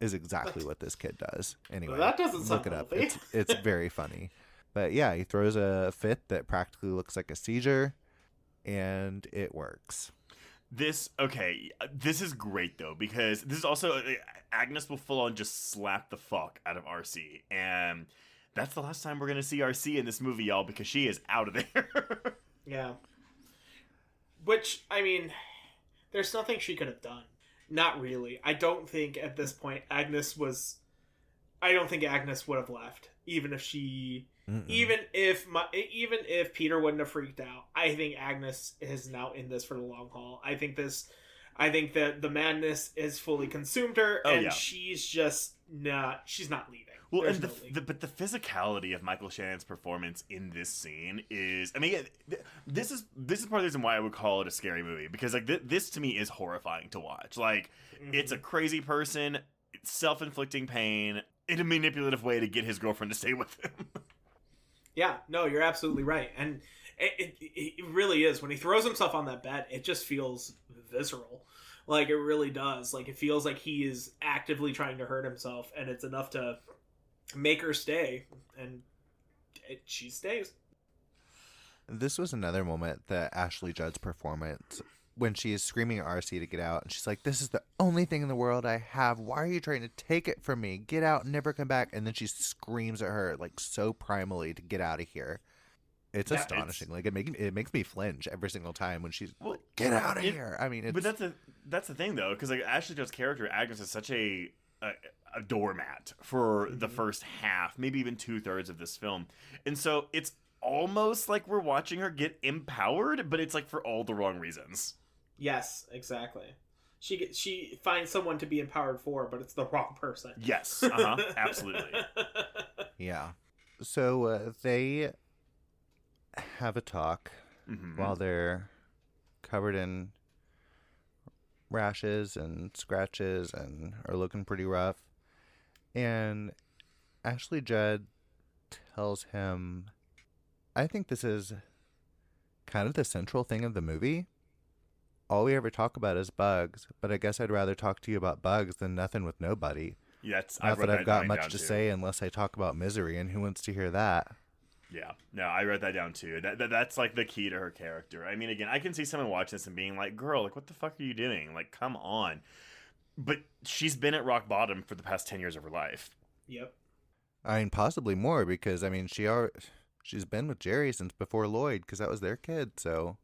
is exactly what this kid does. Anyway, that doesn't look it up. It's it's very funny. But yeah, he throws a fit that practically looks like a seizure, and it works. This okay. uh, This is great though because this is also uh, Agnes will full on just slap the fuck out of RC, and that's the last time we're gonna see RC in this movie, y'all, because she is out of there. Yeah. Which, I mean, there's nothing she could have done. Not really. I don't think at this point Agnes was. I don't think Agnes would have left, even if she, Mm-mm. even if my, even if Peter wouldn't have freaked out. I think Agnes is now in this for the long haul. I think this, I think that the madness has fully consumed her, Oh, and yeah. she's just not. She's not leaving. Well, There's and the, no the but the physicality of Michael Shannon's performance in this scene is, I mean, this is this is part of the reason why I would call it a scary movie because like th- this to me is horrifying to watch. Like it's a Mm-hmm. crazy person, self inflicting pain in a manipulative way to get his girlfriend to stay with him. Yeah, no, you're absolutely right, and it, it, it really is. When he throws himself on that bed, it just feels visceral. Like it really does. Like it feels like he is actively trying to hurt himself, and it's enough to make her stay, and it, she stays. This was another moment that Ashley Judd's performance when she is screaming at RC to get out and she's like, This is the only thing in the world I have. Why are you trying to take it from me? Get out never come back and then she screams at her like so primally to get out of here. It's Yeah, it's- astonishing. Like it makes it makes me flinch every single time when she's Well, like, Get out of it- here. I mean it's But that's the that's the thing though, because like Ashley Judd's character Agnes is such a a, a doormat for the Mhm. first half, maybe even two thirds of this film, and so it's almost like we're watching her get empowered, but it's like for all the wrong reasons. Yes, exactly. She gets, she finds someone to be empowered for, but it's the wrong person. Yes, uh huh, absolutely. Yeah. So uh, they have a talk Mhm. while they're covered in rashes and scratches and are looking pretty rough. And Ashley Judd tells him, I think this is kind of the central thing of the movie. All we ever talk about is bugs, but I guess I'd rather talk to you about bugs than nothing with nobody. Yeah, Not I've that I've got much to too. say unless I talk about misery, and who wants to hear that? Yeah, no, I wrote that down too. That, that that's like the key to her character. I mean, again, I can see someone watching this and being like, "Girl, like, what the fuck are you doing? Like, come on." But she's been at rock bottom for the past ten years of her life. yep. I mean, possibly more because I mean, she are she's been with Jerry since before Lloyd because that was their kid. So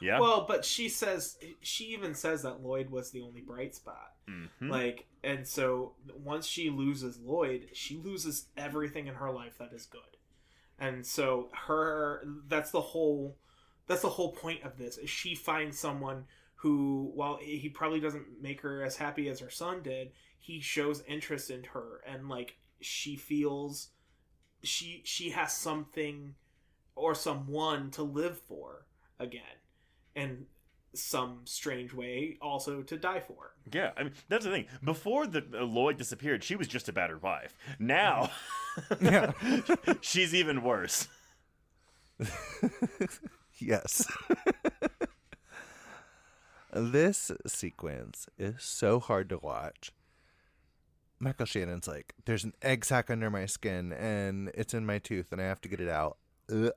Yeah. Well, but she says she even says that Lloyd was the only bright spot. Mhm. Like, and so once she loses Lloyd, she loses everything in her life that is good. And so her that's the whole that's the whole point of this. Is she finds someone who while he probably doesn't make her as happy as her son did, he shows interest in her and like she feels she she has something or someone to live for again. And some strange way also to die for. Yeah, I mean that's the thing. Before the uh, Lloyd disappeared, she was just a battered wife. Now, Yeah. she's even worse. yes. this sequence is so hard to watch. Michael Shannon's like, there's an egg sac under my skin and it's in my tooth and I have to get it out. Ugh.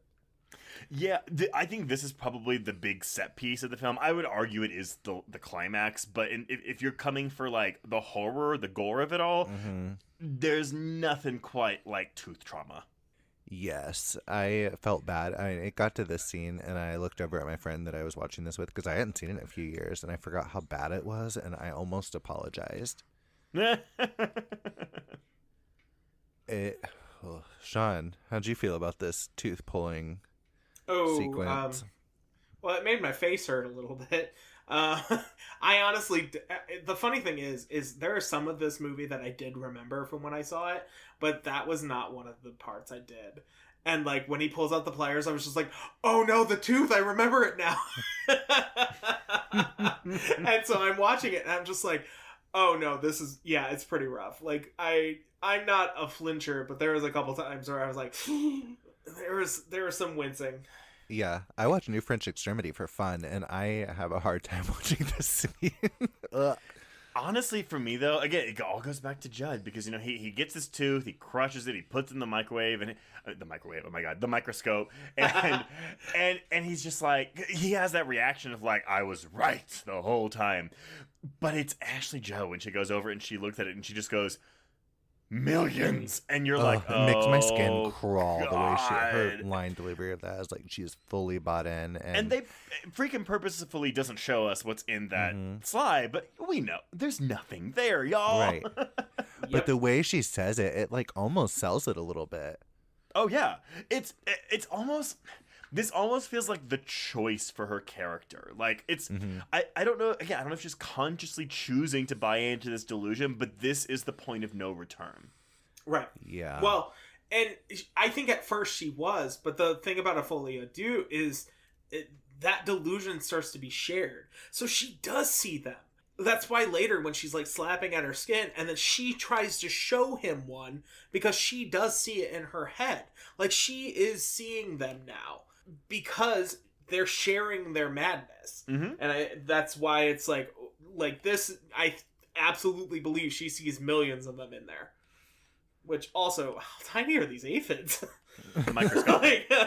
Yeah, th- I think this is probably the big set piece of the film. I would argue it is the the climax, but in, if, if you're coming for like the horror, the gore of it all, Mhm. there's nothing quite like tooth trauma. Yes, I felt bad. I it got to this scene and I looked over at my friend that I was watching this with because I hadn't seen it in a few years and I forgot how bad it was and I almost apologized. it. Oh, Shawn, how'd you feel about this tooth pulling oh, sequence? Um, well, it made my face hurt a little bit. Uh, I honestly, uh, the funny thing is, is there are some of this movie that I did remember from when I saw it, but that was not one of the parts I did. And like when he pulls out the pliers, I was just like, "Oh no, the tooth! I remember it now." and so I'm watching it, and I'm just like, "Oh no, this is yeah, it's pretty rough." Like I, I'm not a flincher, but there was a couple times where I was like, there was there was some wincing. Yeah, I watch New French Extremity for fun, and I have a hard time watching this scene. Honestly, for me though, again, it all goes back to Judd because you know he, he gets his tooth, he crushes it, he puts it in the microwave and uh, the microwave. Oh my god, the microscope, and and and he's just like he has that reaction of like I was right the whole time, but it's Ashley Judd when she goes over and she looks at it and she just goes millions, and you're like, it makes my skin "Oh, crawl the way she her line delivery of that is like she is fully bought in, and, And they freaking purposefully doesn't show us what's in that Mhm. slide, but we know there's nothing there, y'all. right. Yep. But the way she says it, it like almost sells it a little bit. Oh yeah, it's it's almost this almost feels like the choice for her character. Like it's Mhm. I I don't know again I don't know if she's consciously choosing to buy into this delusion, but this is the point of no return. right. Yeah. Well, and I think at first she was, but the thing about a folie à deux is it, that delusion starts to be shared. So she does see them. That's why later when she's like slapping at her skin and then she tries to show him one because she does see it in her head. Like she is seeing them now because they're sharing their madness. Mm-hmm. And I that's why it's like like this I absolutely believe she sees millions of them in there. Which also, how tiny are these aphids? Microscopic. Like,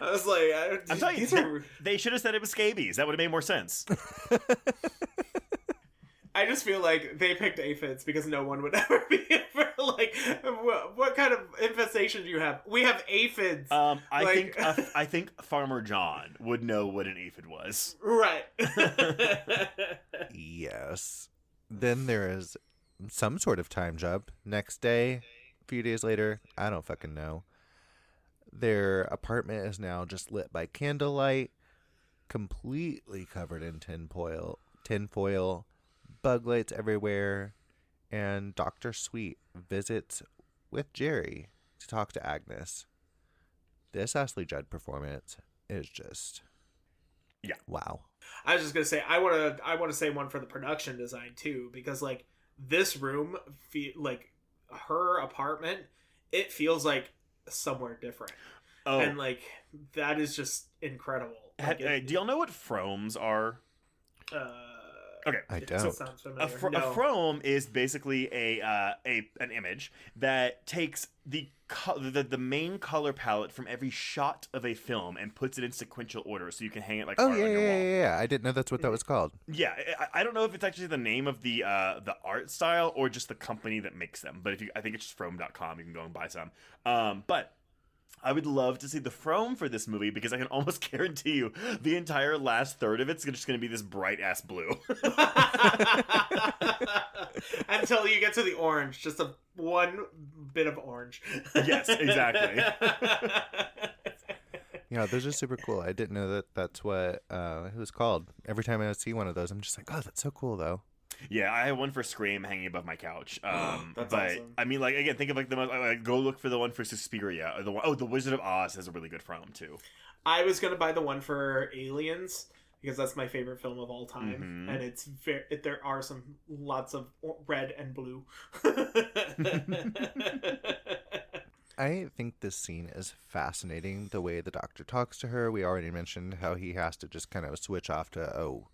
I was like, I, I'm telling you, these are, they should have said it was scabies. That would have made more sense. I just feel like they picked aphids because no one would ever be like, what, what kind of infestation do you have? We have aphids, Um, I Like- think uh, I think Farmer John would know what an aphid was. right? yes. Then there is some sort of time jump. Next day, a few days later, I don't fucking know. Their apartment is now just lit by candlelight, completely covered in tinfoil, tinfoil, bug lights everywhere, and Dr. Sweet visits with Jerry to talk to Agnes. This Ashley Judd performance is just Yeah. Wow. I was just gonna say I want to I want to say one for the production design too because like this room feel like her apartment it feels like somewhere different Oh, and like that is just incredible. Like, uh, it- do y'all know what fromes are? uh, Okay. I don't. sounds A, familiar. fr- a No. frome is basically a uh, a an image that takes the, co- the the main color palette from every shot of a film and puts it in sequential order, so you can hang it like Oh art yeah, on yeah, wall. yeah, yeah. I didn't know that's what that was called. Yeah, I, I don't know if it's actually the name of the uh, the art style or just the company that makes them. But if you, I think it's just Frome.com. You can go and buy some. Um, but I would love to see the Frome for this movie because I can almost guarantee you the entire last third of it's just going to be this bright ass blue. Until you get to the orange, just a one bit of orange. Yes, exactly. Yeah, those are super cool. I didn't know that that's what uh, it was called. Every time I see one of those, I'm just like, oh, that's so cool, though. Yeah, I have one for Scream hanging above my couch. Um, That's but awesome. I mean, like again, think of like the most, like, go look for the one for Suspiria or the one oh the Wizard of Oz has a really good Frome too. I was gonna buy the one for Aliens because that's my favorite film of all time, Mhm. and it's very. It, there are some lots of red and blue. I think this scene is fascinating. The way the doctor talks to her. We already mentioned how he has to just kind of switch off to, oh,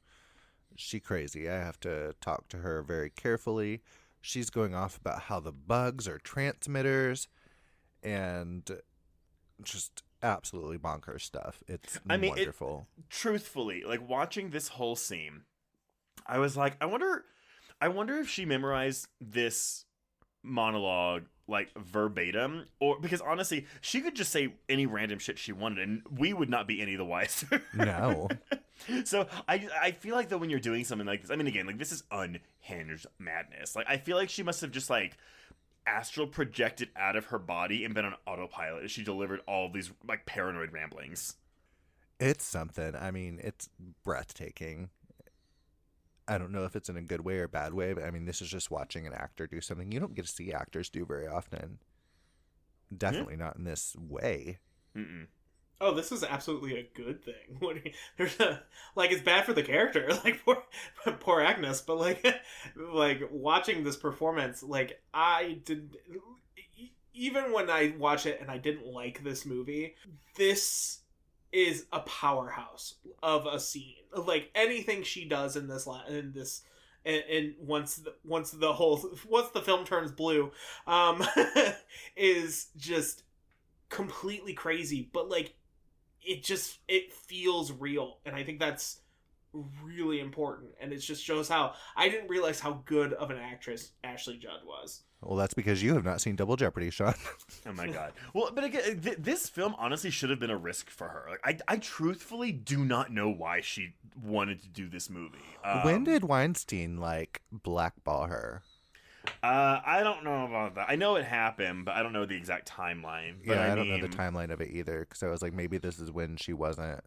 she crazy. I have to talk to her very carefully. She's going off about how the bugs are transmitters, and just absolutely bonkers stuff. It's I mean, it- wonderful. truthfully, like watching this whole scene, I was like, I wonder, I wonder if she memorized this monologue like verbatim, or because honestly, she could just say any random shit she wanted, and we would not be any the wiser. No. so I I feel like that when you're doing something like this, I mean, again, like this is unhinged madness. Like I feel like she must have just like astral projected out of her body and been on autopilot as she delivered all these like paranoid ramblings. It's something. I mean, it's breathtaking. I don't know if it's in a good way or bad way, but I mean, this is just watching an actor do something you don't get to see actors do very often. Definitely not in this way. Mm-mm. Oh, this is absolutely a good thing. What there's a like it's bad for the character, like poor poor Agnes, but like like watching this performance, like I did even when I watch it and I didn't like this movie, this is a powerhouse of a scene. Like anything she does in this in this and, and once the, once the whole once the film turns blue, um, is just completely crazy. But like it just it feels real and i think that's really important and it just shows how i didn't realize how good of an actress ashley judd was Well, that's because you have not seen Double Jeopardy, Shawn. Oh my god. Well, but again, th- this film honestly should have been a risk for her. Like, I, I truthfully do not know why she wanted to do this movie. Um, when did Weinstein like blackball her? Uh, I don't know about that. I know it happened, but I don't know the exact timeline. But yeah, I, I, don't know the timeline of it either. Because I was like, maybe this is when she wasn't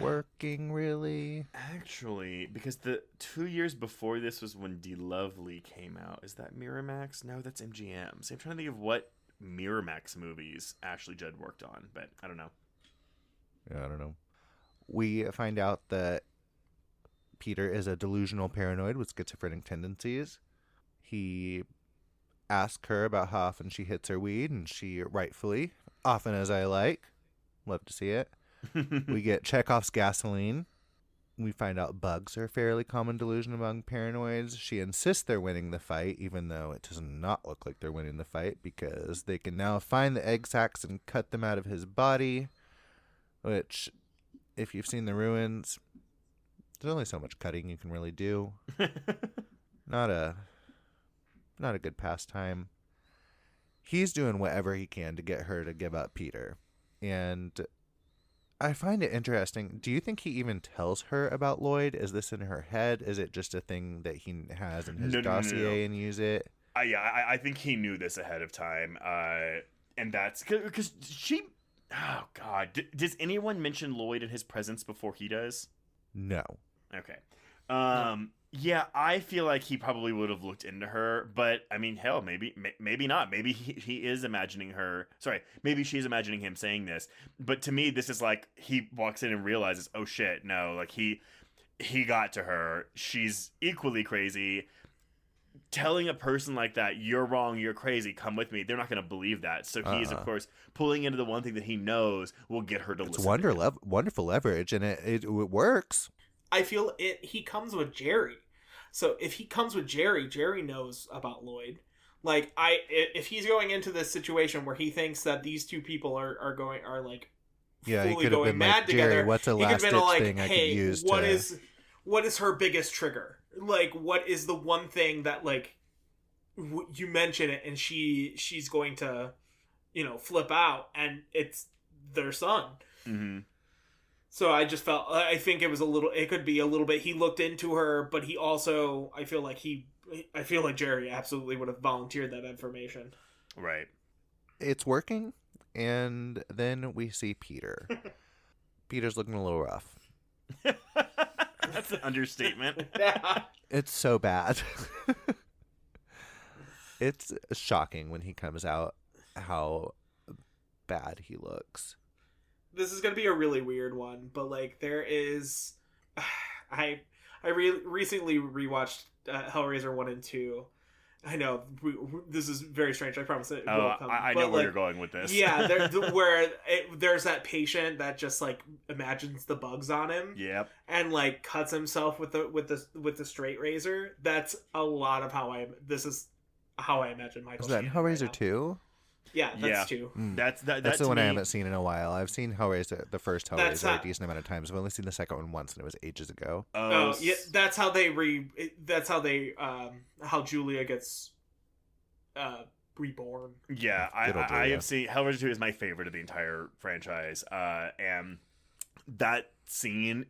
working really. Actually, because the two years before this was when De Lovely came out. Is that Miramax? No, that's MGM. So I'm trying to think of what Miramax movies Ashley Judd worked on, but I don't know. Yeah, I don't know. We find out that Peter is a delusional paranoid with schizophrenic tendencies. He asks her about how often she hits her weed, and she rightfully, often as I like, love to see it. we get Chekhov's gasoline. We find out bugs are a fairly common delusion among paranoids. She insists they're winning the fight, even though it does not look like they're winning the fight because they can now find the egg sacs and cut them out of his body. Which, if you've seen the ruins, there's only so much cutting you can really do. Not a, not a good pastime. He's doing whatever he can to get her to give up Peter, and I find it interesting. Do you think he even tells her about Lloyd? Is this in her head? Is it just a thing that he has in his No, no, no, dossier no. and use it? I, yeah, I, I think he knew this ahead of time, uh, and that's because she. Oh God, D- does anyone mention Lloyd in his presence before he does? No. Okay. Um. Yeah, I feel like he probably would have looked into her, but I mean, hell, maybe, may- maybe not. Maybe he, he is imagining her. Sorry, maybe she's imagining him saying this. But to me, this is like he walks in and realizes, oh shit, no, like he he got to her. She's equally crazy. Telling a person like that, you're wrong, you're crazy, come with me, they're not going to believe that. So he is, of Uh-uh. course, pulling into the one thing that he knows will get her to It's listen. to wonder lev- wonderful leverage, and it, it it works. I feel it he comes with jerry so if he comes with jerry jerry knows about lloyd like i if he's going into this situation where he thinks that these two people are are going are like Yeah, he fully could have going been mad like, together Jerry, what's a last ditch like, thing I "Hey, could use what to? is what is her biggest trigger? Like, what is the one thing that like w- you mention it and she she's going to, you know, flip out, and it's their son. Mhm. So I just felt I think it was a little. It could be a little bit. He looked into her, but he also I feel like he. I feel like Jerry absolutely would have volunteered that information. Right. It's working, and then we see Peter. Peter's looking a little rough. That's an understatement. It's so bad. it's shocking when he comes out how bad he looks. This is gonna be a really weird one, but like there is, I I re- recently rewatched uh, Hellraiser one and two. I know we, we- this is very strange. I promise it Oh, will come. I, I but, know where you're going with this. yeah, there, the, where it, there's that patient that just like imagines the bugs on him Yep. and like cuts himself with the with the with the straight razor. That's a lot of how I. This is how I imagine Michael. Is that in Shannon right Hellraiser 2? Yeah, that's Yeah. two. Mm. That's that. That's that the to one I haven't seen in a while. I've seen Hellraiser, the first That's Hellraiser, not- a decent amount of times. I've only seen the second one once, and it was ages ago. Oh, s- yeah, that's how they re. That's how they um how Julia gets uh reborn. Yeah, I, It'll do, I, I yeah. have seen Hellraiser 2 is my favorite of the entire franchise. Uh, and that scene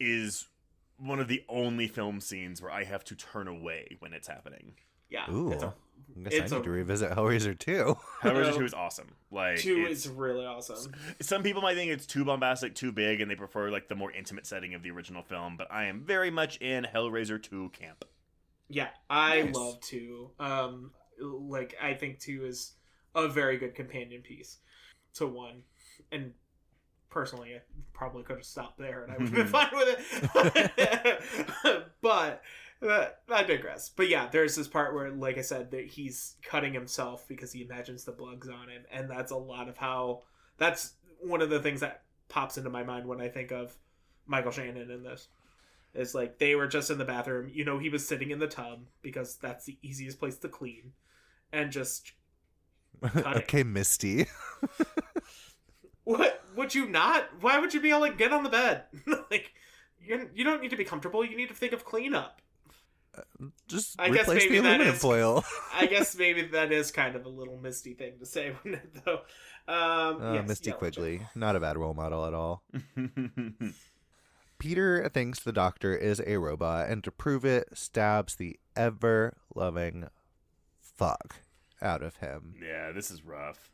is one of the only film scenes where I have to turn away when it's happening. Yeah, Ooh, it's a, I guess it's I need a- to revisit Hellraiser 2. Hellraiser two is awesome. Like two is really awesome. some people might think it's too bombastic, too big, and they prefer like the more intimate setting of the original film. But I am very much in Hellraiser two camp. Yeah, I Nice. love two. Um, like I think two is a very good companion piece to one, and personally, I probably could have stopped there and I would have been fine with it. but I digress. But yeah, there's this part where, like I said, that he's cutting himself because he imagines the bugs on him, and that's a lot of how. That's one of the things that pops into my mind when I think of Michael Shannon in this. Is like they were just in the bathroom. You know, he was sitting in the tub because that's the easiest place to clean, and just okay, Misty. what would you not? Why would you be all like get on the bed? like you you don't need to be comfortable. You need to think of cleanup. Just I guess replace maybe the that aluminum is- foil. I guess maybe that is kind of a little misty thing to say, though? Um, Uh, yes, Misty Yellow Quigley, not a bad role model at all. Peter thinks the doctor is a robot, and to prove it, stabs the ever loving fuck out of him. yeah, this is rough.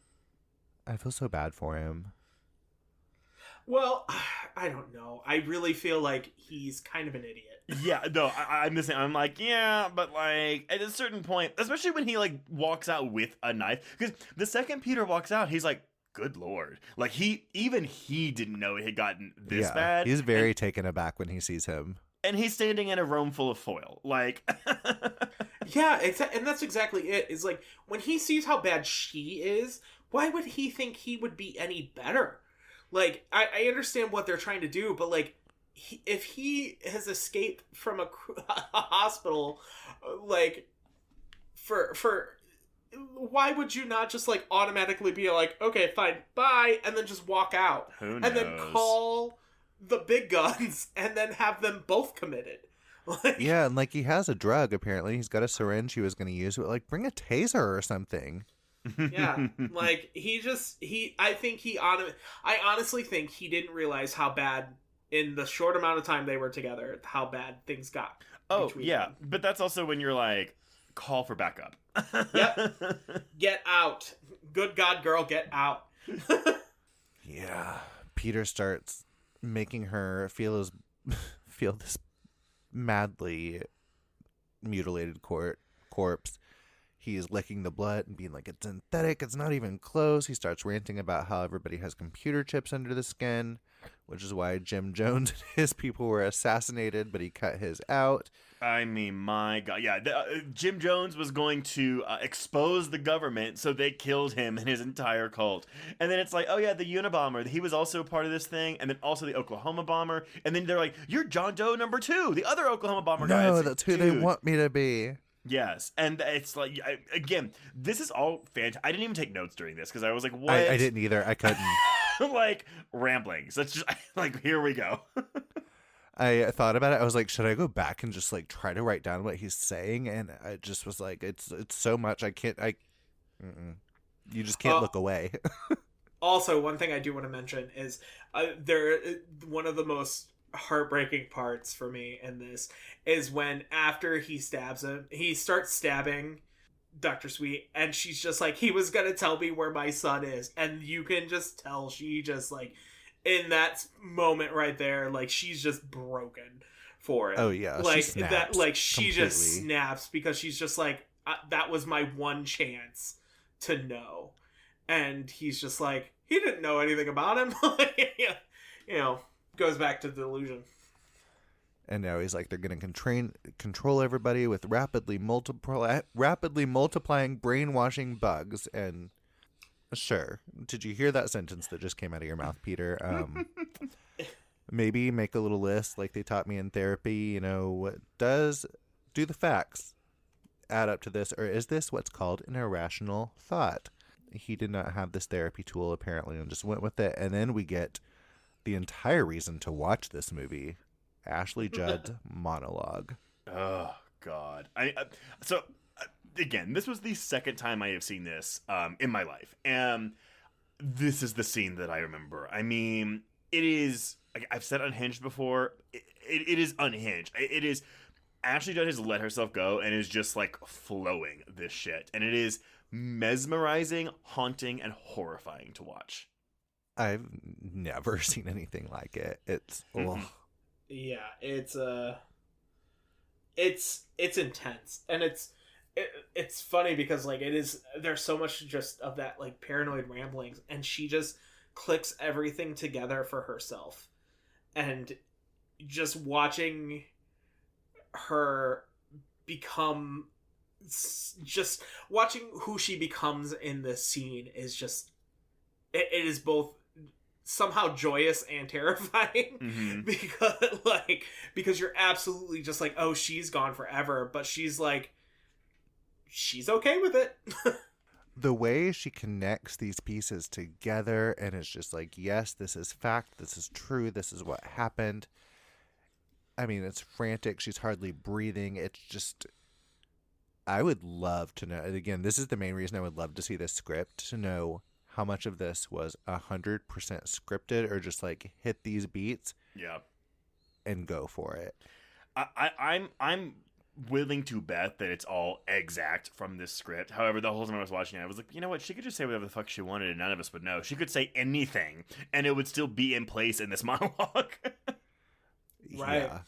I feel so bad for him. Well, I don't know. I really feel like he's kind of an idiot. Yeah, no, I, I'm the same. I'm like, yeah, but like at a certain point, especially when he like walks out with a knife, because the second Peter walks out, he's like, "Good lord!" Like he, even he didn't know it had gotten this yeah, bad. he's very taken aback when he sees him. and he's standing in a room full of foil. Like, Yeah, exa- and that's exactly it. Is like when he sees how bad she is, why would he think he would be any better? Like, I, I understand what they're trying to do, but like, he, if he has escaped from a, a hospital, like, for for, why would you not just like automatically be like, okay, fine, bye, and then just walk out, and then call the big guns, and then have them both committed? Like, Yeah, and like he has a drug. Apparently, he's got a syringe he was going to use. But like, bring a taser or something. yeah like he just he i think he on i honestly think he didn't realize how bad in the short amount of time they were together how bad things got oh yeah, them. but that's also when you're like, call for backup. Yep. get out good god girl get out Yeah. Peter starts making her feel as feel this madly mutilated cor- corpse. He's licking the blood and being like, "It's synthetic. It's not even close." He starts ranting about how everybody has computer chips under the skin, which is why Jim Jones and his people were assassinated, but he cut his out. I mean, my God, yeah. The, uh, Jim Jones was going to uh, expose the government, so they killed him and his entire cult. And then it's like, oh yeah, the Unabomber, he was also part of this thing, and then also the Oklahoma bomber. And then they're like, you're John Doe number two, the other Oklahoma bomber guy. No, that's who they want me to be. Yes, and it's like I, again, this is all fantastic. I didn't even take notes during this because I was like, what? I, I didn't either. I couldn't. like ramblings. That's just like here we go. I thought about it. I was like, should I go back and just like try to write down what he's saying? And I just was like, it's it's so much. I can't. I. Mm-mm. You just can't Uh, look away. also one thing i do want to mention is uh, there one of the most heartbreaking parts for me in this is when after he stabs him he starts stabbing dr sweet and she's just like he was gonna tell me where my son is and you can just tell she just like in that moment right there like she's just broken for it. Oh yeah, like that like she just snaps because she's just like uh, that was my one chance to know and he's just like he didn't know anything about him. You know goes back to delusion And now he's like, they're going to contrain control everybody with rapidly multiply rapidly multiplying brainwashing bugs. And sure, did you hear that sentence that just came out of your mouth, Peter? Um, maybe make a little list like they taught me in therapy. You know, what does do the facts add up to this, or is this what's called an irrational thought? He did not have this therapy tool apparently, and just went with it. And then we get the entire reason to watch this movie Ashley Judd's monologue. Oh God! I uh, so uh, again, this was the second time I have seen this um, in my life, and this is the scene that I remember. I mean, it is. like, I've said unhinged before. It, it, it is unhinged. It- it is Ashley Judd has let herself go and is just like flowing this shit, and it is mesmerizing, haunting, and horrifying to watch. I've never seen anything like it. It's. Yeah, it's uh it's it's intense and it's it, it's funny because like it is there's so much just of that like paranoid ramblings and she just clicks everything together for herself and just watching her become just watching who she becomes in this scene is just it, it is both somehow joyous and terrifying Mhm. because like because you're absolutely just like oh she's gone forever but she's like she's okay with it the way she connects these pieces together and it's just like yes this is fact this is true this is what happened i mean it's frantic she's hardly breathing it's just i would love to know and again this is the main reason i would love to see this script to know how much of this was a hundred percent scripted or just like hit these beats Yeah. and go for it I, I, I'm I'm willing to bet that it's all exact from this script. However, the whole time I was watching it, I was like, you know what? She could just say whatever the fuck she wanted, and none of us would know. She could say anything, and it would still be in place in this monologue. Right. Yeah.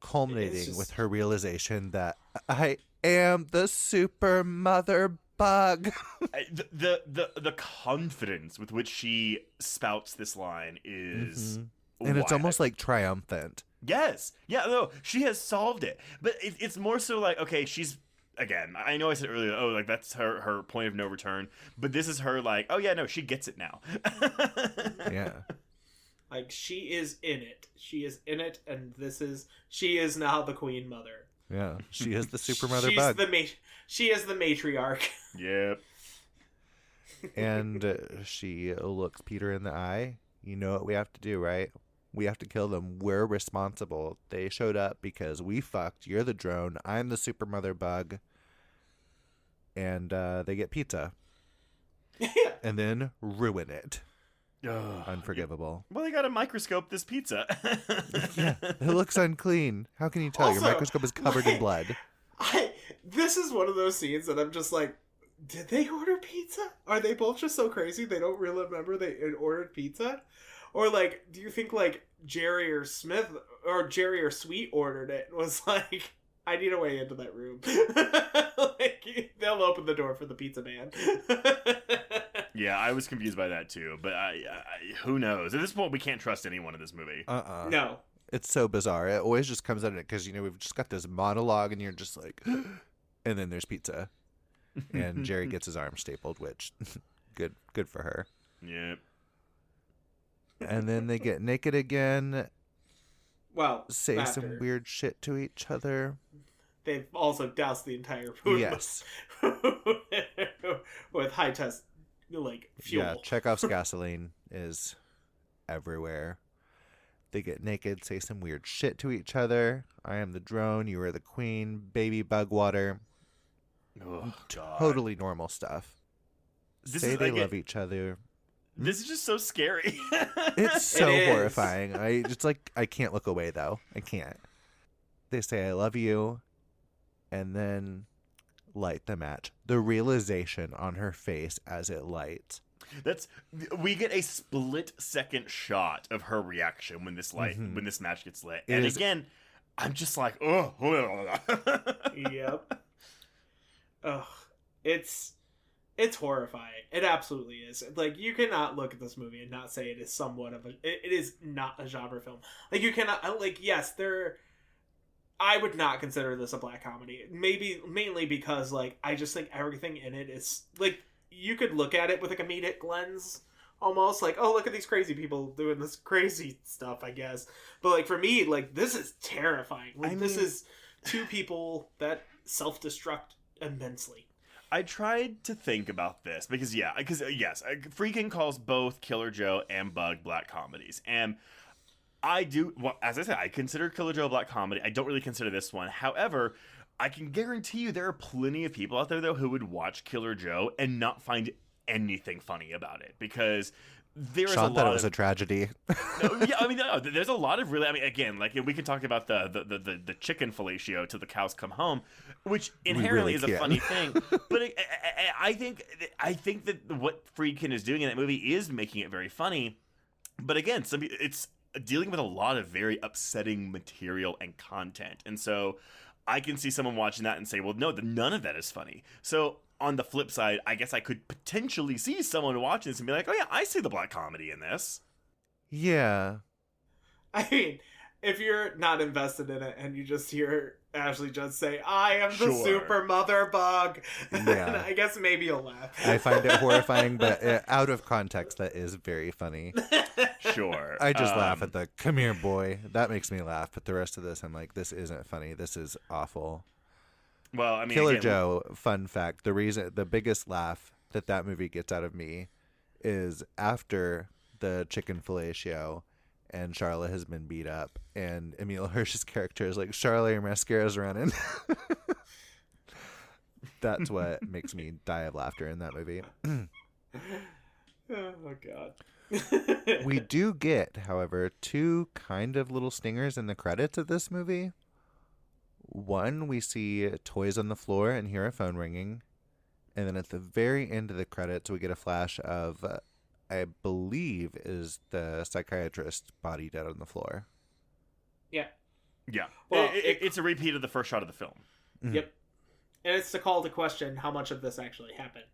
Culminating just- with her realization that I am the super mother bug. I- the, the the the confidence with which she spouts this line is, Mhm. and it's almost like triumphant. Yes. Yeah, no, she has solved it. But it, it's more so like, okay, she's again, I know I said earlier, oh, like that's her her point of no return, but this is her like, oh yeah, no, she gets it now. Yeah. like she is in it she is in it and this is she is now the queen mother Yeah. She is the super mother She's bug. the ma- she is the matriarch Yep. and uh, she looks Peter in the eye. You know what we have to do, right? We have to kill them. We're responsible. They showed up because we fucked. You're the drone. I'm the super mother bug. And uh, they get pizza yeah and then ruin it. Ugh. Unforgivable. Well, they got to microscope this pizza. Yeah, it looks unclean. How can you tell? Your microscope is covered in blood. I this is one of those scenes that I'm just like, did they order pizza? Are they both just so crazy they don't really remember they ordered pizza? Or like, do you think like Jerry or Smith or Jerry or Sweet ordered it and was like, I need a way into that room. like they'll open the door for the pizza man. yeah, I was confused by that too. But I, I, who knows? At this point, we can't trust anyone in this movie. Uh uh no. It's so bizarre. It always just comes out of it because, you know, we've just got this monologue and you're just like, and then there's pizza. And Jerry gets his arm stapled, which, good good for her. Yep. And then they get naked again, Well, say some weird shit to each other. They've also doused the entire room Yes. with high test like fuel. Yeah, Chekhov's gasoline is everywhere. They get naked, say some weird shit to each other. I am the drone, you are the queen, baby bug water. Oh, Totally normal stuff. This say is they like a- love each other. This is just so scary. It's so is. horrifying. I it's like I can't look away though. I can't. They say I love you and then light the match. The realization on her face as it lights. That's we get a split second shot of her reaction when this light Mhm. when this match gets lit. It and is- again, I'm just like, oh, yep. Ugh. It's it's horrifying. It absolutely is. Like you cannot look at this movie and not say it is somewhat of a. It, it is not a genre film. Like you cannot. uh, Like yes, there. I would not consider this a black comedy. Maybe mainly because like I just think everything in it is like you could look at it with a comedic lens almost like oh look at these crazy people doing this crazy stuff I guess. But like for me like this is terrifying. Like I this is two people that self-destruct immensely. I tried to think about this because yeah, because uh, yes, Friedkin calls both Killer Joe and Bug black comedies, and I do. Well, as I said, I consider Killer Joe a black comedy. I don't really consider this one. However, I can guarantee you there are plenty of people out there though who would watch Killer Joe and not find anything funny about it because there is a Shawn lot thought it of was a tragedy. no, yeah, I mean, no, there's a lot of really. I mean, again, like we can talk about the the, the, the, chicken fellatio till the cows come home, which inherently really is a funny thing. but I, I, I think I think that what Friedkin is doing in that movie is making it very funny. But again, some it's dealing with a lot of very upsetting material and content, and so I can see someone watching that and say, "Well, no, the, none of that is funny." So on the flip side, I guess I could potentially see someone watching this and be like, "Oh yeah, I see the black comedy in this." yeah. I mean, if you're not invested in it and you just hear Ashley Judd say, "I am the Sure. super mother bug," Yeah. I guess maybe you'll laugh. I find it horrifying, but uh, out of context, that is very funny. Sure, I just laugh Um, at the "come here, boy." That makes me laugh, but the rest of this, I'm like, this isn't funny. This is awful. Well, I mean, Killer again, Joe. Fun fact: the reason, the biggest laugh that that movie gets out of me is after the chicken fellatio, and Charlotte has been beat up, and Emile Hirsch's character is like, "Charlotte, your mascara's running." That's what makes me die of laughter in that movie. oh my God. we do get, however, two kind of little stingers in the credits of this movie. One, we see toys on the floor and hear a phone ringing. And then at the very end of the credits, we get a flash of, uh, I believe, is the psychiatrist body dead on the floor. yeah. yeah, Well, It- it- it- it's a repeat of the first shot of the film. Mhm. Yep. And it's to call to question how much of this actually happened.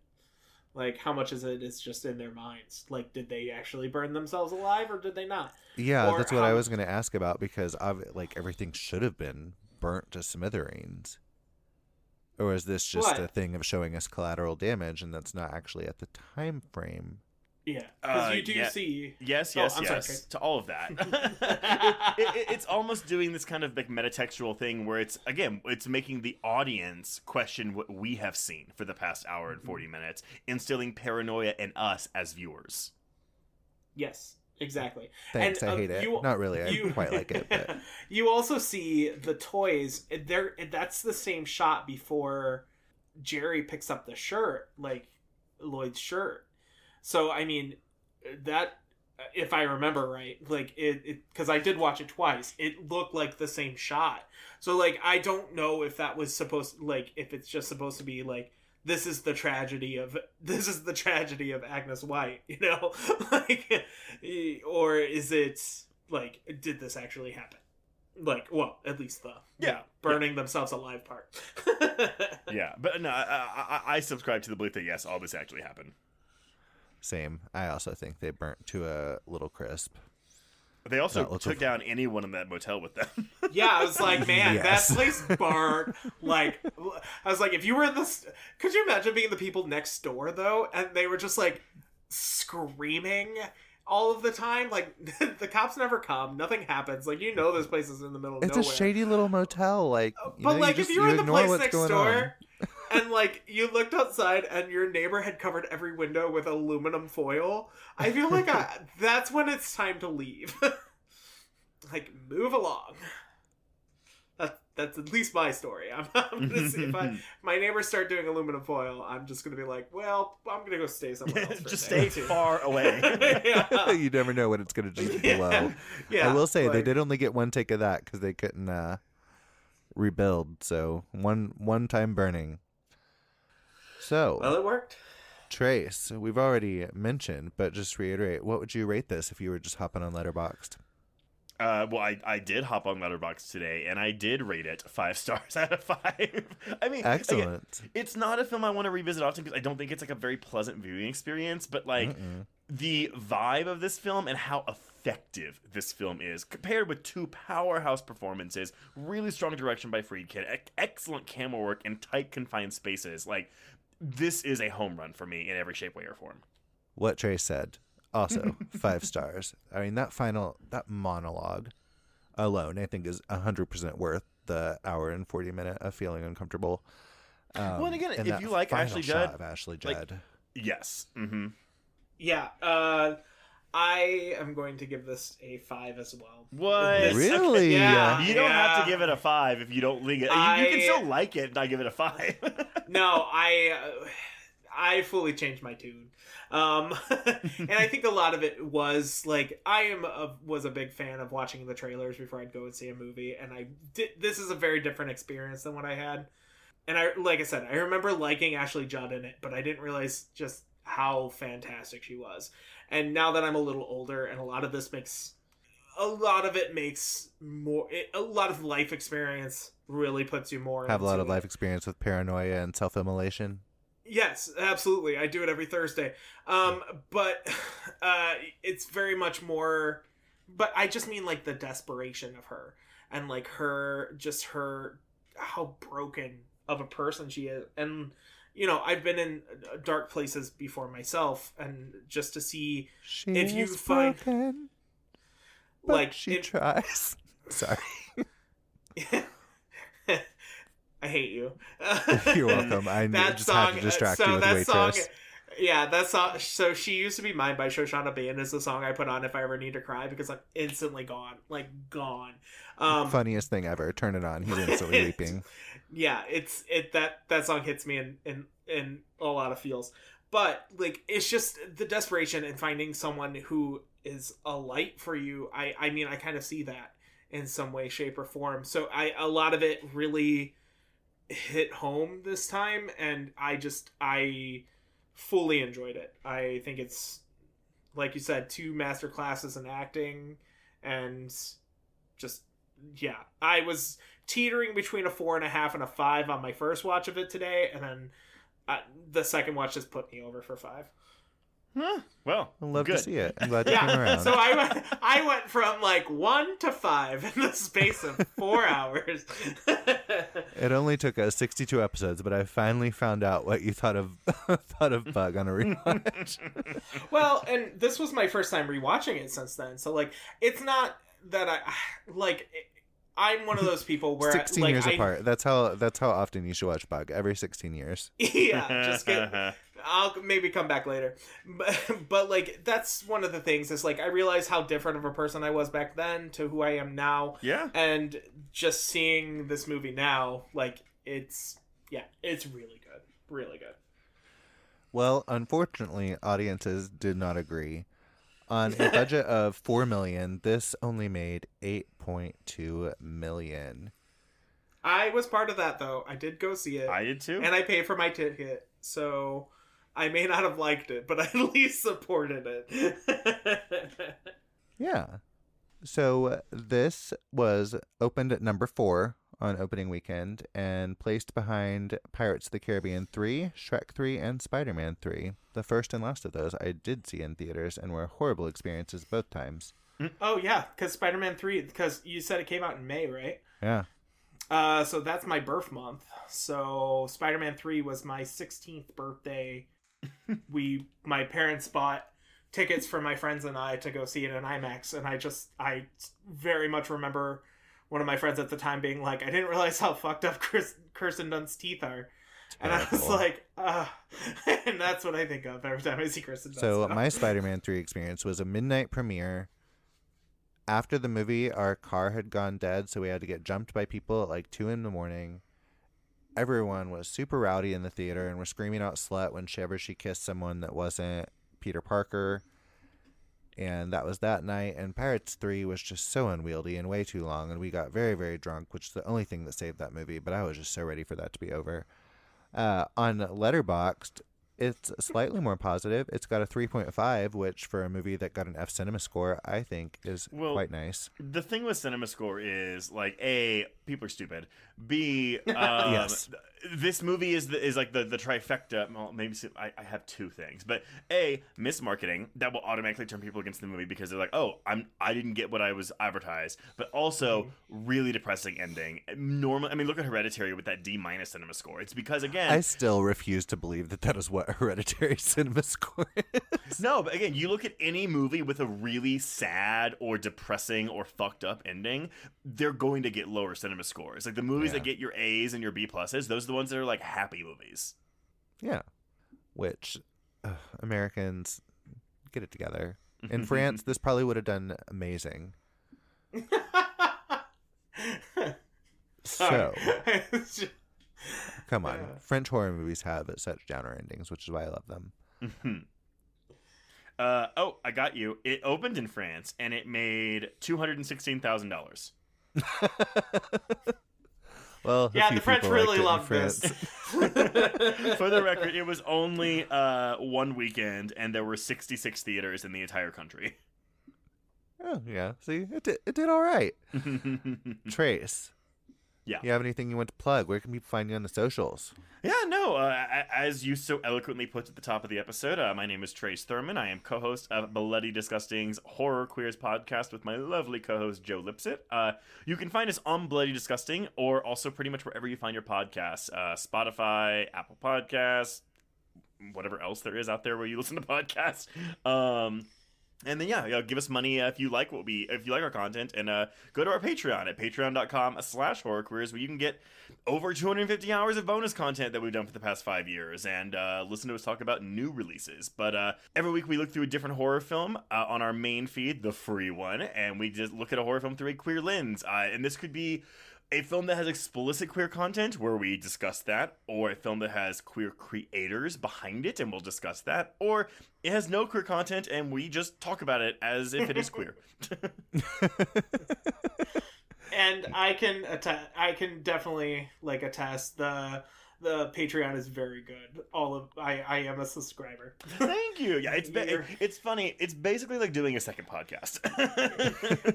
Like, how much is it is just in their minds? Like, did they actually burn themselves alive or did they not? Yeah, Or that's what I was going to ask about because, of, like, everything should have been burnt to smithereens. Or is this just What? a thing of showing us collateral damage and that's not actually at the time frame? Yeah. Because Uh, you do yeah. see. Yes, Oh, yes, I'm sorry, yes, to all of that. It- it- it's almost doing this kind of like metatextual thing where it's again, it's making the audience question what we have seen for the past hour and forty minutes, instilling paranoia in us as viewers. Yes, exactly. Thanks, And, I uh, hate it. you- not really, I you- quite like it. But... you also see the toys. There, that's the same shot before Jerry picks up the shirt, like Lloyd's shirt. So I mean, that if I remember right, like it, because I did watch it twice, it looked like the same shot. So like, I don't know if that was supposed, like, if it's just supposed to be like. This is the tragedy of this is the tragedy of Agnes White, you know, like, or is it like did this actually happen? Like, well, at least the Yeah, burning themselves alive part. Yeah, but no, I, I, I subscribe to the belief that yes, all this actually happened. Same. I also think they burnt to a little crisp. They also took like- down anyone in that motel with them. yeah, I was like, man, Yes. that place burnt. Like, I was like, if you were in this, could you imagine being the people next door though, and they were just like screaming all of the time? Like, the cops never come, nothing happens. Like, you know, this place is in the middle of It's nowhere. a shady little motel. Like, uh, you but know, like, you just, if you were in the place what's next going door. on. And like you looked outside and your neighbor had covered every window with aluminum foil i feel like I, that's when it's time to leave like move along that, that's at least my story i'm, I'm gonna see if I, my neighbors start doing aluminum foil i'm just gonna be like well i'm gonna go stay somewhere else Just stay far away. yeah. you never know what it's going to do yeah. below. yeah I will say they did only get one take of that because they couldn't uh, rebuild. So one one time burning. So well it worked Trace, we've already mentioned, but just reiterate, what would you rate this if you were just hopping on Letterboxd? Uh, well, I, I did hop on Letterboxd today, and I did rate it five stars out of five. I mean, again, Excellent. it's not a film I want to revisit often because I don't think it's like a very pleasant viewing experience. But like Mm-mm. the vibe of this film and how effective this film is, compared with two powerhouse performances, really strong direction by Friedkin, excellent camera work, and tight confined spaces. Like this is a home run for me in every shape, way, or form. What Trace said. Also, five stars. I mean, that final, that monologue alone, I think, is 100% worth the hour and 40 minute of feeling uncomfortable. Um, Well, and again, if you like final Ashley shot Judd, of Ashley like, Judd. Yes. Mm-hmm. yeah uh i am going to give this a five as well What? This- Really? yeah You don't have to give it a five if you don't like it. You, you can still like it, and I give it a five. no, I uh, I fully changed my tune. Um, and I think a lot of it was like I am a, was a big fan of watching the trailers before I'd go and see a movie, and I did. This is a very different experience than what I had. And I, like I said, I remember liking Ashley Judd in it, but I didn't realize just how fantastic she was. And now that I'm a little older, and a lot of this makes, a lot of it makes more, it, a lot of life experience really puts you more. Have a lot of it. life experience with paranoia and self-immolation. Yes, absolutely. I do it every Thursday. Um, but uh, it's very much more. But I just mean like the desperation of her and like her, just her, how broken of a person she is. And, you know, I've been in uh, dark places before myself. And just to see, She If you find- broken, like, she it- tries. Sorry. I hate you. You're welcome. I that just song, had to distract uh, so you with that waitress. song, yeah, that song. So she used to be mine by Shoshana Bean is the song I put on if I ever need to cry because I'm instantly gone, like gone. Um, Funniest thing ever. Turn it on. He's instantly weeping. Yeah, it's it that that song hits me in in in a lot of feels. But like it's just the desperation and finding someone who is a light for you. I I mean I kind of see that in some way, shape, or form. So I a lot of it really hit home this time, and I just I fully enjoyed it. I think it's like you said, two master classes in acting, and just yeah, I was teetering between a four and a half and a five on my first watch of it today, and then uh, the second watch just put me over for five. Huh. Well, I'd love good. to see it. I'm glad you came Yeah, around. so I went, I went from like one to five in the space of four hours. It only took us 62 episodes, but I finally found out what you thought of thought of Bug on a rewatch. well, and this was my first time rewatching it since then, so like it's not that I like. I'm one of those people where 16 like, years I, apart. That's how that's how often you should watch Bug. Every 16 years. yeah, just get I'll maybe come back later. But, but like that's one of the things is like I realize how different of a person I was back then to who I am now yeah. and just seeing this movie now like it's yeah, it's really good. Really good. Well, unfortunately, audiences did not agree. On a budget of 4 million, this only made 8.2 million. I was part of that though. I did go see it I did too. and I paid for my ticket. So I may not have liked it, but I at least supported it. Yeah. So uh, this was opened at number 4 on opening weekend and placed behind Pirates of the Caribbean 3, Shrek 3, and Spider-Man 3. The first and last of those I did see in theaters and were horrible experiences both times. oh yeah, because Spider-Man Three, because you said it came out in May, right? Yeah. Uh, so that's my birth month. So Spider-Man Three was my 16th birthday. we, my parents bought tickets for my friends and I to go see it in IMAX, and I just, I very much remember one of my friends at the time being like, "I didn't realize how fucked up Chris, Kirsten Dunst's teeth are." And I was like, uh, and that's what I think of every time I see Kristen Dunst. So now. my Spider-Man 3 experience was a midnight premiere. After the movie, our car had gone dead, so we had to get jumped by people at like 2 in the morning. Everyone was super rowdy in the theater and were screaming out slut whenever she kissed someone that wasn't Peter Parker. And that was that night. And Pirates 3 was just so unwieldy and way too long. And we got very, very drunk, which is the only thing that saved that movie. But I was just so ready for that to be over. Uh, on Letterboxd, it's slightly more positive. It's got a 3.5, which for a movie that got an F cinema score, I think is Well, quite nice. the thing with cinema score is like a people are stupid b um, Yes. this movie is the, is like the the trifecta well maybe I, I have two things but a mismarketing that will automatically turn people against the movie because they're like oh i'm i didn't get what i was advertised but also really depressing ending normal i mean look at hereditary with that d minus cinema score it's because again I still refuse to believe that that is what Hereditary cinema score is. No, but again, you look at any movie with a really sad or depressing or fucked up ending, they're going to get lower cinema scores. Like the movies Yeah. that get your A's and your B pluses, those are the ones that are like happy movies. Yeah. Which uh, Americans get it together. In France, this probably would have done amazing. So, Come on. French horror movies have such downer endings, which is why I love them. Mhm. uh, oh, I got you. It opened in France and it made two hundred and sixteen thousand dollars. well, Yeah, the French really it in love France. this. For the record, it was only uh, one weekend, and there were sixty six theaters in the entire country. Oh, yeah. See, it did, it did all right. Trace. Yeah. You have anything you want to plug? Where can people find you on the socials? Yeah, no. Uh, as you so eloquently put at the top of the episode, uh, my name is Trace Thurman. I am co-host of Bloody Disgusting's Horror Queers podcast with my lovely co-host Joe Lipsett. Uh, you can find us on Bloody Disgusting, or also pretty much wherever you find your podcasts: uh, Spotify, Apple Podcasts, whatever else there is out there where you listen to podcasts. Um, and then yeah, yeah, give us money uh, if you like what we if you like our content, and uh, go to our Patreon at patreon.com/slash horror queers where you can get over 250 hours of bonus content that we've done for the past five years, and uh, listen to us talk about new releases. But uh, every week we look through a different horror film uh, on our main feed, the free one, and we just look at a horror film through a queer lens. Uh, and this could be a film that has explicit queer content where we discuss that, or a film that has queer creators behind it and we'll discuss that, or it has no queer content and we just talk about it as if it is queer. and I can attest. I can definitely like attest the the Patreon is very good. All of I I am a subscriber. Thank you. Yeah, it's ba- You're- it's funny. It's basically like doing a second podcast.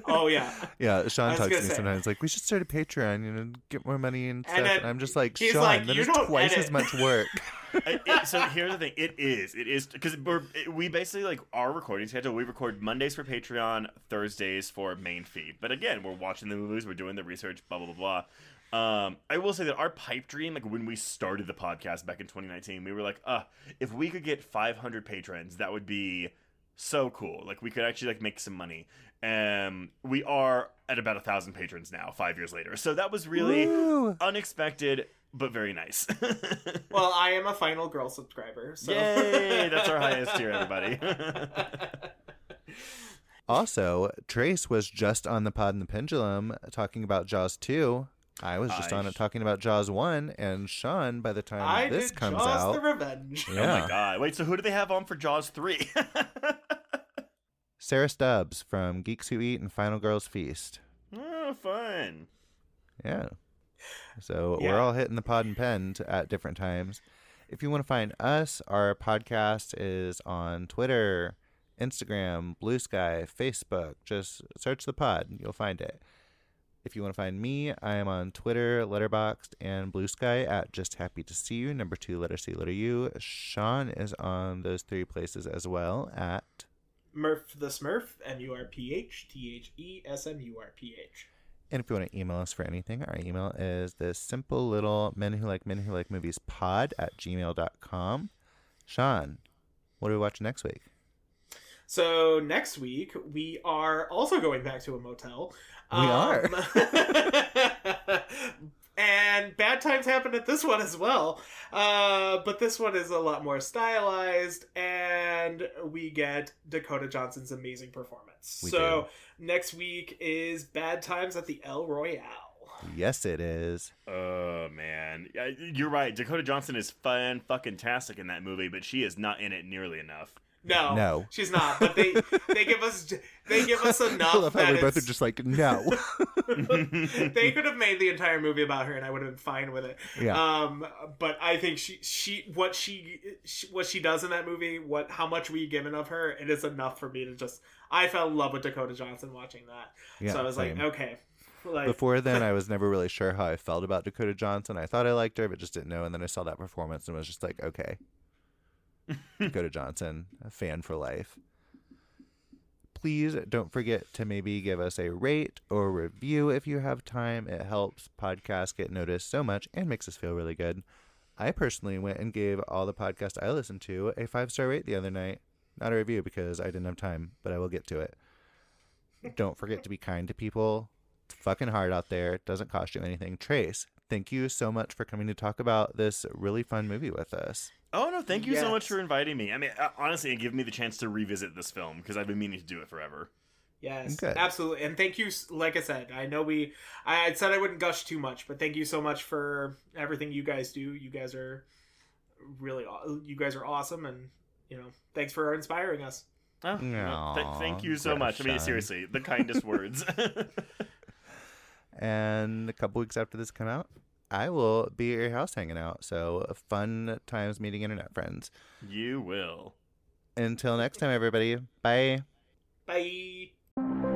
oh yeah, Yeah, Shawn talks to me say- sometimes like we should start a Patreon, you know, get more money and stuff. And And, I'm just like, Shawn, like, that "You is don't twice as much work. It- so here's the thing. It is. It is because we're we basically like our recording schedule. We record Mondays for Patreon, Thursdays for main feed. But again, we're watching the movies, we're doing the research, blah blah blah blah. Um, I will say that our pipe dream, like when we started the podcast back in 2019, we were like, uh, if we could get 500 patrons, that would be so cool. Like we could actually like make some money. Um, we are at about a thousand patrons now, five years later. So that was really Woo! unexpected, but very nice. well I am a final girl subscriber. So Yay! That's our highest tier, everybody. Also, Trace was just on the Pod and the Pendulum talking about Jaws 2. I was just I on it talking about Jaws 1, and Shawn, by the time I this did comes Jaws out, the Revenge. Oh my god! Wait, so who do they have on for Jaws three? Sarah Stubbs from Geeks Who Eat and Final Girls Feast. oh, fun. Yeah. So Yeah. we're all hitting the pod and pen at different times. If you want to find us, our podcast is on Twitter, Instagram, Bluesky, Facebook. Just search the pod, you'll find it. If you want to find me, I am on Twitter, Letterboxd, and Bluesky at Just Happy to See You. Number two, letter C, letter U. Shawn is on those three places as well at. Murph the Smurf, M U R P H T H E S M U R P H. And if you want to email us for anything, our email is this simple little men who like men who like movies pod at gmail.com. Shawn, what do we watch next week? So next week we are also going back to a motel. We are. Um, and bad times happen at this one as well. Uh, but this one is a lot more stylized, and we get Dakota Johnson's amazing performance. We so next week is Bad Times at the El Royale. Yes, it is. Oh man, you're right. Dakota Johnson is fun, fucking tastic in that movie, but she is not in it nearly enough. No, No. she's not. But they they give us they give us enough I love how that we both are just like, no. they could have made the entire movie about her, and I would have been fine with it. yeah. Um, but I think she she what she, she what she does in that movie, what how much we given of her, it is enough for me to just. I fell in love with Dakota Johnson watching that, yeah so I was same. like, okay, like Before then, I was never really sure how I felt about Dakota Johnson. I thought I liked her, but just didn't know. And then I saw that performance and was just like, okay. Dakota Johnson, a fan for life. Please don't forget to maybe give us a rate or review if you have time. It helps podcasts get noticed so much and makes us feel really good. I personally went and gave all the podcasts I listened to a five star rate the other night. Not a review because I didn't have time, but I will get to it. Don't forget to be kind to people. It's fucking hard out there. It doesn't cost you anything. Trace, thank you so much for coming to talk about this really fun movie with us. Oh no, thank you so much for inviting me. I mean, uh, honestly, it gave me the chance to revisit this film because I've been meaning to do it forever. Yes, Good. absolutely. And thank you. Like I said, I know we. I said I wouldn't gush too much, but thank you so much for everything you guys do. You guys are really. You guys are awesome, and you know, thanks for inspiring us. Oh, well, th- thank you so much. I mean, seriously, the kindest words. And a couple weeks after this come out, I will be at your house hanging out. So fun times meeting internet friends. you will. Until next time, everybody. Bye. Bye.